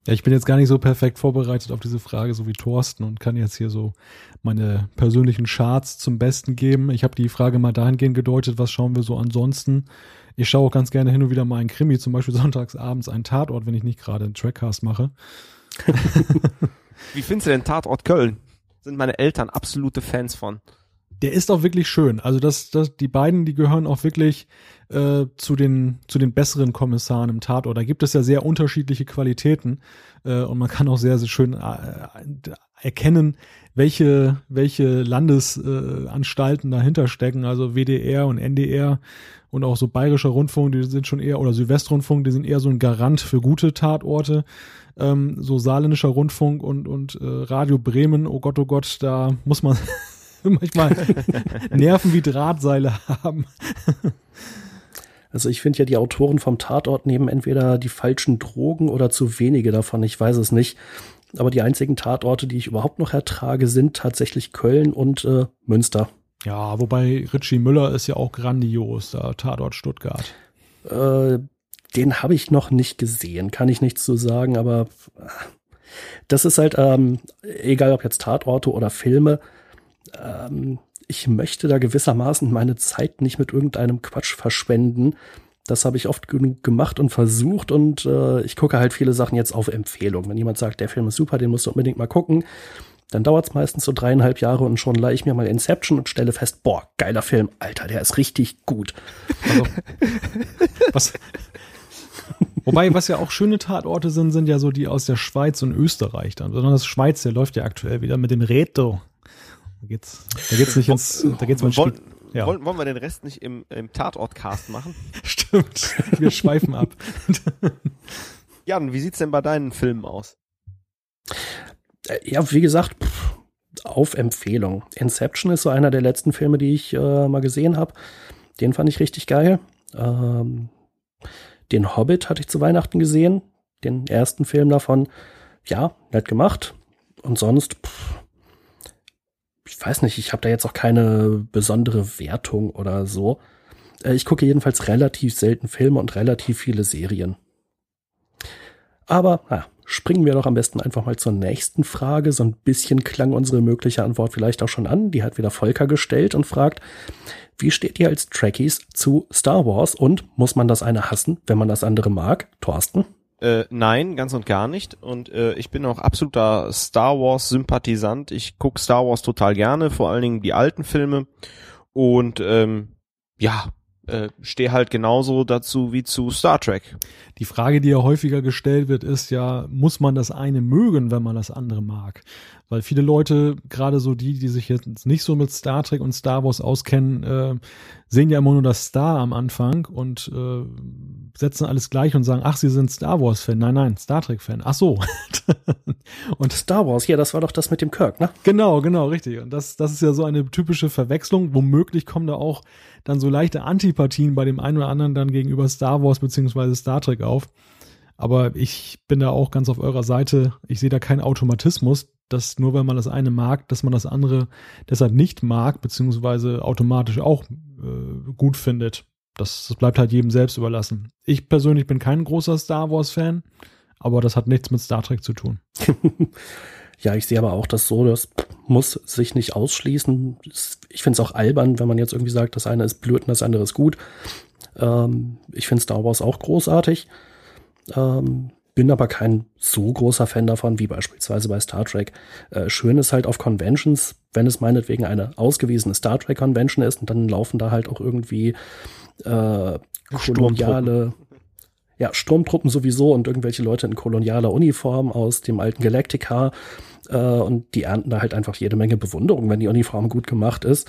A: Ja, ich bin jetzt gar nicht so perfekt vorbereitet auf diese Frage, so wie Thorsten, und kann jetzt hier so meine persönlichen Charts zum Besten geben. Ich habe die Frage mal dahingehend gedeutet, was schauen wir so ansonsten. Ich schaue auch ganz gerne hin und wieder mal einen Krimi, zum Beispiel sonntags abends einen Tatort, wenn ich nicht gerade einen Trackcast mache.
C: Wie findest du denn Tatort Köln? Sind meine Eltern absolute Fans von.
A: der ist auch wirklich schön. Also das, das, die beiden, die gehören auch wirklich äh, zu den zu den besseren Kommissaren im Tatort. Da gibt es ja sehr unterschiedliche Qualitäten äh, und man kann auch sehr sehr schön äh, erkennen, welche welche Landesanstalten dahinter stecken. Also WDR und NDR und auch so bayerischer Rundfunk, die sind schon eher oder Südwestrundfunk, die sind eher so ein Garant für gute Tatorte. Ähm, so saarländischer Rundfunk und und äh, Radio Bremen, oh Gott, oh Gott, da muss man manchmal Nerven wie Drahtseile haben.
B: Also ich finde ja, die Autoren vom Tatort nehmen entweder die falschen Drogen oder zu wenige davon, ich weiß es nicht. Aber die einzigen Tatorte, die ich überhaupt noch ertrage, sind tatsächlich Köln und äh, Münster.
A: Ja, wobei Richie Müller ist ja auch grandios, da Tatort Stuttgart.
B: Äh, den habe ich noch nicht gesehen, kann ich nichts zu sagen, aber äh, das ist halt, ähm, egal ob jetzt Tatorte oder Filme, ähm, ich möchte da gewissermaßen meine Zeit nicht mit irgendeinem Quatsch verschwenden. Das habe ich oft genug gemacht und versucht und äh, ich gucke halt viele Sachen jetzt auf Empfehlung. Wenn jemand sagt, der Film ist super, den musst du unbedingt mal gucken, dann dauert es meistens so dreieinhalb Jahre und schon leihe ich mir mal Inception und stelle fest, boah, geiler Film, Alter, der ist richtig gut. Also,
A: was, Wobei, was ja auch schöne Tatorte sind, sind ja so die aus der Schweiz und Österreich dann. Besonders Schweiz, der läuft ja aktuell wieder mit dem Reto. Da geht's, da geht's nicht ins, da geht's mal
C: wollen, ja. wollen, wollen wir den Rest nicht im, im Tatort-Cast machen?
A: Stimmt. Wir schweifen ab.
C: Jan, wie sieht's denn bei deinen Filmen aus?
B: Äh, ja, wie gesagt, pff, auf Empfehlung. Inception ist so einer der letzten Filme, die ich äh, mal gesehen habe. Den fand ich richtig geil. Ähm, den Hobbit hatte ich zu Weihnachten gesehen. Den ersten Film davon. Ja, nett gemacht. Und sonst, pff, ich weiß nicht, ich habe da jetzt auch keine besondere Wertung oder so. Äh, ich gucke jedenfalls relativ selten Filme und relativ viele Serien. Aber na, springen wir doch am besten einfach mal zur nächsten Frage. So ein bisschen klang unsere mögliche Antwort vielleicht auch schon an. Die hat wieder Volker gestellt und fragt, wie steht ihr als Trekkies zu Star Wars und muss man das eine hassen, wenn man das andere mag? Thorsten?
C: Äh, nein, ganz und gar nicht. Und äh, ich bin auch absoluter Star Wars-Sympathisant. Ich gucke Star Wars total gerne, vor allen Dingen die alten Filme. Und ähm, ja, äh, stehe halt genauso dazu wie zu Star Trek.
A: Die Frage, die ja häufiger gestellt wird, ist ja, muss man das eine mögen, wenn man das andere mag? Weil viele Leute, gerade so die, die sich jetzt nicht so mit Star Trek und Star Wars auskennen, äh, sehen ja immer nur das Star am Anfang und äh, setzen alles gleich und sagen, ach, sie sind Star Wars-Fan. Nein, nein, Star Trek-Fan. Ach so.
B: und Star Wars, ja, das war doch das mit dem Kirk, ne?
A: Genau, genau, richtig. Und das, das ist ja so eine typische Verwechslung. Womöglich kommen da auch dann so leichte Antipathien bei dem einen oder anderen dann gegenüber Star Wars beziehungsweise Star Trek auf. Aber ich bin da auch ganz auf eurer Seite. Ich sehe da keinen Automatismus dass nur wenn man das eine mag, dass man das andere deshalb nicht mag, beziehungsweise automatisch auch äh, gut findet. Das, das bleibt halt jedem selbst überlassen. Ich persönlich bin kein großer Star Wars-Fan, aber das hat nichts mit Star Trek zu tun.
B: ja, ich sehe aber auch das so, das muss sich nicht ausschließen. Ich finde es auch albern, wenn man jetzt irgendwie sagt, das eine ist blöd und das andere ist gut. Ähm, ich finde Star Wars auch großartig. Ähm, bin aber kein so großer Fan davon wie beispielsweise bei Star Trek. Äh, schön ist halt auf Conventions, wenn es meinetwegen eine ausgewiesene Star Trek Convention ist und dann laufen da halt auch irgendwie äh, koloniale, ja, Sturmtruppen sowieso und irgendwelche Leute in kolonialer Uniform aus dem alten Galactica äh, und die ernten da halt einfach jede Menge Bewunderung, wenn die Uniform gut gemacht ist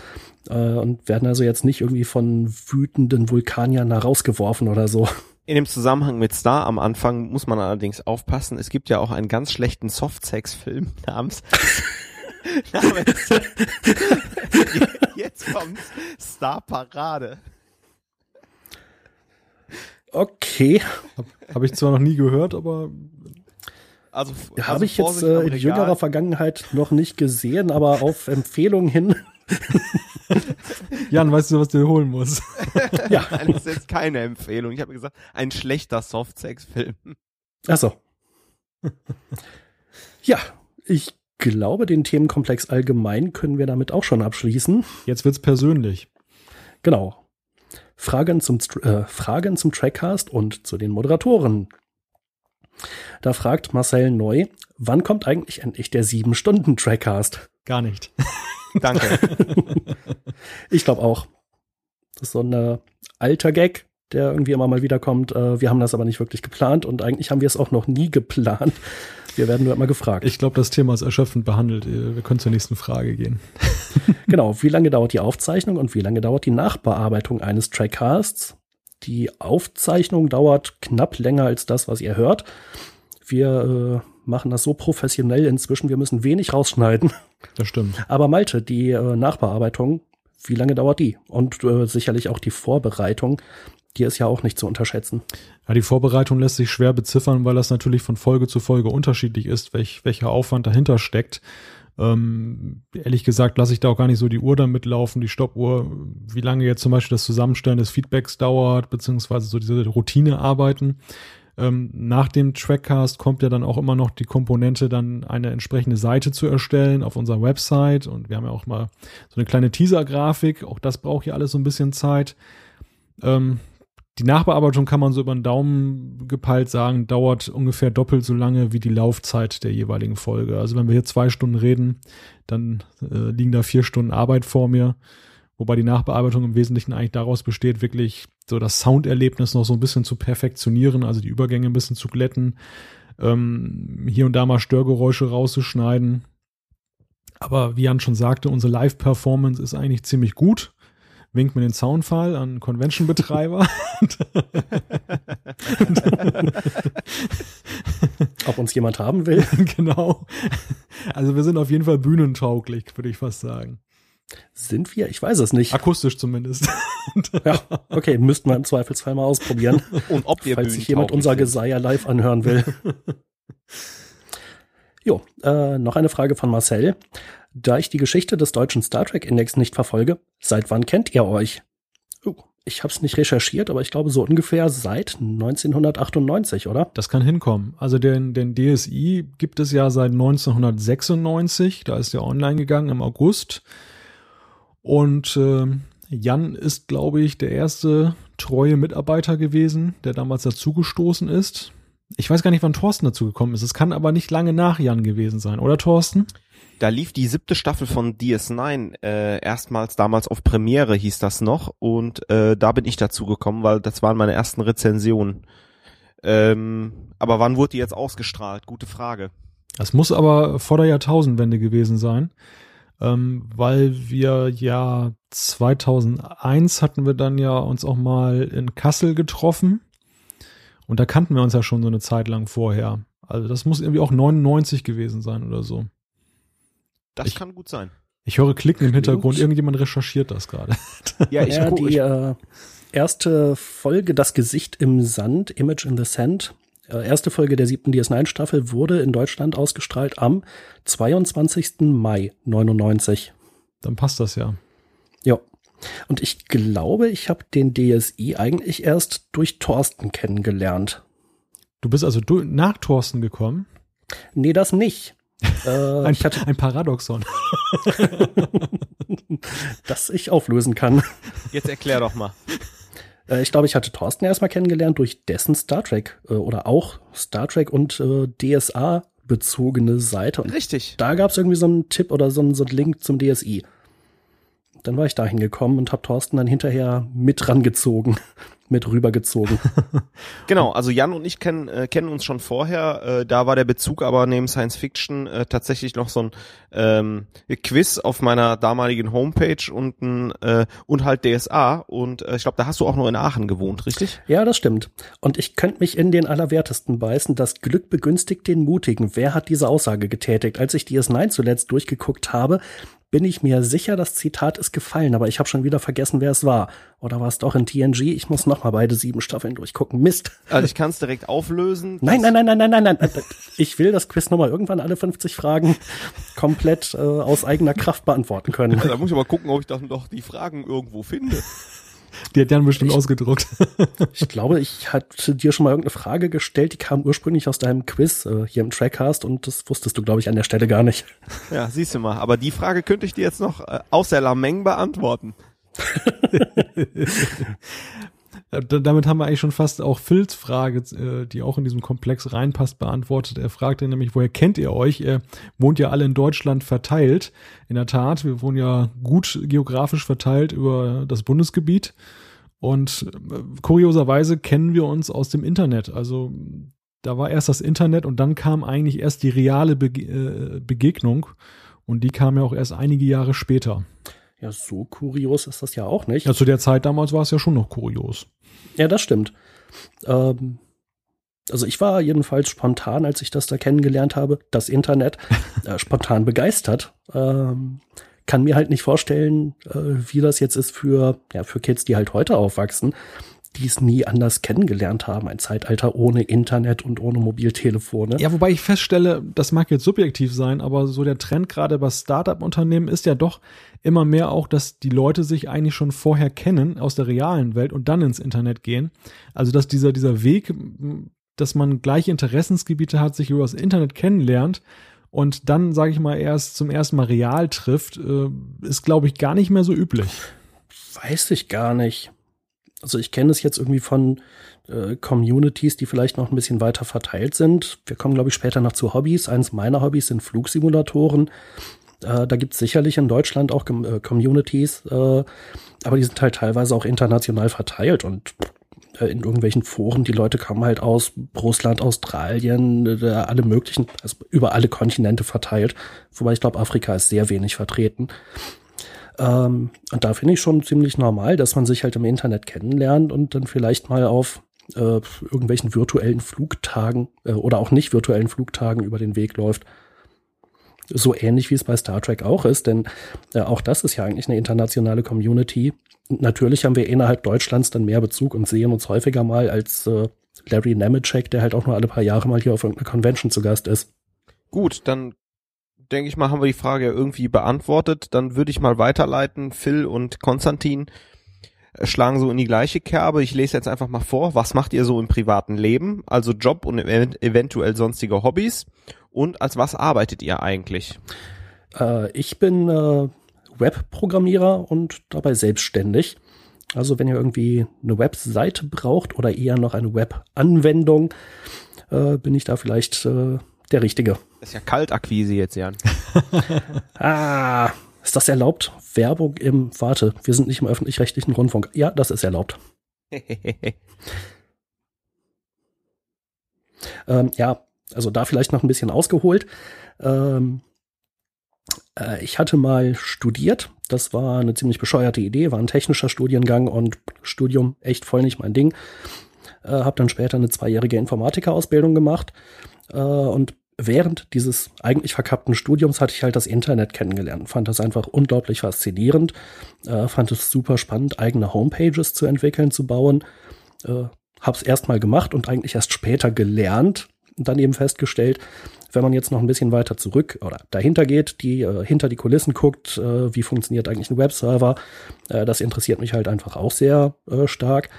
B: äh, und werden also jetzt nicht irgendwie von wütenden Vulkaniern herausgeworfen oder so.
C: In dem Zusammenhang mit Star am Anfang muss man allerdings aufpassen. Es gibt ja auch einen ganz schlechten Softsex-Film namens namens Jetzt kommt Star Parade.
B: Okay.
A: Habe hab ich zwar noch nie gehört, aber
B: also, also habe ich jetzt äh, in jüngerer Vergangenheit noch nicht gesehen, aber auf Empfehlung hin
A: Jan, weißt du, was du holen musst?
C: ja. Nein, das ist jetzt keine Empfehlung. Ich habe gesagt, ein schlechter Softsex-Film.
B: Ach so. ja, ich glaube, den Themenkomplex allgemein können wir damit auch schon abschließen.
A: Jetzt wird's persönlich.
B: Genau. Fragen zum, äh, Fragen zum Trackcast und zu den Moderatoren. Da fragt Marcel Neu, wann kommt eigentlich endlich der 7-Stunden-Trackcast?
A: Gar nicht.
C: Danke.
B: Ich glaube auch. Das ist so ein äh, alter Gag, der irgendwie immer mal wieder kommt. Äh, wir haben das aber nicht wirklich geplant und eigentlich haben wir es auch noch nie geplant. Wir werden nur immer gefragt.
A: Ich glaube, das Thema ist erschöpfend behandelt. Wir können zur nächsten Frage gehen.
B: genau, wie lange dauert die Aufzeichnung und wie lange dauert die Nachbearbeitung eines Trackcasts? Die Aufzeichnung dauert knapp länger als das, was ihr hört. Wir äh, machen das so professionell inzwischen, wir müssen wenig rausschneiden.
A: Das stimmt.
B: Aber Malte, die äh, Nachbearbeitung, wie lange dauert die? Und äh, sicherlich auch die Vorbereitung, die ist ja auch nicht zu unterschätzen.
A: Ja, die Vorbereitung lässt sich schwer beziffern, weil das natürlich von Folge zu Folge unterschiedlich ist, welch, welcher Aufwand dahinter steckt. Ähm, ehrlich gesagt lasse ich da auch gar nicht so die Uhr damit laufen, die Stoppuhr, wie lange jetzt zum Beispiel das Zusammenstellen des Feedbacks dauert, beziehungsweise so diese Routinearbeiten. Ähm, nach dem Trackcast kommt ja dann auch immer noch die Komponente, dann eine entsprechende Seite zu erstellen auf unserer Website. Und wir haben ja auch mal so eine kleine Teaser-Grafik. Auch das braucht ja alles so ein bisschen Zeit. Ähm, die Nachbearbeitung kann man so über den Daumen gepeilt sagen, dauert ungefähr doppelt so lange wie die Laufzeit der jeweiligen Folge. Also wenn wir hier zwei Stunden reden, dann äh, liegen da vier Stunden Arbeit vor mir. Wobei die Nachbearbeitung im Wesentlichen eigentlich daraus besteht, wirklich so das Sounderlebnis noch so ein bisschen zu perfektionieren, also die Übergänge ein bisschen zu glätten, ähm, hier und da mal Störgeräusche rauszuschneiden. Aber wie Jan schon sagte, unsere Live-Performance ist eigentlich ziemlich gut winkt mir den Soundfall an Convention-Betreiber.
B: Ob uns jemand haben will.
A: genau. Also wir sind auf jeden Fall bühnentauglich, würde ich fast sagen.
B: Sind wir? Ich weiß es nicht.
A: Akustisch zumindest.
B: ja, okay, müssten wir im Zweifelsfall mal ausprobieren.
C: Und ob wir
B: Falls sich jemand unser Geseier live anhören will. jo, äh, noch eine Frage von Marcel. Da ich die Geschichte des deutschen Star Trek Index nicht verfolge, seit wann kennt ihr euch? Oh, ich habe es nicht recherchiert, aber ich glaube so ungefähr seit 1998, oder?
A: Das kann hinkommen. Also den, den DSI gibt es ja seit 1996. Da ist der online gegangen im August. Und äh, Jan ist, glaube ich, der erste treue Mitarbeiter gewesen, der damals dazugestoßen ist. Ich weiß gar nicht, wann Thorsten dazu gekommen ist. Es kann aber nicht lange nach Jan gewesen sein, oder Thorsten?
C: da lief die siebte Staffel von DS9 äh, erstmals damals auf Premiere hieß das noch und äh, da bin ich dazu gekommen, weil das waren meine ersten Rezensionen. Ähm, aber wann wurde die jetzt ausgestrahlt? Gute Frage.
A: Das muss aber vor der Jahrtausendwende gewesen sein, ähm, weil wir ja 2001 hatten wir dann ja uns auch mal in Kassel getroffen und da kannten wir uns ja schon so eine Zeit lang vorher. Also das muss irgendwie auch 99 gewesen sein oder so.
C: Das ich, kann gut sein.
A: Ich höre Klicken im Hintergrund. Irgendjemand recherchiert das gerade.
B: Ja, ich ja, die äh, erste Folge, das Gesicht im Sand, Image in the Sand, erste Folge der siebten DS9-Staffel wurde in Deutschland ausgestrahlt am 22. Mai 99.
A: Dann passt das ja.
B: Ja. Und ich glaube, ich habe den DSI eigentlich erst durch Thorsten kennengelernt.
A: Du bist also nach Thorsten gekommen?
B: Nee, das nicht.
A: Äh, ein, ein Paradoxon.
B: das ich auflösen kann.
C: Jetzt erklär doch mal.
B: Äh, ich glaube, ich hatte Thorsten erstmal kennengelernt durch dessen Star Trek äh, oder auch Star Trek und äh, DSA bezogene Seite. Und
C: Richtig.
B: Da gab es irgendwie so einen Tipp oder so einen, so einen Link zum DSI. Dann war ich da hingekommen und habe Thorsten dann hinterher mit rangezogen mit rübergezogen.
C: genau, also Jan und ich kennen, äh, kennen uns schon vorher. Äh, da war der Bezug aber neben Science Fiction äh, tatsächlich noch so ein ähm, Quiz auf meiner damaligen Homepage und ein, äh, und halt DSA. Und äh, ich glaube, da hast du auch noch in Aachen gewohnt, richtig?
B: Ja, das stimmt. Und ich könnte mich in den Allerwertesten beißen. Das Glück begünstigt den Mutigen. Wer hat diese Aussage getätigt? Als ich DS9 zuletzt durchgeguckt habe, bin ich mir sicher, das Zitat ist gefallen, aber ich habe schon wieder vergessen, wer es war. Oder war es doch in TNG? Ich muss noch mal beide sieben Staffeln durchgucken. Mist.
C: Also ich kann es direkt auflösen.
B: Nein, nein, nein, nein, nein, nein, nein. Ich will das Quiz noch mal irgendwann alle 50 Fragen komplett äh, aus eigener Kraft beantworten können.
C: Ja, da muss ich mal gucken, ob ich dann doch die Fragen irgendwo finde.
A: Die hat Jan bestimmt ich, ausgedruckt.
B: ich glaube, ich hatte dir schon mal irgendeine Frage gestellt, die kam ursprünglich aus deinem Quiz äh, hier im Trackcast und das wusstest du, glaube ich, an der Stelle gar nicht.
C: Ja, siehst du mal. Aber die Frage könnte ich dir jetzt noch äh, aus der Lameng beantworten.
A: Äh, damit haben wir eigentlich schon fast auch Phils Frage, äh, die auch in diesem Komplex reinpasst, beantwortet. Er fragte nämlich, woher kennt ihr euch? Ihr wohnt ja alle in Deutschland verteilt. In der Tat, wir wohnen ja gut geografisch verteilt über das Bundesgebiet. Und äh, kurioserweise kennen wir uns aus dem Internet. Also da war erst das Internet und dann kam eigentlich erst die reale Bege Begegnung. Und die kam ja auch erst einige Jahre später.
B: Ja, so kurios ist das ja auch nicht.
A: Ja, zu der Zeit damals war es ja schon noch kurios.
B: Ja, das stimmt. Ähm, also ich war jedenfalls spontan, als ich das da kennengelernt habe, das Internet, äh, spontan begeistert. Ähm, kann mir halt nicht vorstellen, äh, wie das jetzt ist für, ja, für Kids, die halt heute aufwachsen die es nie anders kennengelernt haben. Ein Zeitalter ohne Internet und ohne Mobiltelefone.
A: Ja, wobei ich feststelle, das mag jetzt subjektiv sein, aber so der Trend gerade bei Startup-Unternehmen ist ja doch immer mehr auch, dass die Leute sich eigentlich schon vorher kennen aus der realen Welt und dann ins Internet gehen. Also dass dieser, dieser Weg, dass man gleiche Interessensgebiete hat, sich über das Internet kennenlernt und dann, sage ich mal, erst zum ersten Mal real trifft, äh, ist, glaube ich, gar nicht mehr so üblich.
B: Weiß ich gar nicht also ich kenne es jetzt irgendwie von äh, Communities, die vielleicht noch ein bisschen weiter verteilt sind. Wir kommen, glaube ich, später noch zu Hobbys. Eins meiner Hobbys sind Flugsimulatoren. Äh, da gibt es sicherlich in Deutschland auch äh, Communities, äh, aber die sind halt teilweise auch international verteilt und äh, in irgendwelchen Foren, die Leute kommen halt aus Russland, Australien, äh, alle möglichen, also über alle Kontinente verteilt. Wobei ich glaube, Afrika ist sehr wenig vertreten. Ähm, und da finde ich schon ziemlich normal, dass man sich halt im Internet kennenlernt und dann vielleicht mal auf äh, irgendwelchen virtuellen Flugtagen äh, oder auch nicht virtuellen Flugtagen über den Weg läuft. So ähnlich wie es bei Star Trek auch ist, denn äh, auch das ist ja eigentlich eine internationale Community. Natürlich haben wir innerhalb Deutschlands dann mehr Bezug und sehen uns häufiger mal als äh, Larry Nemeczek, der halt auch nur alle paar Jahre mal hier auf irgendeiner Convention zu Gast ist.
C: Gut, dann denke ich mal, haben wir die Frage irgendwie beantwortet. Dann würde ich mal weiterleiten. Phil und Konstantin äh, schlagen so in die gleiche Kerbe. Ich lese jetzt einfach mal vor. Was macht ihr so im privaten Leben? Also Job und eventuell sonstige Hobbys. Und als was arbeitet ihr eigentlich?
B: Äh, ich bin äh, Webprogrammierer und dabei selbstständig. Also wenn ihr irgendwie eine Webseite braucht oder eher noch eine Webanwendung, äh, bin ich da vielleicht äh, der Richtige.
C: Das ist ja Kaltakquise jetzt, Jan.
B: ah, ist das erlaubt? Werbung im, warte, wir sind nicht im öffentlich-rechtlichen Rundfunk. Ja, das ist erlaubt. ähm, ja, also da vielleicht noch ein bisschen ausgeholt. Ähm, äh, ich hatte mal studiert. Das war eine ziemlich bescheuerte Idee, war ein technischer Studiengang und Studium echt voll nicht mein Ding. Äh, habe dann später eine zweijährige Informatikerausbildung gemacht äh, und während dieses eigentlich verkappten Studiums hatte ich halt das Internet kennengelernt, fand das einfach unglaublich faszinierend, äh, fand es super spannend, eigene Homepages zu entwickeln, zu bauen. Äh, hab's erstmal gemacht und eigentlich erst später gelernt und dann eben festgestellt, wenn man jetzt noch ein bisschen weiter zurück oder dahinter geht, die äh, hinter die Kulissen guckt, äh, wie funktioniert eigentlich ein Webserver, äh, das interessiert mich halt einfach auch sehr äh, stark.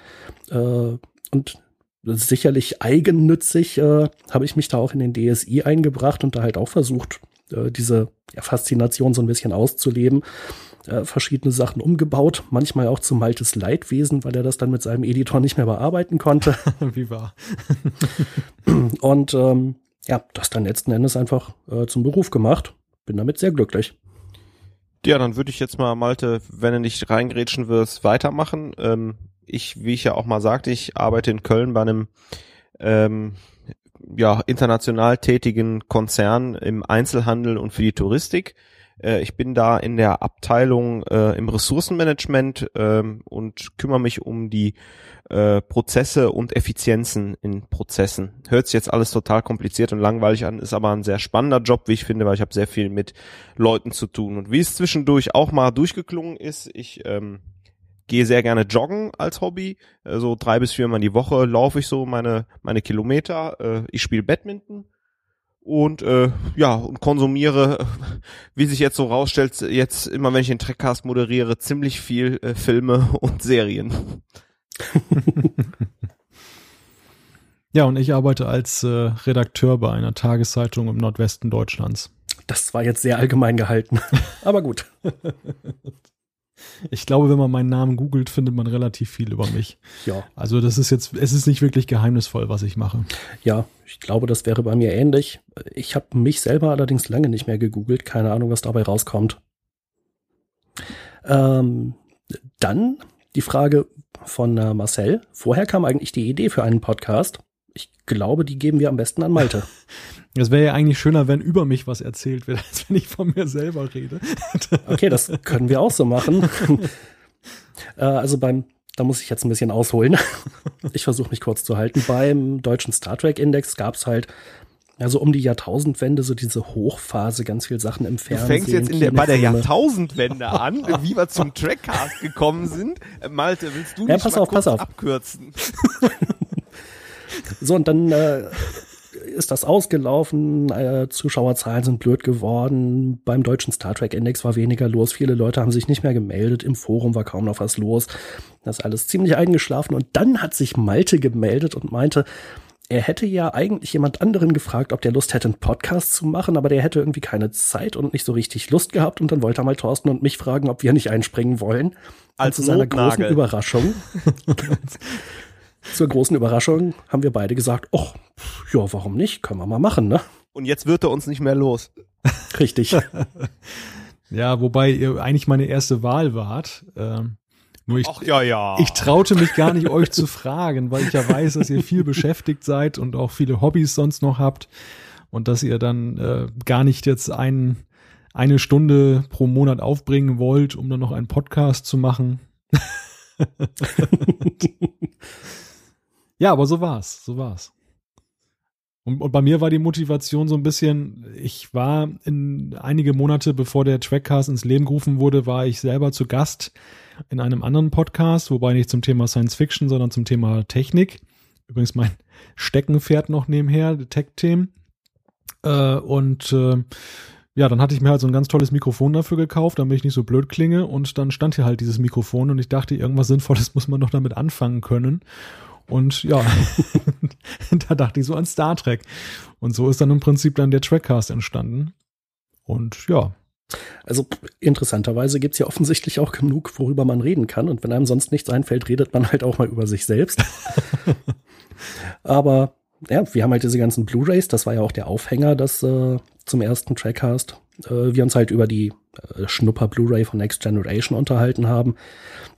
B: Äh, und sicherlich eigennützig äh, habe ich mich da auch in den DSI eingebracht und da halt auch versucht, äh, diese ja, Faszination so ein bisschen auszuleben. Äh, verschiedene Sachen umgebaut, manchmal auch zu Maltes Leidwesen, weil er das dann mit seinem Editor nicht mehr bearbeiten konnte.
A: Wie war.
B: und ähm, ja, das dann letzten Endes einfach äh, zum Beruf gemacht. Bin damit sehr glücklich.
C: Ja, dann würde ich jetzt mal, Malte, wenn du nicht reingrätschen wirst, weitermachen. Ähm, ich, wie ich ja auch mal sagte, ich arbeite in Köln bei einem ähm, ja, international tätigen Konzern im Einzelhandel und für die Touristik. Äh, ich bin da in der Abteilung äh, im Ressourcenmanagement äh, und kümmere mich um die äh, Prozesse und Effizienzen in Prozessen. Hört sich jetzt alles total kompliziert und langweilig an, ist aber ein sehr spannender Job, wie ich finde, weil ich habe sehr viel mit Leuten zu tun. Und wie es zwischendurch auch mal durchgeklungen ist, ich ähm, gehe sehr gerne joggen als Hobby. So also drei bis viermal die Woche laufe ich so meine, meine Kilometer. Äh, ich spiele Badminton und äh, ja und konsumiere, wie sich jetzt so rausstellt, jetzt immer wenn ich den Trackcast moderiere, ziemlich viel äh, Filme und Serien.
A: ja, und ich arbeite als äh, Redakteur bei einer Tageszeitung im Nordwesten Deutschlands.
B: Das war jetzt sehr allgemein gehalten, aber gut.
A: Ich glaube, wenn man meinen Namen googelt, findet man relativ viel über mich.
B: Ja.
A: Also das ist jetzt, es ist nicht wirklich geheimnisvoll, was ich mache.
B: Ja, ich glaube, das wäre bei mir ähnlich. Ich habe mich selber allerdings lange nicht mehr gegoogelt. Keine Ahnung, was dabei rauskommt. Ähm, dann die Frage von äh, Marcel. Woher kam eigentlich die Idee für einen Podcast? Ich glaube, die geben wir am besten an Malte.
A: Es wäre ja eigentlich schöner, wenn über mich was erzählt wird, als wenn ich von mir selber rede.
B: Okay, das können wir auch so machen. äh, also beim, da muss ich jetzt ein bisschen ausholen. ich versuche mich kurz zu halten. Beim deutschen Star Trek Index gab es halt also um die Jahrtausendwende so diese Hochphase, ganz viel Sachen im
C: Du
B: Fernsehen.
C: fängst jetzt in der, bei der. Jahrtausendwende an, wie wir zum Trackcast gekommen sind. Äh, Malte, willst du
B: Ja,
C: nicht
B: pass
C: mal
B: auf,
C: kurz
B: pass auf.
C: abkürzen?
B: So, und dann äh, ist das ausgelaufen, äh, Zuschauerzahlen sind blöd geworden, beim deutschen Star Trek Index war weniger los, viele Leute haben sich nicht mehr gemeldet, im Forum war kaum noch was los, das ist alles ziemlich eingeschlafen. Und dann hat sich Malte gemeldet und meinte, er hätte ja eigentlich jemand anderen gefragt, ob der Lust hätte, einen Podcast zu machen, aber der hätte irgendwie keine Zeit und nicht so richtig Lust gehabt. Und dann wollte er mal Thorsten und mich fragen, ob wir nicht einspringen wollen.
C: Als
B: und zu seiner
C: Notnagel.
B: großen Überraschung zur großen Überraschung haben wir beide gesagt, ach, ja, warum nicht? Können wir mal machen, ne?
C: Und jetzt wird er uns nicht mehr los.
B: Richtig.
A: Ja, wobei ihr eigentlich meine erste Wahl wart. Ähm, nur ich,
C: Ach ja, ja.
A: ich traute mich gar nicht, euch zu fragen, weil ich ja weiß, dass ihr viel beschäftigt seid und auch viele Hobbys sonst noch habt und dass ihr dann äh, gar nicht jetzt ein, eine Stunde pro Monat aufbringen wollt, um dann noch einen Podcast zu machen. ja, aber so war's, so war's. Und, und bei mir war die Motivation so ein bisschen, ich war in einige Monate, bevor der Trackcast ins Leben gerufen wurde, war ich selber zu Gast in einem anderen Podcast, wobei nicht zum Thema Science Fiction, sondern zum Thema Technik. Übrigens mein Steckenpferd noch nebenher, Tech-Themen. Äh, und äh, ja, dann hatte ich mir halt so ein ganz tolles Mikrofon dafür gekauft, damit ich nicht so blöd klinge. Und dann stand hier halt dieses Mikrofon und ich dachte, irgendwas Sinnvolles muss man doch damit anfangen können. Und ja, da dachte ich so an Star Trek. Und so ist dann im Prinzip dann der Trackcast entstanden. Und ja,
B: Also interessanterweise gibt's ja offensichtlich auch genug, worüber man reden kann. Und wenn einem sonst nichts einfällt, redet man halt auch mal über sich selbst. Aber ja, wir haben halt diese ganzen Blu-rays, das war ja auch der Aufhänger das, äh, zum ersten Trackcast. Äh, wir uns halt über die äh, Schnupper-Blu-ray von Next Generation unterhalten haben.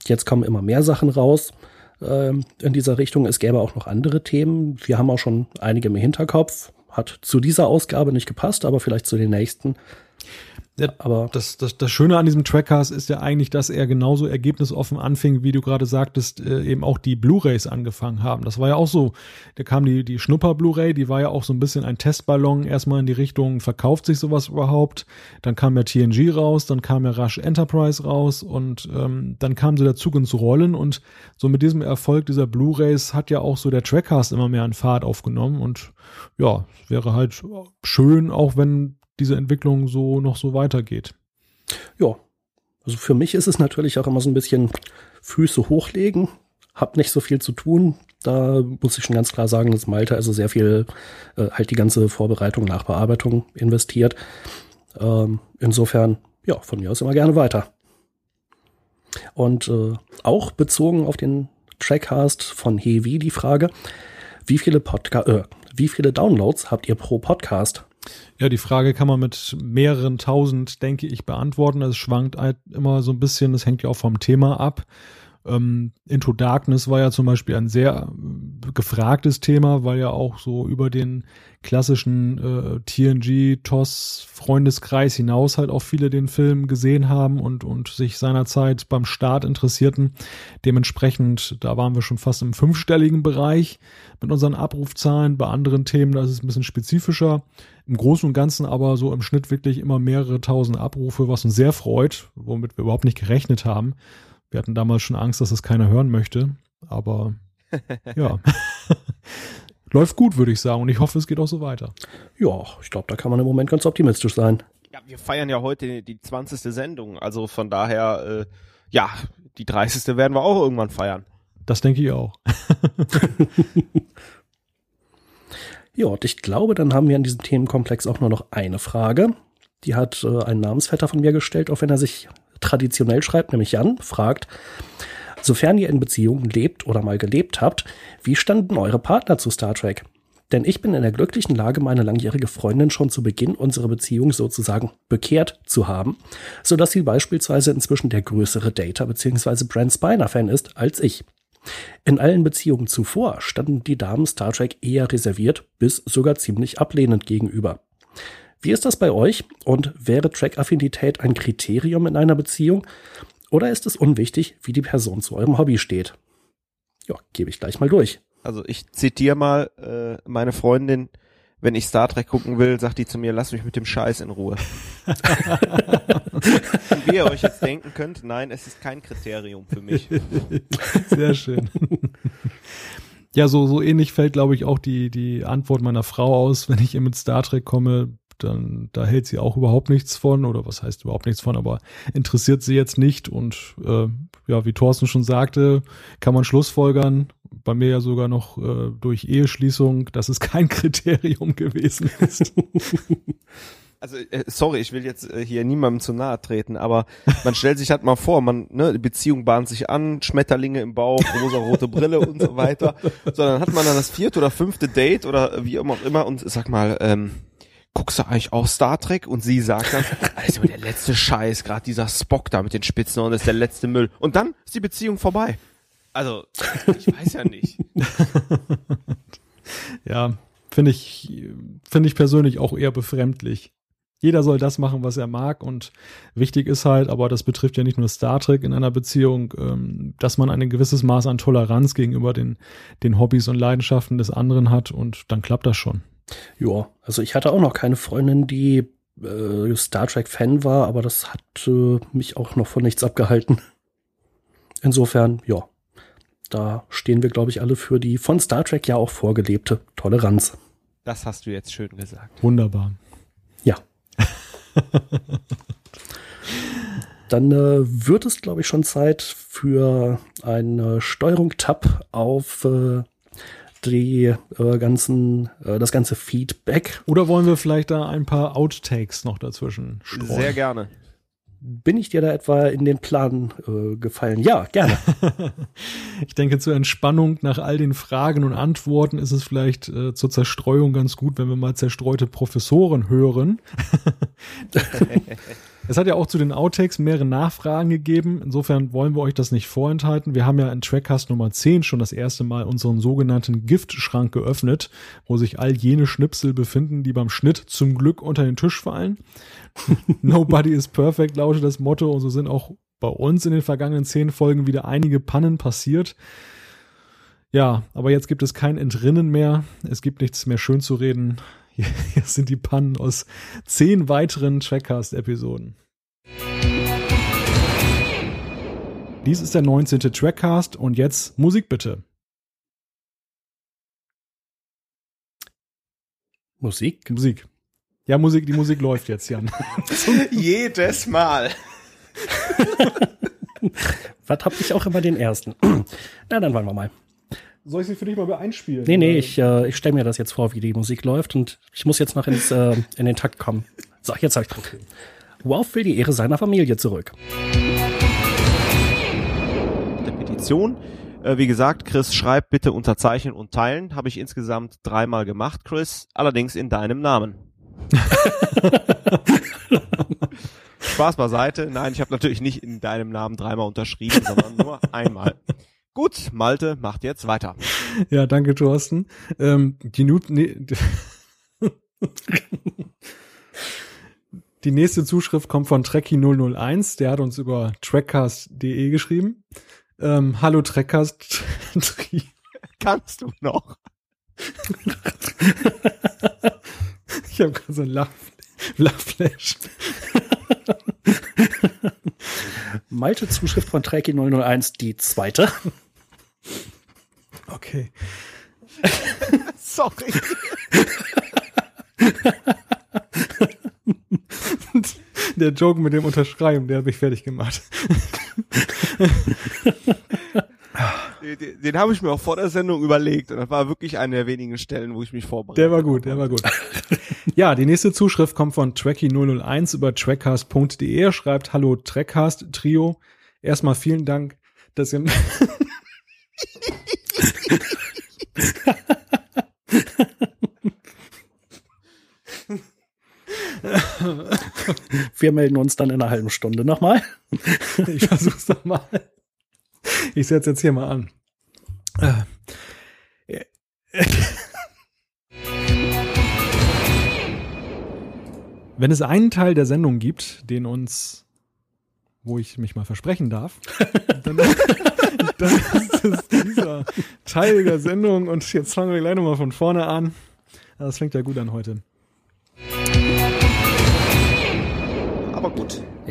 B: Jetzt kommen immer mehr Sachen raus ähm, in dieser Richtung. Es gäbe auch noch andere Themen. Wir haben auch schon einige im Hinterkopf. Hat zu dieser Ausgabe nicht gepasst, aber vielleicht zu den nächsten.
A: Ja,
B: Aber
A: das, das, das Schöne an diesem Trackcast ist ja eigentlich, dass er genauso ergebnisoffen anfing, wie du gerade sagtest, äh, eben auch die Blu-Rays angefangen haben. Das war ja auch so, da kam die, die Schnupper-Blu-Ray, die war ja auch so ein bisschen ein Testballon, erstmal in die Richtung, verkauft sich sowas überhaupt? Dann kam ja TNG raus, dann kam ja Rush Enterprise raus und ähm, dann kam so der Zug ins Rollen und so mit diesem Erfolg dieser Blu-Rays hat ja auch so der Trackcast immer mehr an Fahrt aufgenommen und ja, wäre halt schön, auch wenn diese Entwicklung so noch so weitergeht.
B: Ja, also für mich ist es natürlich auch immer so ein bisschen Füße hochlegen, hab nicht so viel zu tun. Da muss ich schon ganz klar sagen, dass Malte also sehr viel äh, halt die ganze Vorbereitung, Nachbearbeitung investiert. Ähm, insofern, ja, von mir aus immer gerne weiter. Und äh, auch bezogen auf den Trackcast von Hevi die Frage, wie viele Podca äh, wie viele Downloads habt ihr pro Podcast?
A: Ja, die Frage kann man mit mehreren tausend, denke ich, beantworten. Es schwankt halt immer so ein bisschen, das hängt ja auch vom Thema ab. Ähm, Into Darkness war ja zum Beispiel ein sehr äh, gefragtes Thema, weil ja auch so über den klassischen äh, TNG-TOS-Freundeskreis hinaus halt auch viele den Film gesehen haben und, und sich seinerzeit beim Start interessierten. Dementsprechend, da waren wir schon fast im fünfstelligen Bereich mit unseren Abrufzahlen. Bei anderen Themen, da ist es ein bisschen spezifischer. Im Großen und Ganzen aber so im Schnitt wirklich immer mehrere tausend Abrufe, was uns sehr freut, womit wir überhaupt nicht gerechnet haben. Wir hatten damals schon Angst, dass es keiner hören möchte, aber ja. Läuft gut, würde ich sagen, und ich hoffe, es geht auch so weiter.
B: Ja, ich glaube, da kann man im Moment ganz optimistisch sein.
C: Ja, wir feiern ja heute die 20. Sendung, also von daher, äh, ja, die 30. werden wir auch irgendwann feiern.
A: Das denke ich auch.
B: Ja, und ich glaube, dann haben wir in diesem Themenkomplex auch nur noch eine Frage. Die hat äh, ein Namensvetter von mir gestellt, auch wenn er sich traditionell schreibt, nämlich Jan, fragt, sofern ihr in Beziehungen lebt oder mal gelebt habt, wie standen eure Partner zu Star Trek? Denn ich bin in der glücklichen Lage, meine langjährige Freundin schon zu Beginn unserer Beziehung sozusagen bekehrt zu haben, so dass sie beispielsweise inzwischen der größere Data bzw. Brand Spiner Fan ist als ich. In allen Beziehungen zuvor standen die Damen Star Trek eher reserviert bis sogar ziemlich ablehnend gegenüber. Wie ist das bei euch und wäre Track-Affinität ein Kriterium in einer Beziehung oder ist es unwichtig, wie die Person zu eurem Hobby steht? Ja, gebe ich gleich mal durch.
C: Also ich zitiere mal äh, meine Freundin, wenn ich Star Trek gucken will, sagt die zu mir, lass mich mit dem Scheiß in Ruhe. Wie ihr euch jetzt denken könnt, nein, es ist kein Kriterium für mich.
A: Sehr schön. Ja, so, so ähnlich fällt, glaube ich, auch die, die Antwort meiner Frau aus, wenn ich ihr mit Star Trek komme, dann da hält sie auch überhaupt nichts von oder was heißt überhaupt nichts von, aber interessiert sie jetzt nicht und äh, ja, wie Thorsten schon sagte, kann man Schlussfolgern, bei mir ja sogar noch äh, durch Eheschließung, dass es kein Kriterium gewesen ist.
C: Also äh, sorry, ich will jetzt äh, hier niemandem zu nahe treten, aber man stellt sich halt mal vor, man ne, die Beziehung bahnt sich an, Schmetterlinge im Bauch, rosa rote Brille und so weiter. Sondern hat man dann das vierte oder fünfte Date oder wie auch immer und sag mal, ähm, guckst du eigentlich auch Star Trek? Und sie sagt dann, also der letzte Scheiß, gerade dieser Spock da mit den Spitzen und ist der letzte Müll. Und dann ist die Beziehung vorbei. Also, ich weiß ja nicht.
A: ja, finde ich, finde ich persönlich auch eher befremdlich. Jeder soll das machen, was er mag und wichtig ist halt, aber das betrifft ja nicht nur Star Trek in einer Beziehung, ähm, dass man ein gewisses Maß an Toleranz gegenüber den, den Hobbys und Leidenschaften des anderen hat und dann klappt das schon.
B: Ja, also ich hatte auch noch keine Freundin, die äh, Star Trek-Fan war, aber das hat äh, mich auch noch von nichts abgehalten. Insofern, ja, da stehen wir, glaube ich, alle für die von Star Trek ja auch vorgelebte Toleranz.
C: Das hast du jetzt schön gesagt.
A: Wunderbar.
B: Ja. Dann äh, wird es, glaube ich, schon Zeit für eine Steuerung-Tab auf äh, die äh, ganzen, äh, das ganze Feedback.
A: Oder wollen wir vielleicht da ein paar Outtakes noch dazwischen streuen?
C: Sehr gerne.
B: Bin ich dir da etwa in den Plan äh, gefallen? Ja, gerne.
A: ich denke, zur Entspannung nach all den Fragen und Antworten ist es vielleicht äh, zur Zerstreuung ganz gut, wenn wir mal zerstreute Professoren hören. Es hat ja auch zu den Outtakes mehrere Nachfragen gegeben. Insofern wollen wir euch das nicht vorenthalten. Wir haben ja in Trackcast Nummer 10 schon das erste Mal unseren sogenannten Giftschrank geöffnet, wo sich all jene Schnipsel befinden, die beim Schnitt zum Glück unter den Tisch fallen. Nobody is perfect lautet das Motto und so sind auch bei uns in den vergangenen zehn Folgen wieder einige Pannen passiert. Ja, aber jetzt gibt es kein Entrinnen mehr. Es gibt nichts mehr schön zu reden. Hier, sind die Pannen aus zehn weiteren Trackcast-Episoden. Dies ist der 19. Trackcast und jetzt Musik bitte.
B: Musik?
A: Musik. Ja, Musik, die Musik läuft jetzt, Jan.
C: Jedes Mal.
B: Was hab ich auch immer den ersten? Na, dann wollen wir mal.
A: Soll ich sie für dich mal einspielen?
B: Nee, nee, ich, äh, ich stelle mir das jetzt vor, wie die Musik läuft und ich muss jetzt noch ins, äh, in den Takt kommen. So, jetzt hab ich okay. Wow will die Ehre seiner Familie zurück.
C: Der Petition. Äh, wie gesagt, Chris schreibt bitte unterzeichnen und teilen. Habe ich insgesamt dreimal gemacht, Chris. Allerdings in deinem Namen. Spaß beiseite. Nein, ich habe natürlich nicht in deinem Namen dreimal unterschrieben, sondern nur einmal. Gut, Malte macht jetzt weiter.
A: Ja, danke, Thorsten. Ähm, die, Nut nee, die nächste Zuschrift kommt von Trekkie001. Der hat uns über trackcast.de geschrieben. Ähm, Hallo Trackcast.
C: Kannst du noch?
A: ich habe gerade so ein Lach Lachflash.
B: Malte Zuschrift von Trekkie 001, die zweite.
A: Okay.
C: Sorry.
A: Der Joke mit dem Unterschreiben, der hat mich fertig gemacht.
C: Den, den habe ich mir auch vor der Sendung überlegt und das war wirklich eine der wenigen Stellen, wo ich mich vorbereitet
A: Der war gut, der war gut. ja, die nächste Zuschrift kommt von Tracky001 über trackcast.de. Er schreibt, hallo Trackcast Trio. Erstmal vielen Dank, dass ihr...
B: Wir melden uns dann in einer halben Stunde nochmal.
A: ich versuch's nochmal. Ich setze jetzt hier mal an. Wenn es einen Teil der Sendung gibt, den uns, wo ich mich mal versprechen darf, dann, dann ist es Teil der Sendung. Und jetzt fangen wir gleich nochmal von vorne an. Das fängt ja gut an heute.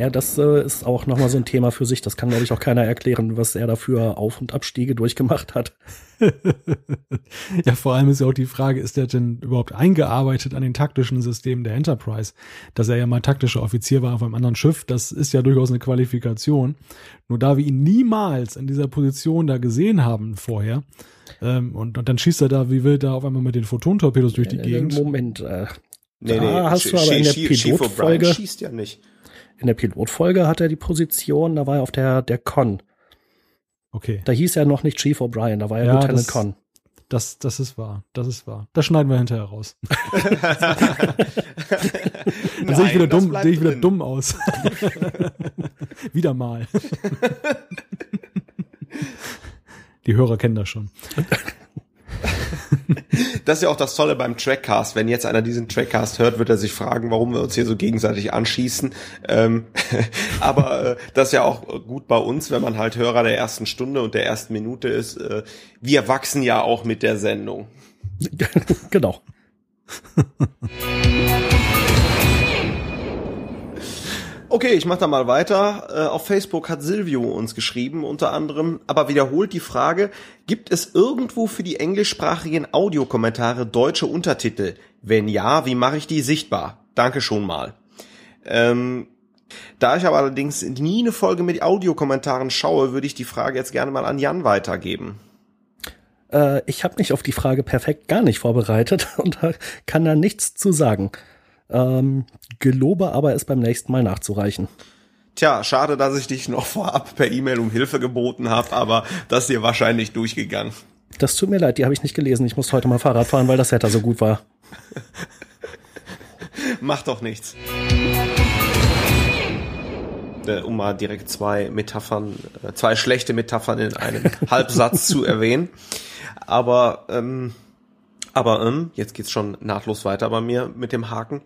B: Ja, das äh, ist auch nochmal so ein Thema für sich. Das kann, glaube ich, auch keiner erklären, was er dafür Auf- und Abstiege durchgemacht hat.
A: ja, vor allem ist ja auch die Frage, ist er denn überhaupt eingearbeitet an den taktischen Systemen der Enterprise? Dass er ja mal taktischer Offizier war auf einem anderen Schiff, das ist ja durchaus eine Qualifikation. Nur da wir ihn niemals in dieser Position da gesehen haben vorher, ähm, und, und dann schießt er da wie wild da auf einmal mit den Photontorpedos durch die
B: Äh,
A: Gegend.
B: Moment, äh,
C: Nee,
B: Da
C: nee,
B: hast
C: Sch-
B: du aber in der
C: Sch-
B: Pilotfolge-
C: schießt ja nicht.
B: In der Pilotfolge hat er die Position, da war er auf der, der Con.
A: Okay,
B: Da hieß er noch nicht Chief O'Brien, da war er
A: Ja,
B: Lieutenant
A: das-
B: Con.
A: das, das ist wahr, das ist wahr. Das schneiden wir hinterher raus. Dann sehe ich wieder dumm, sehe ich wieder dumm aus. wieder mal. Die Hörer kennen das schon.
C: Das ist ja auch das Tolle beim Trackcast. Wenn jetzt einer diesen Trackcast hört, wird er sich fragen, warum wir uns hier so gegenseitig anschießen. Ähm, aber äh, das ist ja auch gut bei uns, wenn man halt Hörer der ersten Stunde und der ersten Minute ist. Äh, wir wachsen ja auch mit der Sendung.
B: genau.
C: Okay, ich mach da mal weiter. Äh, auf Facebook hat Silvio uns geschrieben, unter anderem, aber wiederholt die Frage, gibt es irgendwo für die englischsprachigen Audiokommentare deutsche Untertitel? Wenn ja, wie mache ich die sichtbar? Danke schon mal. Ähm, da ich aber allerdings nie eine Folge mit Audiokommentaren schaue, würde ich die Frage jetzt gerne mal an Jan weitergeben.
B: Äh, ich habe mich auf die Frage perfekt gar nicht vorbereitet und kann da nichts zu sagen. Ähm, gelobe aber, es beim nächsten Mal nachzureichen.
C: Tja, schade, dass ich dich noch vorab per E-Mail um Hilfe geboten habe, aber das ist dir wahrscheinlich durchgegangen.
B: Das tut mir leid, die habe ich nicht gelesen. Ich muss heute mal Fahrrad fahren, weil das Wetter so gut war.
C: Macht doch nichts. Äh, Um mal direkt zwei Metaphern, äh, zwei schlechte Metaphern in einem Halbsatz zu erwähnen. Aber, ähm, aber ähm, jetzt geht's schon nahtlos weiter bei mir mit dem Haken.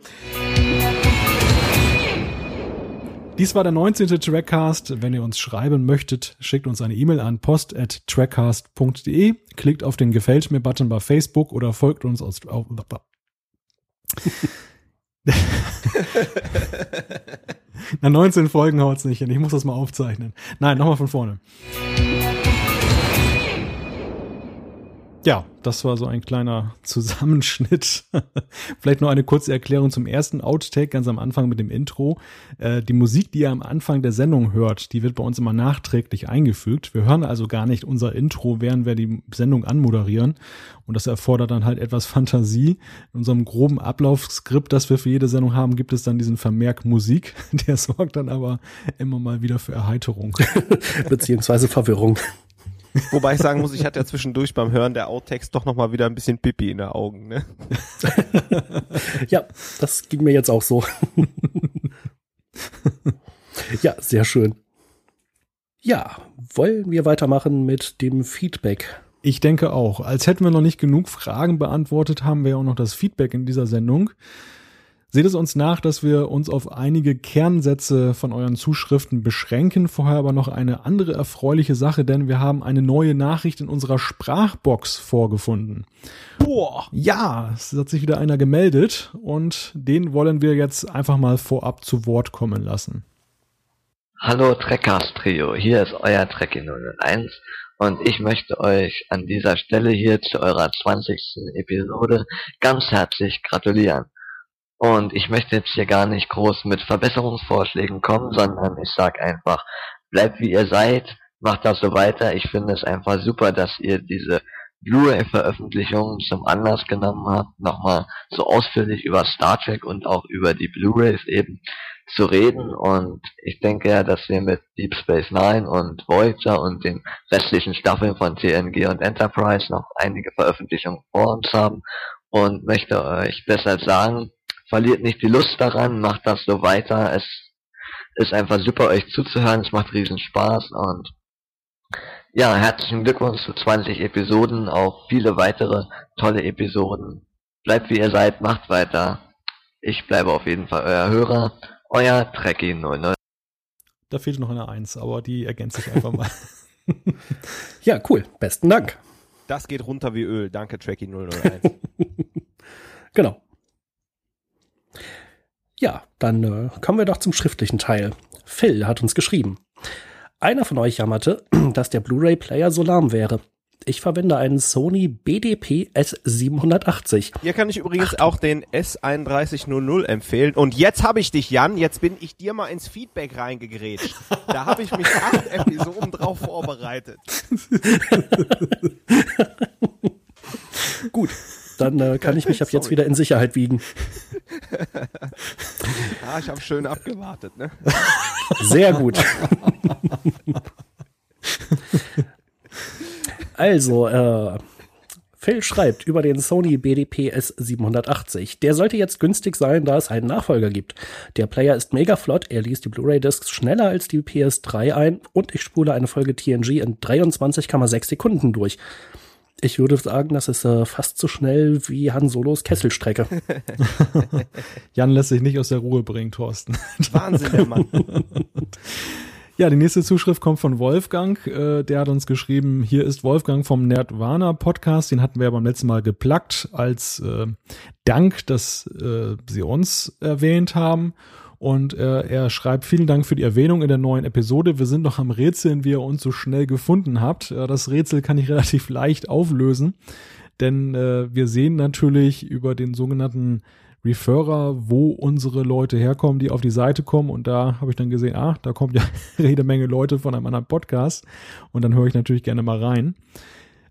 A: Dies war der 19. Trackcast. Wenn ihr uns schreiben möchtet, schickt uns eine E-Mail an post.trackcast.de, klickt auf den Gefällt mir-Button bei Facebook oder folgt uns aus, auf, Na, 19 Folgen haut's nicht hin. Ich muss das mal aufzeichnen. Nein, nochmal von vorne. Ja, das war so ein kleiner Zusammenschnitt. Vielleicht noch eine kurze Erklärung zum ersten Outtake ganz am Anfang mit dem Intro. Äh, die Musik, die ihr am Anfang der Sendung hört, die wird bei uns immer nachträglich eingefügt. Wir hören also gar nicht unser Intro, während wir die Sendung anmoderieren. Und das erfordert dann halt etwas Fantasie. In unserem groben Ablaufskript, das wir für jede Sendung haben, gibt es dann diesen Vermerk Musik. Der sorgt dann aber immer mal wieder für Erheiterung.
B: Beziehungsweise Verwirrung.
C: Wobei ich sagen muss, ich hatte ja zwischendurch beim Hören der Outtakes doch noch mal wieder ein bisschen Pipi in den Augen. Ne?
B: Ja, das ging mir jetzt auch so. ja, sehr schön. Ja, wollen wir weitermachen mit dem Feedback?
A: Ich denke auch. Als hätten wir noch nicht genug Fragen beantwortet, haben wir ja auch noch das Feedback in dieser Sendung. Seht es uns nach, dass wir uns auf einige Kernsätze von euren Zuschriften beschränken. Vorher aber noch eine andere erfreuliche Sache, denn wir haben eine neue Nachricht in unserer Sprachbox vorgefunden. Boah, ja, es hat sich wieder einer gemeldet und den wollen wir jetzt einfach mal vorab zu Wort kommen lassen.
F: Hallo Trekkers Trio, hier ist euer Trekkie 001 und ich möchte euch an dieser Stelle hier zu eurer 20. Episode ganz herzlich gratulieren. Und ich möchte jetzt hier gar nicht groß mit Verbesserungsvorschlägen kommen, sondern ich sag einfach, bleibt wie ihr seid, macht das so weiter. Ich finde es einfach super, dass ihr diese Blu-ray-Veröffentlichungen zum Anlass genommen habt, nochmal so ausführlich über Star Trek und auch über die Blu-rays eben zu reden und ich denke ja, dass wir mit Deep Space Nine und Voyager und den restlichen Staffeln von TNG und Enterprise noch einige Veröffentlichungen vor uns haben und möchte euch deshalb sagen, verliert nicht die Lust daran, macht das so weiter, es ist einfach super euch zuzuhören, es macht riesen Spaß und ja, herzlichen Glückwunsch zu 20 Episoden, auch viele weitere tolle Episoden. Bleibt wie ihr seid, macht weiter. Ich bleibe auf jeden Fall euer Hörer, euer Trekkie 00.
A: Da fehlt noch eine Eins, aber die ergänze ich einfach mal.
B: Ja, cool. Besten Dank.
C: Das geht runter wie Öl. Danke, Tracky 001.
B: Genau. Ja, dann äh, kommen wir doch zum schriftlichen Teil. Phil hat uns geschrieben. Einer von euch jammerte, dass der Blu-ray-Player so lahm wäre. Ich verwende einen Sony BDP S780.
C: Hier kann ich übrigens auch den S3100 empfehlen. Und jetzt habe ich dich, Jan. Jetzt bin ich dir mal ins Feedback reingegrätscht. Da habe ich mich acht Episoden drauf vorbereitet.
B: Gut, dann äh, kann ich mich ab jetzt wieder in Sicherheit wiegen.
C: Ah, ich habe schön abgewartet, ne?
B: Sehr gut. also, äh, Phil schreibt über den Sony BDP S780. Der sollte jetzt günstig sein, da es einen Nachfolger gibt. Der Player ist mega flott, er liest die Blu-ray-Discs schneller als die PS3 ein und ich spule eine Folge TNG in 23,6 Sekunden durch. Ich würde sagen, das ist äh, fast so schnell wie Han Solos Kesselstrecke.
A: Jan lässt sich nicht aus der Ruhe bringen, Thorsten.
C: Wahnsinn, der Mann.
A: Ja, die nächste Zuschrift kommt von Wolfgang. Äh, der hat uns geschrieben, hier ist Wolfgang vom Nerdwana Podcast. Den hatten wir ja beim letzten Mal geplackt als äh, Dank, dass äh, sie uns erwähnt haben. Und äh, er schreibt, vielen Dank für die Erwähnung in der neuen Episode. Wir sind noch am Rätseln, wie ihr uns so schnell gefunden habt. Äh, das Rätsel kann ich relativ leicht auflösen. Denn äh, wir sehen natürlich über den sogenannten Referrer, wo unsere Leute herkommen, die auf die Seite kommen. Und da habe ich dann gesehen, ah, da kommt ja jede Menge Leute von einem anderen Podcast. Und dann höre ich natürlich gerne mal rein.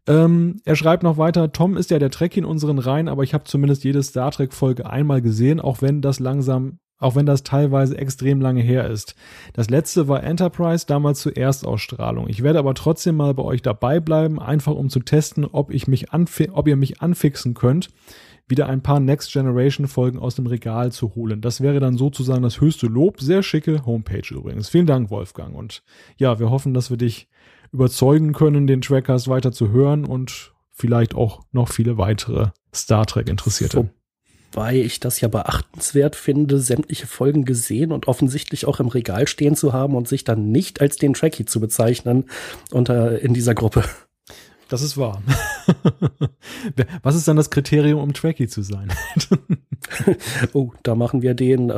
A: Ähm, er schreibt noch weiter, Tom ist ja der Trekkie in unseren Reihen, aber ich habe zumindest jede Star Trek-Folge einmal gesehen, auch wenn das langsam, auch wenn das teilweise extrem lange her ist. Das letzte war Enterprise, damals zur Erstausstrahlung. Ich werde aber trotzdem mal bei euch dabei bleiben, einfach um zu testen, ob ich mich ob ihr mich anfixen könnt wieder ein paar Next Generation Folgen aus dem Regal zu holen. Das wäre dann sozusagen das höchste Lob. Sehr schicke Homepage übrigens. Vielen Dank, Wolfgang. Und ja, wir hoffen, dass wir dich überzeugen können, den Trackcast weiter zu hören und vielleicht auch noch viele weitere Star Trek Interessierte.
B: Wobei ich das ja beachtenswert finde, sämtliche Folgen gesehen und offensichtlich auch im Regal stehen zu haben und sich dann nicht als den Trekkie zu bezeichnen unter in dieser Gruppe.
A: Das ist wahr. Was ist dann das Kriterium, um Trekkie zu sein?
B: Oh, da machen wir den äh,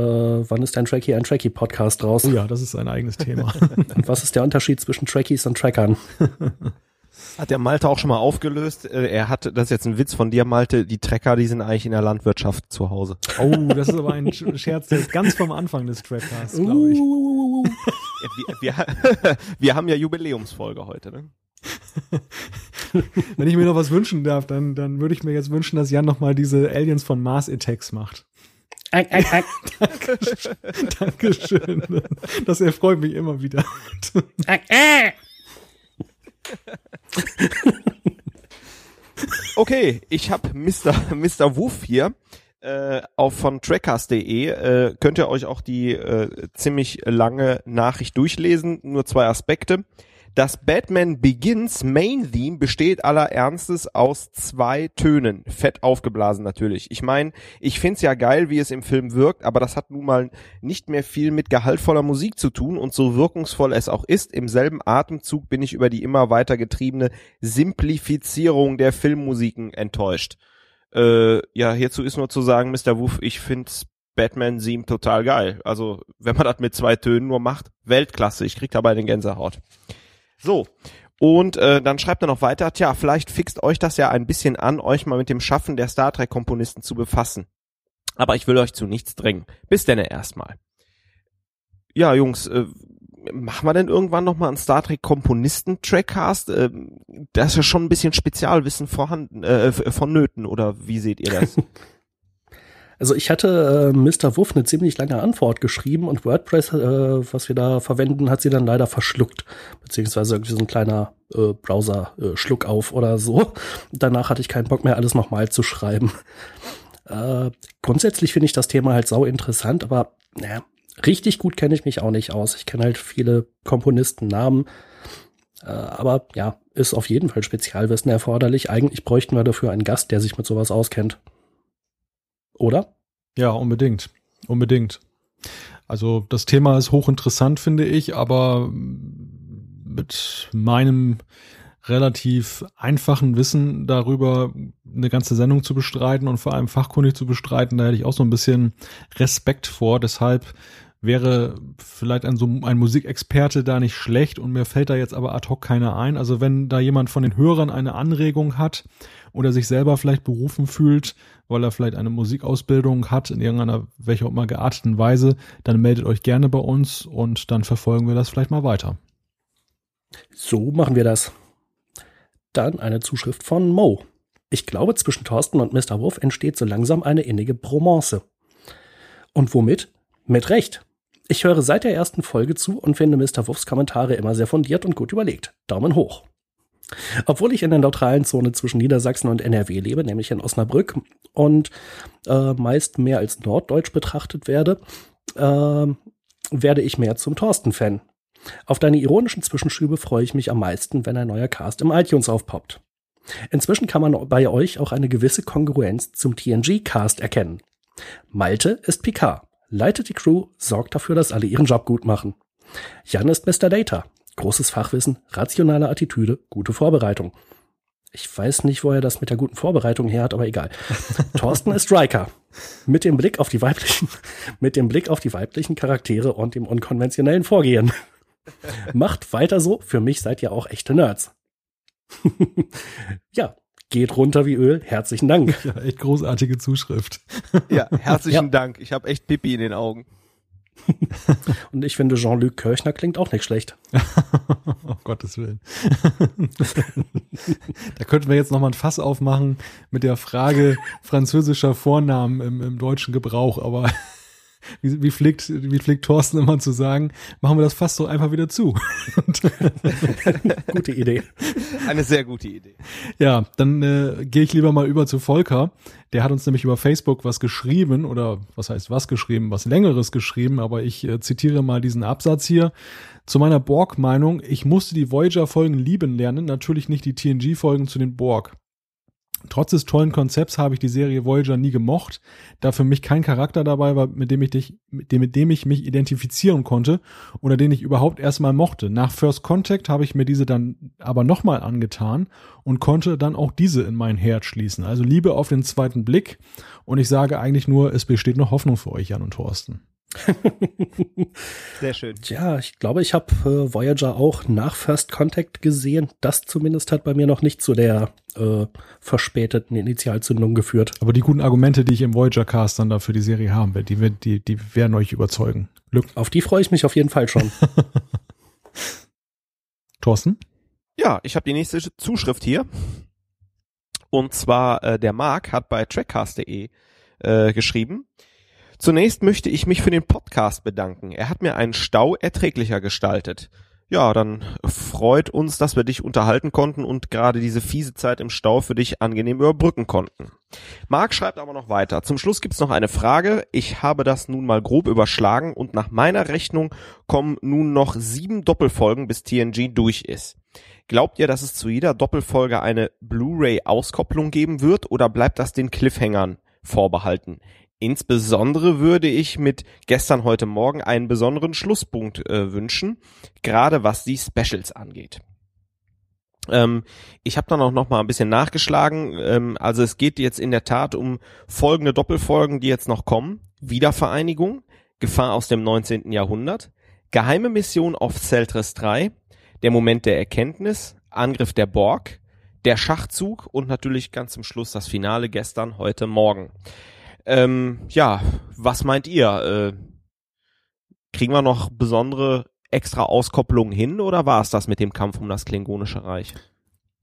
B: Wann ist ein Trekkie ein Trekkie-Podcast raus.
A: oh ja, das ist ein eigenes Thema.
B: Und was ist der Unterschied zwischen Trekkies und Trackern?
C: Hat der Malte auch schon mal aufgelöst. Äh, Er hatte, das ist jetzt ein Witz von dir, Malte, die Trecker, die sind eigentlich in der Landwirtschaft zu Hause.
A: Oh, das ist aber ein Scherz, der ist ganz vom Anfang des Trackcasts, glaube ich.
C: Ja, wir, wir, wir haben ja Jubiläumsfolge heute, ne?
A: Wenn ich mir noch was wünschen darf, dann, dann würde ich mir jetzt wünschen, dass Jan noch mal diese Aliens von Mars Attacks macht.
B: Eck, eck, eck,
A: Dankeschön. Das erfreut mich immer wieder.
C: Okay, ich habe Mr. Mr. Wuff hier. Äh, auf von trackcast.de äh, könnt ihr euch auch die äh, ziemlich lange Nachricht durchlesen. Nur zwei Aspekte. Das Batman Begins Main Theme besteht aller Ernstes aus zwei Tönen. Fett aufgeblasen natürlich. Ich meine, ich find's ja geil, wie es im Film wirkt, aber das hat nun mal nicht mehr viel mit gehaltvoller Musik zu tun und so wirkungsvoll es auch ist, im selben Atemzug bin ich über die immer weiter getriebene Simplifizierung der Filmmusiken enttäuscht. Äh, ja, hierzu ist nur zu sagen, Mr. Wuff, ich find's Batman-Theme total geil. Also, wenn man das mit zwei Tönen nur macht, Weltklasse. Ich krieg dabei den Gänsehaut. So. Und äh, dann schreibt er noch weiter, tja, vielleicht fixt euch das ja ein bisschen an, euch mal mit dem Schaffen der Star Trek-Komponisten zu befassen. Aber ich will euch zu nichts drängen. Bis denn erstmal. Ja, Jungs, äh, machen wir denn irgendwann nochmal einen Star Trek Komponisten-Trackcast? Ähm, da ist ja schon ein bisschen Spezialwissen vorhanden, äh, vonnöten, oder wie seht ihr das?
B: Also ich hatte äh, Mr. Wuff eine ziemlich lange Antwort geschrieben und WordPress, äh, was wir da verwenden, hat sie dann leider verschluckt. Beziehungsweise irgendwie so ein kleiner äh, Browser-Schluck äh, auf oder so. Danach hatte ich keinen Bock mehr, alles nochmal zu schreiben. Äh, grundsätzlich finde ich das Thema halt sau interessant, aber naja, richtig gut kenne ich mich auch nicht aus. Ich kenne halt viele Komponistennamen. Äh, aber ja, ist auf jeden Fall Spezialwissen erforderlich. Eigentlich bräuchten wir dafür einen Gast, der sich mit sowas auskennt. Oder?
A: Ja, unbedingt. Unbedingt. Also das Thema ist hochinteressant, finde ich, aber mit meinem relativ einfachen Wissen darüber eine ganze Sendung zu bestreiten und vor allem fachkundig zu bestreiten, da hätte ich auch so ein bisschen Respekt vor. Deshalb wäre vielleicht ein, so ein Musikexperte da nicht schlecht und mir fällt da jetzt aber ad hoc keiner ein. Also wenn da jemand von den Hörern eine Anregung hat oder sich selber vielleicht berufen fühlt, weil er vielleicht eine Musikausbildung hat in irgendeiner welcher auch immer gearteten Weise, dann meldet euch gerne bei uns und dann verfolgen wir das vielleicht mal weiter.
B: So machen wir das. Dann eine Zuschrift von Mo. Ich glaube, zwischen Thorsten und Mr. Wolf entsteht so langsam eine innige Bromance. Und womit? Mit Recht. Ich höre seit der ersten Folge zu und finde Mr. Wolfs Kommentare immer sehr fundiert und gut überlegt. Daumen hoch. Obwohl ich in der neutralen Zone zwischen Niedersachsen und NRW lebe, nämlich in Osnabrück, und äh, meist mehr als norddeutsch betrachtet werde, äh, werde ich mehr zum Thorsten-Fan. Auf deine ironischen Zwischenschübe freue ich mich am meisten, wenn ein neuer Cast im iTunes aufpoppt. Inzwischen kann man bei euch auch eine gewisse Kongruenz zum TNG-Cast erkennen. Malte ist Picard, leitet die Crew, sorgt dafür, dass alle ihren Job gut machen. Jan ist Mr. Data, großes Fachwissen, rationale Attitüde, gute Vorbereitung. Ich weiß nicht, wo er das mit der guten Vorbereitung her hat, aber egal. Thorsten ist Riker. Mit dem Blick auf die weiblichen, mit dem Blick auf die weiblichen Charaktere und dem unkonventionellen Vorgehen. Macht weiter so. Für mich seid ihr auch echte Nerds. ja, geht runter wie Öl. Herzlichen Dank.
A: Ja, echt großartige Zuschrift.
C: ja, herzlichen ja. Dank. Ich habe echt Pipi in den Augen.
B: Und ich finde, Jean-Luc Kirchner klingt auch nicht schlecht.
A: oh Gottes Willen. da könnten wir jetzt noch mal ein Fass aufmachen mit der Frage französischer Vornamen im, im deutschen Gebrauch, aber wie, wie, pflegt, wie pflegt Thorsten immer zu sagen, machen wir das fast so einfach wieder zu.
B: gute Idee.
C: Eine sehr gute Idee.
A: Ja, dann äh, gehe ich lieber mal über zu Volker. Der hat uns nämlich über Facebook was geschrieben oder was heißt was geschrieben, was längeres geschrieben, aber ich äh, zitiere mal diesen Absatz hier. Zu meiner Borg-Meinung, ich musste die Voyager-Folgen lieben lernen, natürlich nicht die TNG-Folgen zu den Borg. Trotz des tollen Konzepts habe ich die Serie Voyager nie gemocht, da für mich kein Charakter dabei war, mit dem ich dich, mit dem, mit dem ich mich identifizieren konnte oder den ich überhaupt erstmal mochte. Nach First Contact habe ich mir diese dann aber nochmal angetan und konnte dann auch diese in mein Herz schließen. Also Liebe auf den zweiten Blick und ich sage eigentlich nur, es besteht noch Hoffnung für euch, Jan und Thorsten.
B: Sehr schön. Ja, ich glaube, ich habe äh, Voyager auch nach First Contact gesehen. Das zumindest hat bei mir noch nicht zu der äh, verspäteten Initialzündung geführt.
A: Aber die guten Argumente, die ich im Voyager Cast dann da für die Serie haben werde, die, die, die werden euch überzeugen.
B: Glück. Auf die freue ich mich auf jeden Fall schon.
A: Thorsten?
C: Ja, ich habe die nächste Zuschrift hier. Und zwar äh, der Marc hat bei trackcast.de äh, geschrieben. Zunächst möchte ich mich für den Podcast bedanken. Er hat mir einen Stau erträglicher gestaltet. Ja, dann freut uns, dass wir dich unterhalten konnten und gerade diese fiese Zeit im Stau für dich angenehm überbrücken konnten. Marc schreibt aber noch weiter. Zum Schluss gibt's noch eine Frage. Ich habe das nun mal grob überschlagen und nach meiner Rechnung kommen nun noch sieben Doppelfolgen, bis TNG durch ist. Glaubt ihr, dass es zu jeder Doppelfolge eine Blu-ray-Auskopplung geben wird oder bleibt das den Cliffhangern vorbehalten? Insbesondere würde ich mit gestern heute Morgen einen besonderen Schlusspunkt äh, wünschen, gerade was die Specials angeht. Ähm, ich habe dann auch noch mal ein bisschen nachgeschlagen. Ähm, also es geht jetzt in der Tat um folgende Doppelfolgen, die jetzt noch kommen: Wiedervereinigung, Gefahr aus dem 19. Jahrhundert, Geheime Mission auf Celtris 3, der Moment der Erkenntnis, Angriff der Borg, der Schachzug und natürlich ganz zum Schluss das Finale gestern, heute Morgen. Ähm, ja, was meint ihr? Äh, kriegen wir noch besondere extra Auskopplungen hin oder war es das mit dem Kampf um das Klingonische Reich?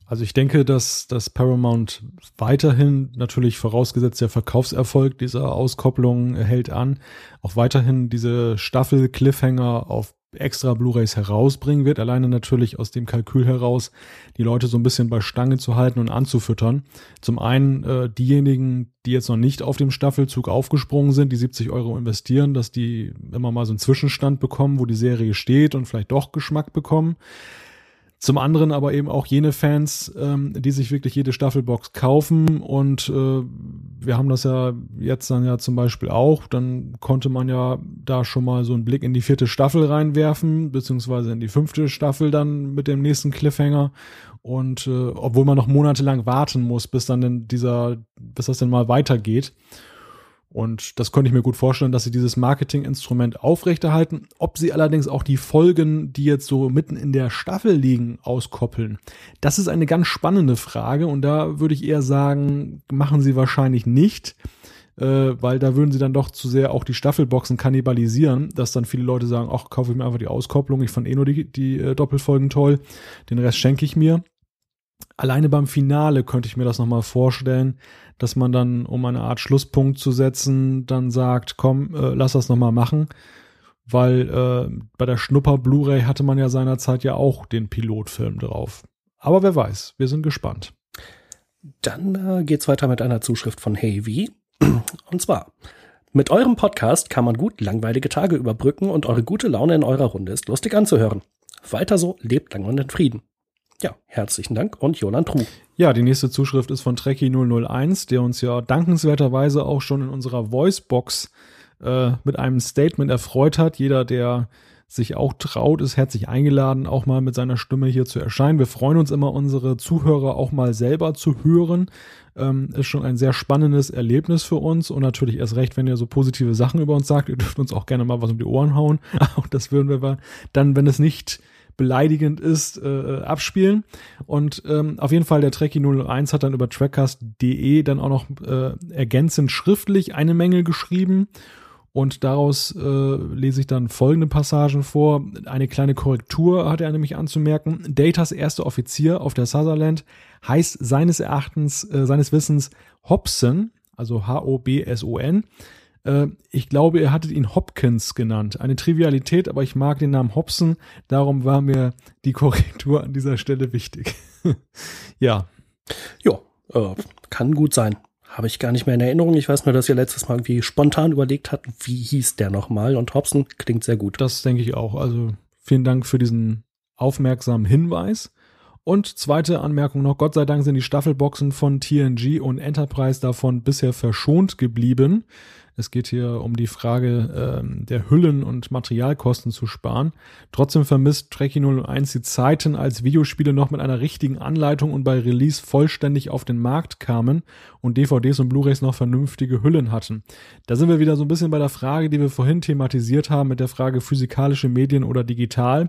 A: Also ich denke, dass, dass Paramount weiterhin, natürlich vorausgesetzt der Verkaufserfolg dieser Auskopplung hält an, auch weiterhin diese Staffel Cliffhanger auf extra Blu-rays herausbringen wird, alleine natürlich aus dem Kalkül heraus, die Leute so ein bisschen bei Stange zu halten und anzufüttern. Zum einen äh, diejenigen, die jetzt noch nicht auf dem Staffelzug aufgesprungen sind, die 70 Euro investieren, dass die immer mal so einen Zwischenstand bekommen, wo die Serie steht und vielleicht doch Geschmack bekommen. Zum anderen aber eben auch jene Fans, ähm, die sich wirklich jede Staffelbox kaufen. Und äh, wir haben das ja jetzt dann ja zum Beispiel auch, dann konnte man ja da schon mal so einen Blick in die vierte Staffel reinwerfen, beziehungsweise in die fünfte Staffel dann mit dem nächsten Cliffhanger. Und äh, obwohl man noch monatelang warten muss, bis dann denn dieser, bis das denn mal weitergeht. Und das könnte ich mir gut vorstellen, dass sie dieses Marketinginstrument aufrechterhalten. Ob sie allerdings auch die Folgen, die jetzt so mitten in der Staffel liegen, auskoppeln, das ist eine ganz spannende Frage. Und da würde ich eher sagen, machen sie wahrscheinlich nicht, äh, weil da würden sie dann doch zu sehr auch die Staffelboxen kannibalisieren, dass dann viele Leute sagen, ach, kaufe ich mir einfach die Auskopplung, ich fand eh nur die, die äh, Doppelfolgen toll, den Rest schenke ich mir. Alleine beim Finale könnte ich mir das nochmal vorstellen, dass man dann, um eine Art Schlusspunkt zu setzen, dann sagt, komm, äh, lass das nochmal machen. Weil äh, bei der Schnupper Blu-ray hatte man ja seinerzeit ja auch den Pilotfilm drauf. Aber wer weiß, wir sind gespannt.
B: Dann äh, geht's weiter mit einer Zuschrift von Hey Wie. Und zwar, mit eurem Podcast kann man gut langweilige Tage überbrücken und eure gute Laune in eurer Runde ist lustig anzuhören. Weiter so, lebt lang und in Frieden. Ja, herzlichen Dank und Jolan Truh.
A: Ja, die nächste Zuschrift ist von Trekkie001, der uns ja dankenswerterweise auch schon in unserer Voicebox äh, mit einem Statement erfreut hat. Jeder, der sich auch traut, ist herzlich eingeladen, auch mal mit seiner Stimme hier zu erscheinen. Wir freuen uns immer, unsere Zuhörer auch mal selber zu hören. Ähm, ist schon ein sehr spannendes Erlebnis für uns und natürlich erst recht, wenn ihr so positive Sachen über uns sagt. Ihr dürft uns auch gerne mal was um die Ohren hauen. Auch das würden wir dann, wenn es nicht beleidigend ist, äh, abspielen. Und ähm, auf jeden Fall der Trekkie 001 hat dann über trackcast.de dann auch noch äh, ergänzend schriftlich eine Menge geschrieben. Und daraus äh, lese ich dann folgende Passagen vor. Eine kleine Korrektur hat er nämlich anzumerken. Datas erster Offizier auf der Sutherland heißt seines Erachtens, äh, seines Wissens Hobson, also H-O-B-S-O-N. Äh, ich glaube, er hatte ihn Hopkins genannt. Eine Trivialität, aber ich mag den Namen Hobson. Darum war mir die Korrektur an dieser Stelle wichtig. ja.
B: Ja, äh, kann gut sein. Habe ich gar nicht mehr in Erinnerung. Ich weiß nur, dass ihr letztes Mal irgendwie spontan überlegt hatten, wie hieß der nochmal. Und Hobson klingt sehr gut.
A: Das denke ich auch. Also vielen Dank für diesen aufmerksamen Hinweis. Und zweite Anmerkung noch, Gott sei Dank sind die Staffelboxen von TNG und Enterprise davon bisher verschont geblieben. Es geht hier um die Frage ähm, der Hüllen und Materialkosten zu sparen. Trotzdem vermisst Trekkie 01 die Zeiten, als Videospiele noch mit einer richtigen Anleitung und bei Release vollständig auf den Markt kamen und DVDs und Blu-rays noch vernünftige Hüllen hatten. Da sind wir wieder so ein bisschen bei der Frage, die wir vorhin thematisiert haben, mit der Frage physikalische Medien oder digital.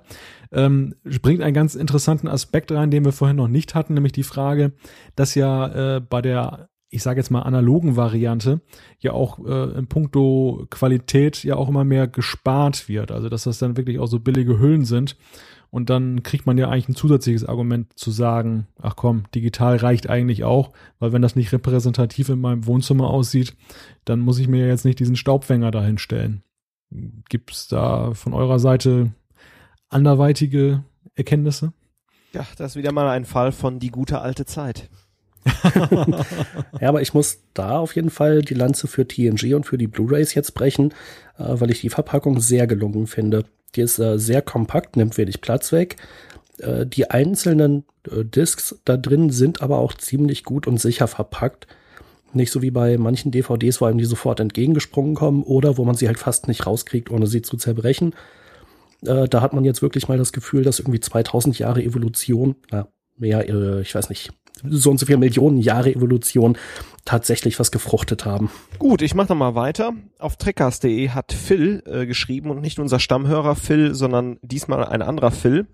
A: Ähm, bringt einen ganz interessanten Aspekt rein, den wir vorhin noch nicht hatten, nämlich die Frage, dass ja äh, bei der ich sage jetzt mal analogen Variante ja auch äh, in puncto Qualität ja auch immer mehr gespart wird. Also dass das dann wirklich auch so billige Hüllen sind. Und dann kriegt man ja eigentlich ein zusätzliches Argument zu sagen, ach komm, digital reicht eigentlich auch, weil wenn das nicht repräsentativ in meinem Wohnzimmer aussieht, dann muss ich mir ja jetzt nicht diesen Staubfänger dahin stellen. Gibt es da von eurer Seite anderweitige Erkenntnisse?
C: Ja, das ist wieder mal ein Fall von die gute alte Zeit.
B: ja, aber ich muss da auf jeden Fall die Lanze für TNG und für die Blu-rays jetzt brechen, äh, weil ich die Verpackung sehr gelungen finde. Die ist äh, sehr kompakt, nimmt wenig Platz weg. Äh, die einzelnen äh, Discs da drin sind aber auch ziemlich gut und sicher verpackt. Nicht so wie bei manchen DVDs, wo einem die sofort entgegengesprungen kommen oder wo man sie halt fast nicht rauskriegt, ohne sie zu zerbrechen. Äh, da hat man jetzt wirklich mal das Gefühl, dass irgendwie 2000 Jahre Evolution, na, mehr, äh, ich weiß nicht, so und so viele Millionen Jahre Evolution tatsächlich was gefruchtet haben.
C: Gut, ich mache mal weiter. Auf trekkers.de hat Phil äh, geschrieben und nicht unser Stammhörer Phil, sondern diesmal ein anderer Phil.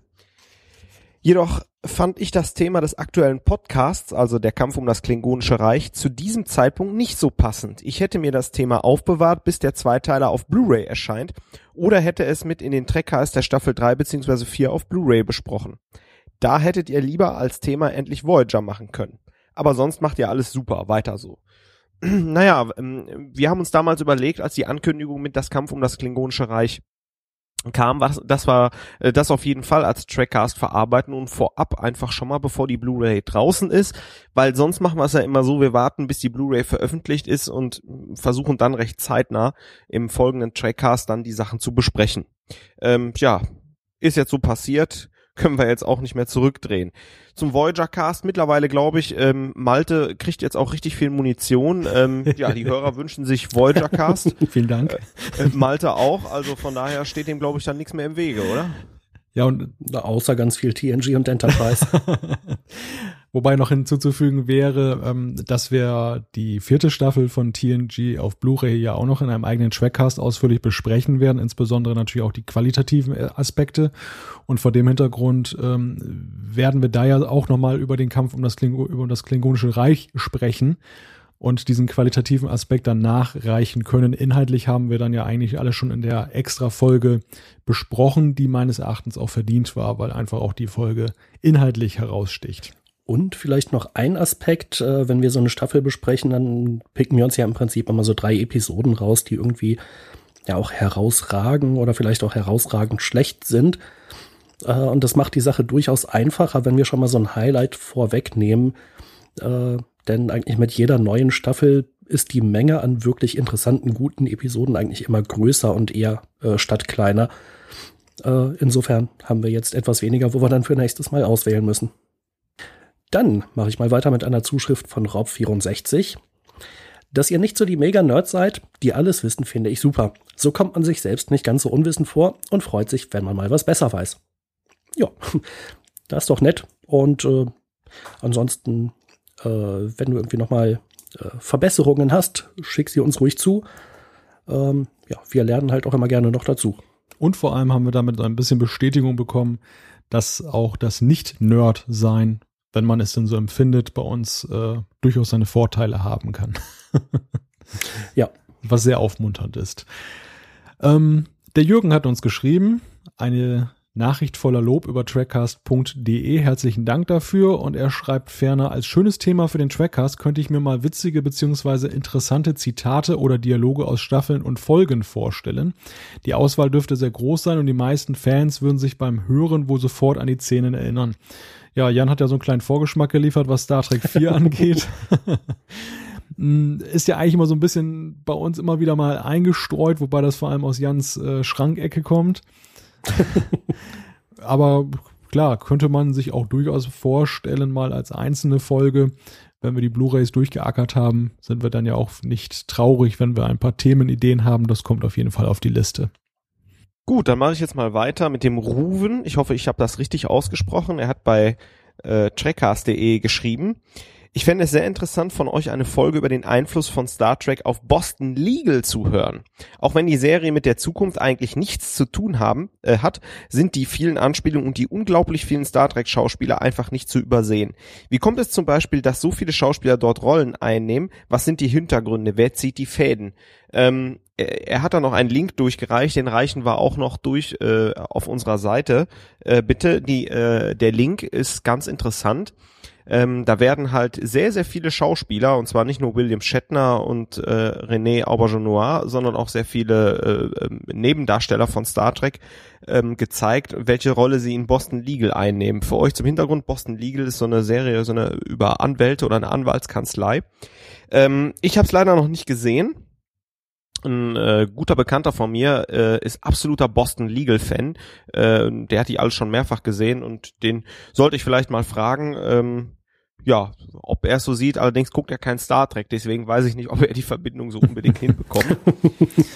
C: Jedoch fand ich das Thema des aktuellen Podcasts, also der Kampf um das Klingonische Reich, zu diesem Zeitpunkt nicht so passend. Ich hätte mir das Thema aufbewahrt, bis der Zweiteiler auf Blu-ray erscheint, oder hätte es mit in den Trackcast der Staffel 3 bzw. 4 auf Blu-ray besprochen. Da hättet ihr lieber als Thema endlich Voyager machen können. Aber sonst macht ihr alles super, weiter so. naja, ähm, wir haben uns damals überlegt, als die Ankündigung mit das Kampf um das Klingonische Reich kam, was, das war äh, das auf jeden Fall als Trackcast verarbeiten und vorab einfach schon mal, bevor die Blu-ray draußen ist, weil sonst machen wir es ja immer so, wir warten, bis die Blu-ray veröffentlicht ist und versuchen dann recht zeitnah im folgenden Trackcast dann die Sachen zu besprechen. Ähm, ja, ist jetzt so passiert können wir jetzt auch nicht mehr zurückdrehen. Zum Voyager Cast mittlerweile glaube ich, ähm, Malte kriegt jetzt auch richtig viel Munition. Ähm, ja, die Hörer wünschen sich Voyager Cast.
A: Vielen Dank.
C: Äh, Malte auch, also von daher steht dem glaube ich dann nichts mehr im Wege, oder?
B: Ja, und außer ganz viel TNG und Enterprise.
A: Wobei noch hinzuzufügen wäre, ähm, dass wir die vierte Staffel von TNG auf Blu-ray ja auch noch in einem eigenen Trackcast ausführlich besprechen werden, insbesondere natürlich auch die qualitativen äh, Aspekte. Und vor dem Hintergrund ähm, werden wir da ja auch nochmal über den Kampf um das, Klingo über das Klingonische Reich sprechen und diesen qualitativen Aspekt dann nachreichen können. Inhaltlich haben wir dann ja eigentlich alles schon in der extra Folge besprochen, die meines Erachtens auch verdient war, weil einfach auch die Folge inhaltlich heraussticht.
B: Und vielleicht noch ein Aspekt, äh, wenn wir so eine Staffel besprechen, dann picken wir uns ja im Prinzip immer so drei Episoden raus, die irgendwie ja auch herausragen oder vielleicht auch herausragend schlecht sind. Äh, und das macht die Sache durchaus einfacher, wenn wir schon mal so ein Highlight vorwegnehmen. Äh, denn eigentlich mit jeder neuen Staffel ist die Menge an wirklich interessanten, guten Episoden eigentlich immer größer und eher äh, statt kleiner. Äh, insofern haben wir jetzt etwas weniger, wo wir dann für nächstes Mal auswählen müssen. Dann mache ich mal weiter mit einer Zuschrift von Rob64. Dass ihr nicht so die Mega-Nerds seid, die alles wissen, finde ich super. So kommt man sich selbst nicht ganz so unwissend vor und freut sich, wenn man mal was besser weiß. Ja, das ist doch nett. Und äh, ansonsten, äh, wenn du irgendwie nochmal äh, Verbesserungen hast, schick sie uns ruhig zu. Ähm, ja, wir lernen halt auch immer gerne noch dazu.
A: Und vor allem haben wir damit ein bisschen Bestätigung bekommen, dass auch das Nicht-Nerd-Sein wenn man es denn so empfindet, bei uns äh, durchaus seine Vorteile haben kann.
B: ja.
A: Was sehr aufmunternd ist. Ähm, der Jürgen hat uns geschrieben, eine Nachricht voller Lob über trackcast.de. Herzlichen Dank dafür. Und er schreibt ferner, als schönes Thema für den Trackcast könnte ich mir mal witzige bzw. interessante Zitate oder Dialoge aus Staffeln und Folgen vorstellen. Die Auswahl dürfte sehr groß sein und die meisten Fans würden sich beim Hören wohl sofort an die Szenen erinnern. Ja, Jan hat ja so einen kleinen Vorgeschmack geliefert, was Star Trek 4 angeht. Mm, ist ja eigentlich immer so ein bisschen bei uns immer wieder mal eingestreut, wobei das vor allem aus Jans äh, Schrankecke kommt. Aber klar, könnte man sich auch durchaus vorstellen, mal als einzelne Folge, wenn wir die Blu-rays durchgeackert haben, sind wir dann ja auch nicht traurig, wenn wir ein paar Themenideen haben. Das kommt auf jeden Fall auf die Liste.
C: Gut, dann mache ich jetzt mal weiter mit dem Ruven. Ich hoffe, ich habe das richtig ausgesprochen. Er hat bei äh, trackcast.de geschrieben. Ich fände es sehr interessant, von euch eine Folge über den Einfluss von Star Trek auf Boston Legal zu hören. Auch wenn die Serie mit der Zukunft eigentlich nichts zu tun haben, äh, hat, sind die vielen Anspielungen und die unglaublich vielen Star Trek Schauspieler einfach nicht zu übersehen. Wie kommt es zum Beispiel, dass so viele Schauspieler dort Rollen einnehmen? Was sind die Hintergründe? Wer zieht die Fäden? Ähm, er hat da noch einen Link durchgereicht, den reichen wir auch noch durch äh, auf unserer Seite. Äh, bitte, die, äh, der Link ist ganz interessant. Ähm, da werden halt sehr, sehr viele Schauspieler, und zwar nicht nur William Shatner und äh, René Aubergenois, sondern auch sehr viele äh, ähm, Nebendarsteller von Star Trek ähm, gezeigt, welche Rolle sie in Boston Legal einnehmen. Für euch zum Hintergrund, Boston Legal ist so eine Serie, so eine über Anwälte oder eine Anwaltskanzlei. Ähm, ich habe es leider noch nicht gesehen ein äh, guter Bekannter von mir äh, ist absoluter Boston Legal Fan. Äh, der hat die alle schon mehrfach gesehen und den sollte ich vielleicht mal fragen. Ähm, ja, ob er es so sieht, allerdings guckt er kein Star Trek, deswegen weiß ich nicht, ob er die Verbindung so unbedingt hinbekommt.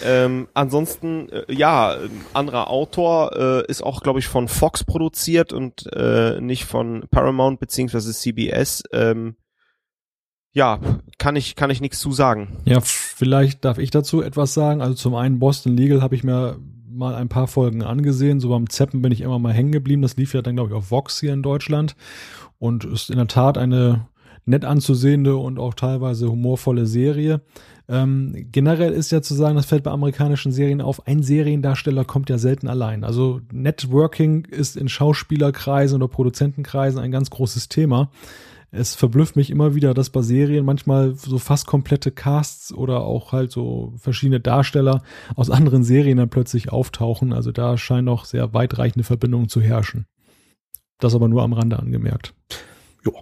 C: ähm, ansonsten, äh, ja, anderer Autor äh, ist auch, glaube ich, von Fox produziert und äh, nicht von Paramount beziehungsweise CBS. Ähm, ja, kann ich, kann ich nichts zu sagen.
A: Ja, vielleicht darf ich dazu etwas sagen. Also zum einen Boston Legal habe ich mir mal ein paar Folgen angesehen. So beim Zeppen bin ich immer mal hängen geblieben. Das lief ja dann, glaube ich, auf Vox hier in Deutschland und ist in der Tat eine nett anzusehende und auch teilweise humorvolle Serie. Ähm, generell ist ja zu sagen, das fällt bei amerikanischen Serien auf, ein Seriendarsteller kommt ja selten allein. Also Networking ist in Schauspielerkreisen oder Produzentenkreisen ein ganz großes Thema. Es verblüfft mich immer wieder, dass bei Serien manchmal so fast komplette Casts oder auch halt so verschiedene Darsteller aus anderen Serien dann plötzlich auftauchen. Also da scheinen auch sehr weitreichende Verbindungen zu herrschen. Das aber nur am Rande angemerkt.
B: Jo.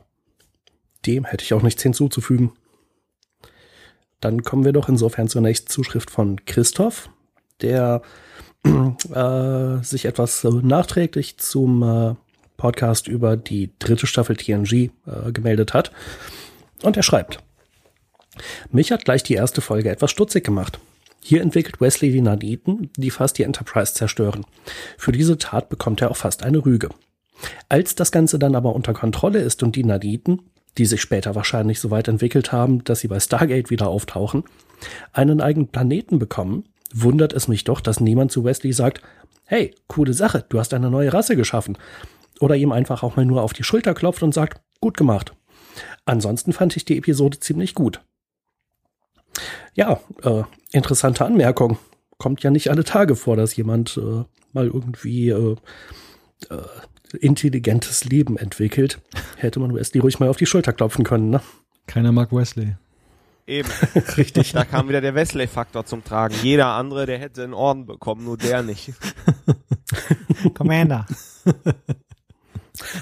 B: Dem hätte ich auch nichts hinzuzufügen. Dann kommen wir doch insofern zur nächsten Zuschrift von Christoph, der äh, sich etwas nachträglich zum äh, Podcast über die dritte Staffel TNG äh, gemeldet hat. Und er schreibt, mich hat gleich die erste Folge etwas stutzig gemacht. Hier entwickelt Wesley die Naniten, die fast die Enterprise zerstören. Für diese Tat bekommt er auch fast eine Rüge. Als das Ganze dann aber unter Kontrolle ist und die Naniten, die sich später wahrscheinlich so weit entwickelt haben, dass sie bei Stargate wieder auftauchen, einen eigenen Planeten bekommen, wundert es mich doch, dass niemand zu Wesley sagt, hey, coole Sache, du hast eine neue Rasse geschaffen. Oder ihm einfach auch mal nur auf die Schulter klopft und sagt, gut gemacht. Ansonsten fand ich die Episode ziemlich gut. Ja, äh, interessante Anmerkung. Kommt ja nicht alle Tage vor, dass jemand äh, mal irgendwie äh, äh intelligentes Leben entwickelt, hätte man Wesley ruhig mal auf die Schulter klopfen können. Ne?
A: Keiner mag Wesley.
C: Eben. Richtig. Da kam wieder der Wesley-Faktor zum Tragen. Jeder andere, der hätte einen Orden bekommen, nur der nicht.
A: Commander.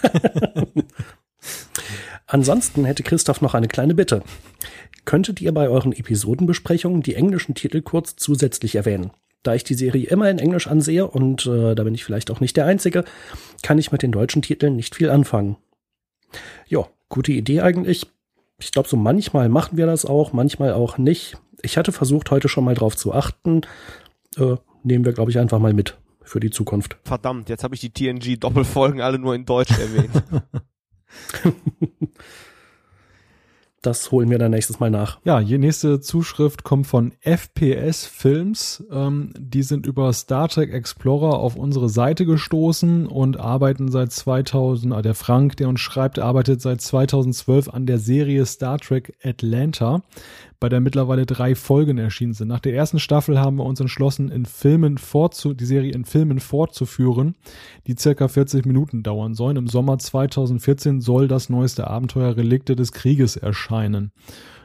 B: Ansonsten hätte Christoph noch eine kleine Bitte. Könntet ihr bei euren Episodenbesprechungen die englischen Titel kurz zusätzlich erwähnen? Da ich die Serie immer in Englisch ansehe und äh, da bin ich vielleicht auch nicht der Einzige, kann ich mit den deutschen Titeln nicht viel anfangen. Ja, gute Idee eigentlich. Ich glaube, so manchmal machen wir das auch, manchmal auch nicht. Ich hatte versucht, heute schon mal drauf zu achten. Äh, nehmen wir, glaube ich, einfach mal mit für die Zukunft.
C: Verdammt, jetzt habe ich die TNG-Doppelfolgen alle nur in Deutsch erwähnt.
B: Das holen wir dann nächstes Mal nach.
A: Ja, die nächste Zuschrift kommt von FPS Films. Ähm, die sind über Star Trek Explorer auf unsere Seite gestoßen und arbeiten seit 2000, äh, der Frank, der uns schreibt, arbeitet seit 2012 an der Serie Star Trek Atlanta bei der mittlerweile drei Folgen erschienen sind. Nach der ersten Staffel haben wir uns entschlossen, in Filmen fortzu die Serie in Filmen fortzuführen, die circa 40 Minuten dauern sollen. Im Sommer 2014 soll das neueste Abenteuer Relikte des Krieges erscheinen.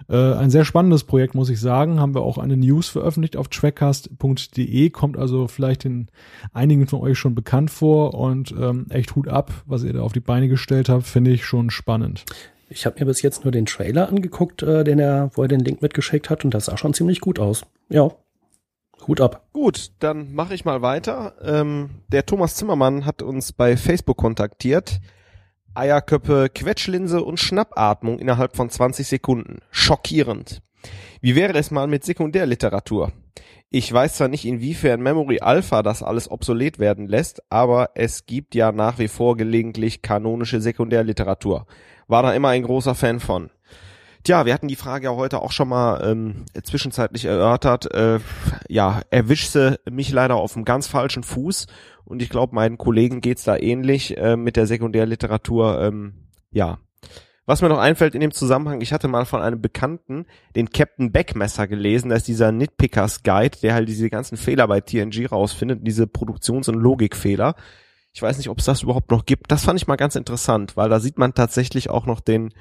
A: Äh, ein sehr spannendes Projekt, muss ich sagen. Haben wir auch eine News veröffentlicht auf trackcast.de, kommt also vielleicht den einigen von euch schon bekannt vor und ähm, echt Hut ab, was ihr da auf die Beine gestellt habt, finde ich schon spannend.
B: Ich habe mir bis jetzt nur den Trailer angeguckt, äh, den er, wo er den Link mitgeschickt hat, und das sah schon ziemlich gut aus. Ja. Hut ab.
C: Gut, dann mache ich mal weiter. Ähm, der Thomas Zimmermann hat uns bei Facebook kontaktiert. Eierköppe, Quetschlinse und Schnappatmung innerhalb von 20 Sekunden. Schockierend. Wie wäre es mal mit Sekundärliteratur? Ich weiß zwar nicht, inwiefern Memory Alpha das alles obsolet werden lässt, aber es gibt ja nach wie vor gelegentlich kanonische Sekundärliteratur war da immer ein großer Fan von. Tja, wir hatten die Frage ja heute auch schon mal ähm, zwischenzeitlich erörtert. Äh, ja, erwischte mich leider auf einem ganz falschen Fuß und ich glaube, meinen Kollegen geht's da ähnlich äh, mit der Sekundärliteratur. Ähm, ja, was mir noch einfällt in dem Zusammenhang, ich hatte mal von einem Bekannten den Captain Beckmesser gelesen, das ist dieser Nitpickers Guide, der halt diese ganzen Fehler bei TNG rausfindet, diese Produktions- und Logikfehler. Ich weiß nicht, ob es das überhaupt noch gibt. Das fand ich mal ganz interessant, weil da sieht man tatsächlich auch noch den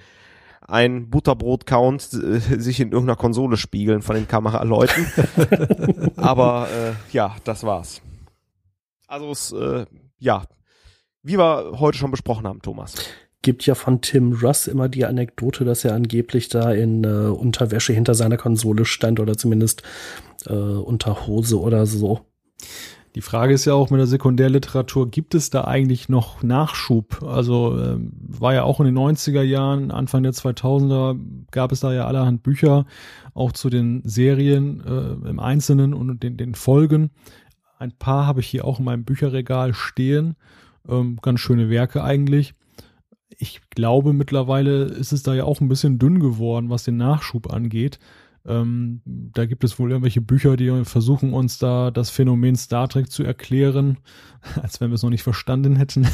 C: ein Butterbrot-Count äh, sich in irgendeiner Konsole spiegeln von den Kameraleuten. Aber äh, ja, das war's. Also es, äh, ja, wie wir heute schon besprochen haben, Thomas.
B: Gibt ja von Tim Russ immer die Anekdote, dass er angeblich da in äh, Unterwäsche hinter seiner Konsole stand oder zumindest äh, unter Hose oder so.
A: Die Frage ist ja auch mit der Sekundärliteratur, gibt es da eigentlich noch Nachschub? Also äh, war ja auch in den 90er Jahren, Anfang der 2000er gab es da ja allerhand Bücher, auch zu den Serien äh, im Einzelnen und den, den Folgen. Ein paar habe ich hier auch in meinem Bücherregal stehen. Ähm, ganz schöne Werke eigentlich. Ich glaube, mittlerweile ist es da ja auch ein bisschen dünn geworden, was den Nachschub angeht. Ähm, da gibt es wohl irgendwelche Bücher, die versuchen uns da das Phänomen Star Trek zu erklären, als wenn wir es noch nicht verstanden hätten.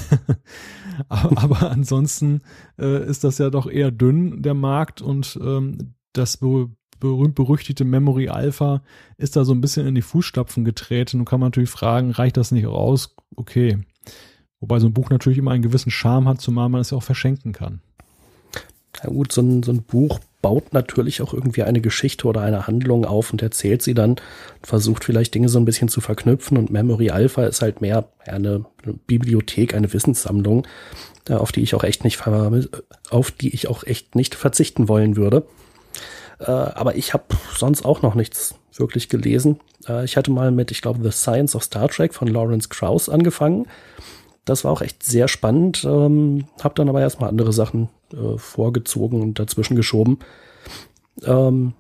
A: aber, aber, ansonsten äh, ist das ja doch eher dünn, der Markt, und ähm, das be berühmt-berüchtigte Memory Alpha ist da so ein bisschen in die Fußstapfen getreten und kann man natürlich fragen, reicht das nicht raus? Okay. Wobei so ein Buch natürlich immer einen gewissen Charme hat, zumal man es ja auch verschenken kann.
B: Ja gut, so ein, so ein Buch baut natürlich auch irgendwie eine Geschichte oder eine Handlung auf und erzählt sie dann, versucht vielleicht Dinge so ein bisschen zu verknüpfen und Memory Alpha ist halt mehr eine, Bibliothek, eine Wissenssammlung, äh, auf die ich auch echt nicht auf die ich auch echt nicht verzichten wollen würde. Äh, aber ich habe sonst auch noch nichts wirklich gelesen. Äh, ich hatte mal mit, ich glaube, The Science of Star Trek von Lawrence Krauss angefangen. Das war auch echt sehr spannend. Ähm, hab dann aber erstmal andere Sachen äh, vorgezogen und dazwischen geschoben. Ähm,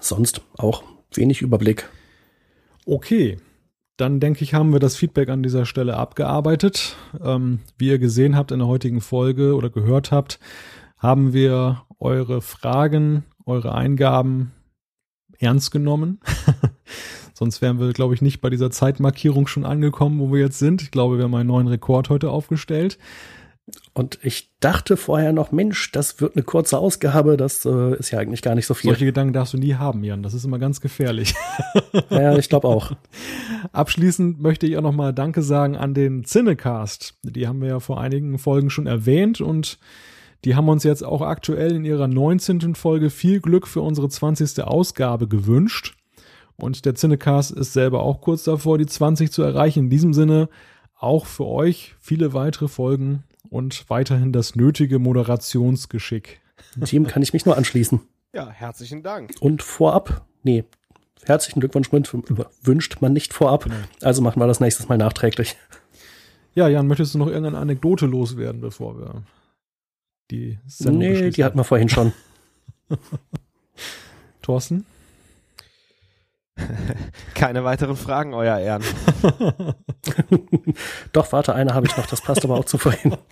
B: sonst auch wenig Überblick.
A: Okay, dann denke ich, haben wir das Feedback an dieser Stelle abgearbeitet. Ähm, wie ihr gesehen habt in der heutigen Folge oder gehört habt, haben wir eure Fragen, eure Eingaben ernst genommen. Sonst wären wir, glaube ich, nicht bei dieser Zeitmarkierung schon angekommen, wo wir jetzt sind. Ich glaube, wir haben einen neuen Rekord heute aufgestellt.
B: Und ich dachte vorher noch, Mensch, das wird eine kurze Ausgabe, das äh, ist ja eigentlich gar nicht so viel.
A: Solche Gedanken darfst du nie haben, Jan. Das ist immer ganz gefährlich.
B: ja, ich glaube auch.
A: Abschließend möchte ich auch nochmal Danke sagen an den Cinecast. Die haben wir ja vor einigen Folgen schon erwähnt und die haben uns jetzt auch aktuell in ihrer 19. Folge viel Glück für unsere 20. Ausgabe gewünscht. Und der Cinecast ist selber auch kurz davor, die 20 zu erreichen. In diesem Sinne auch für euch viele weitere Folgen und weiterhin das nötige Moderationsgeschick.
B: Team kann ich mich nur anschließen.
C: Ja, herzlichen Dank.
B: Und vorab, nee, herzlichen Glückwunsch wünscht man nicht vorab. Nee. Also machen wir das nächstes Mal nachträglich.
A: Ja, Jan, möchtest du noch irgendeine Anekdote loswerden, bevor wir die
B: Sendung Nee, die hatten wir vorhin schon.
A: Thorsten?
C: Keine weiteren Fragen, euer Ehren.
B: Doch, warte, eine habe ich noch, das passt aber auch zu vorhin.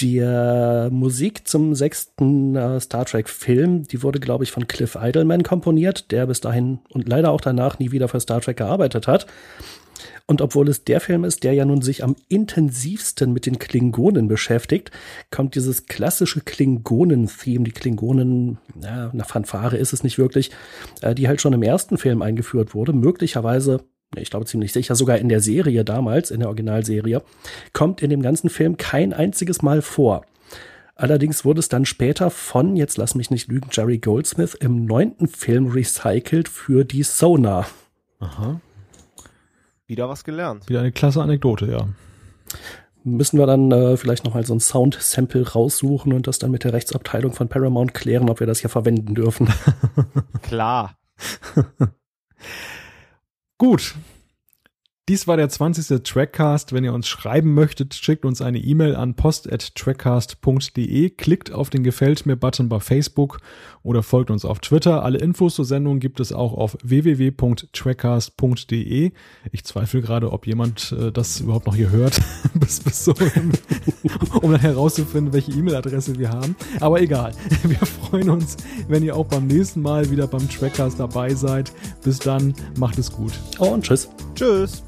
B: Die äh, Musik zum sechsten äh, Star Trek-Film, die wurde, glaube ich, von Cliff Idleman komponiert, der bis dahin und leider auch danach nie wieder für Star Trek gearbeitet hat. Und obwohl es der Film ist, der ja nun sich am intensivsten mit den Klingonen beschäftigt, kommt dieses klassische Klingonen-Theme, die Klingonen, ja, eine Fanfare ist es nicht wirklich, äh, die halt schon im ersten Film eingeführt wurde, möglicherweise ich glaube ziemlich sicher, sogar in der Serie damals, in der Originalserie, kommt in dem ganzen Film kein einziges Mal vor. Allerdings wurde es dann später von, jetzt lass mich nicht lügen, Jerry Goldsmith im neunten Film recycelt für die Sonar.
C: Aha. Wieder was gelernt.
A: Wieder eine klasse Anekdote, ja.
B: Müssen wir dann äh, vielleicht noch mal so ein Sound-Sample raussuchen und das dann mit der Rechtsabteilung von Paramount klären, ob wir das hier verwenden dürfen.
C: Klar.
A: Gut, dies war der 20. Trackcast. Wenn ihr uns schreiben möchtet, schickt uns eine E-Mail an post.trackcast.de, klickt auf den Gefällt mir-Button bei Facebook oder folgt uns auf Twitter. Alle Infos zur Sendung gibt es auch auf www.trackcast.de. Ich zweifle gerade, ob jemand äh, das überhaupt noch hier hört, bis, bis so, um dann herauszufinden, welche E-Mail-Adresse wir haben. Aber egal. Wir freuen uns, wenn ihr auch beim nächsten Mal wieder beim Trackcast dabei seid. Bis dann, macht es gut.
B: Oh, und tschüss.
C: Tschüss.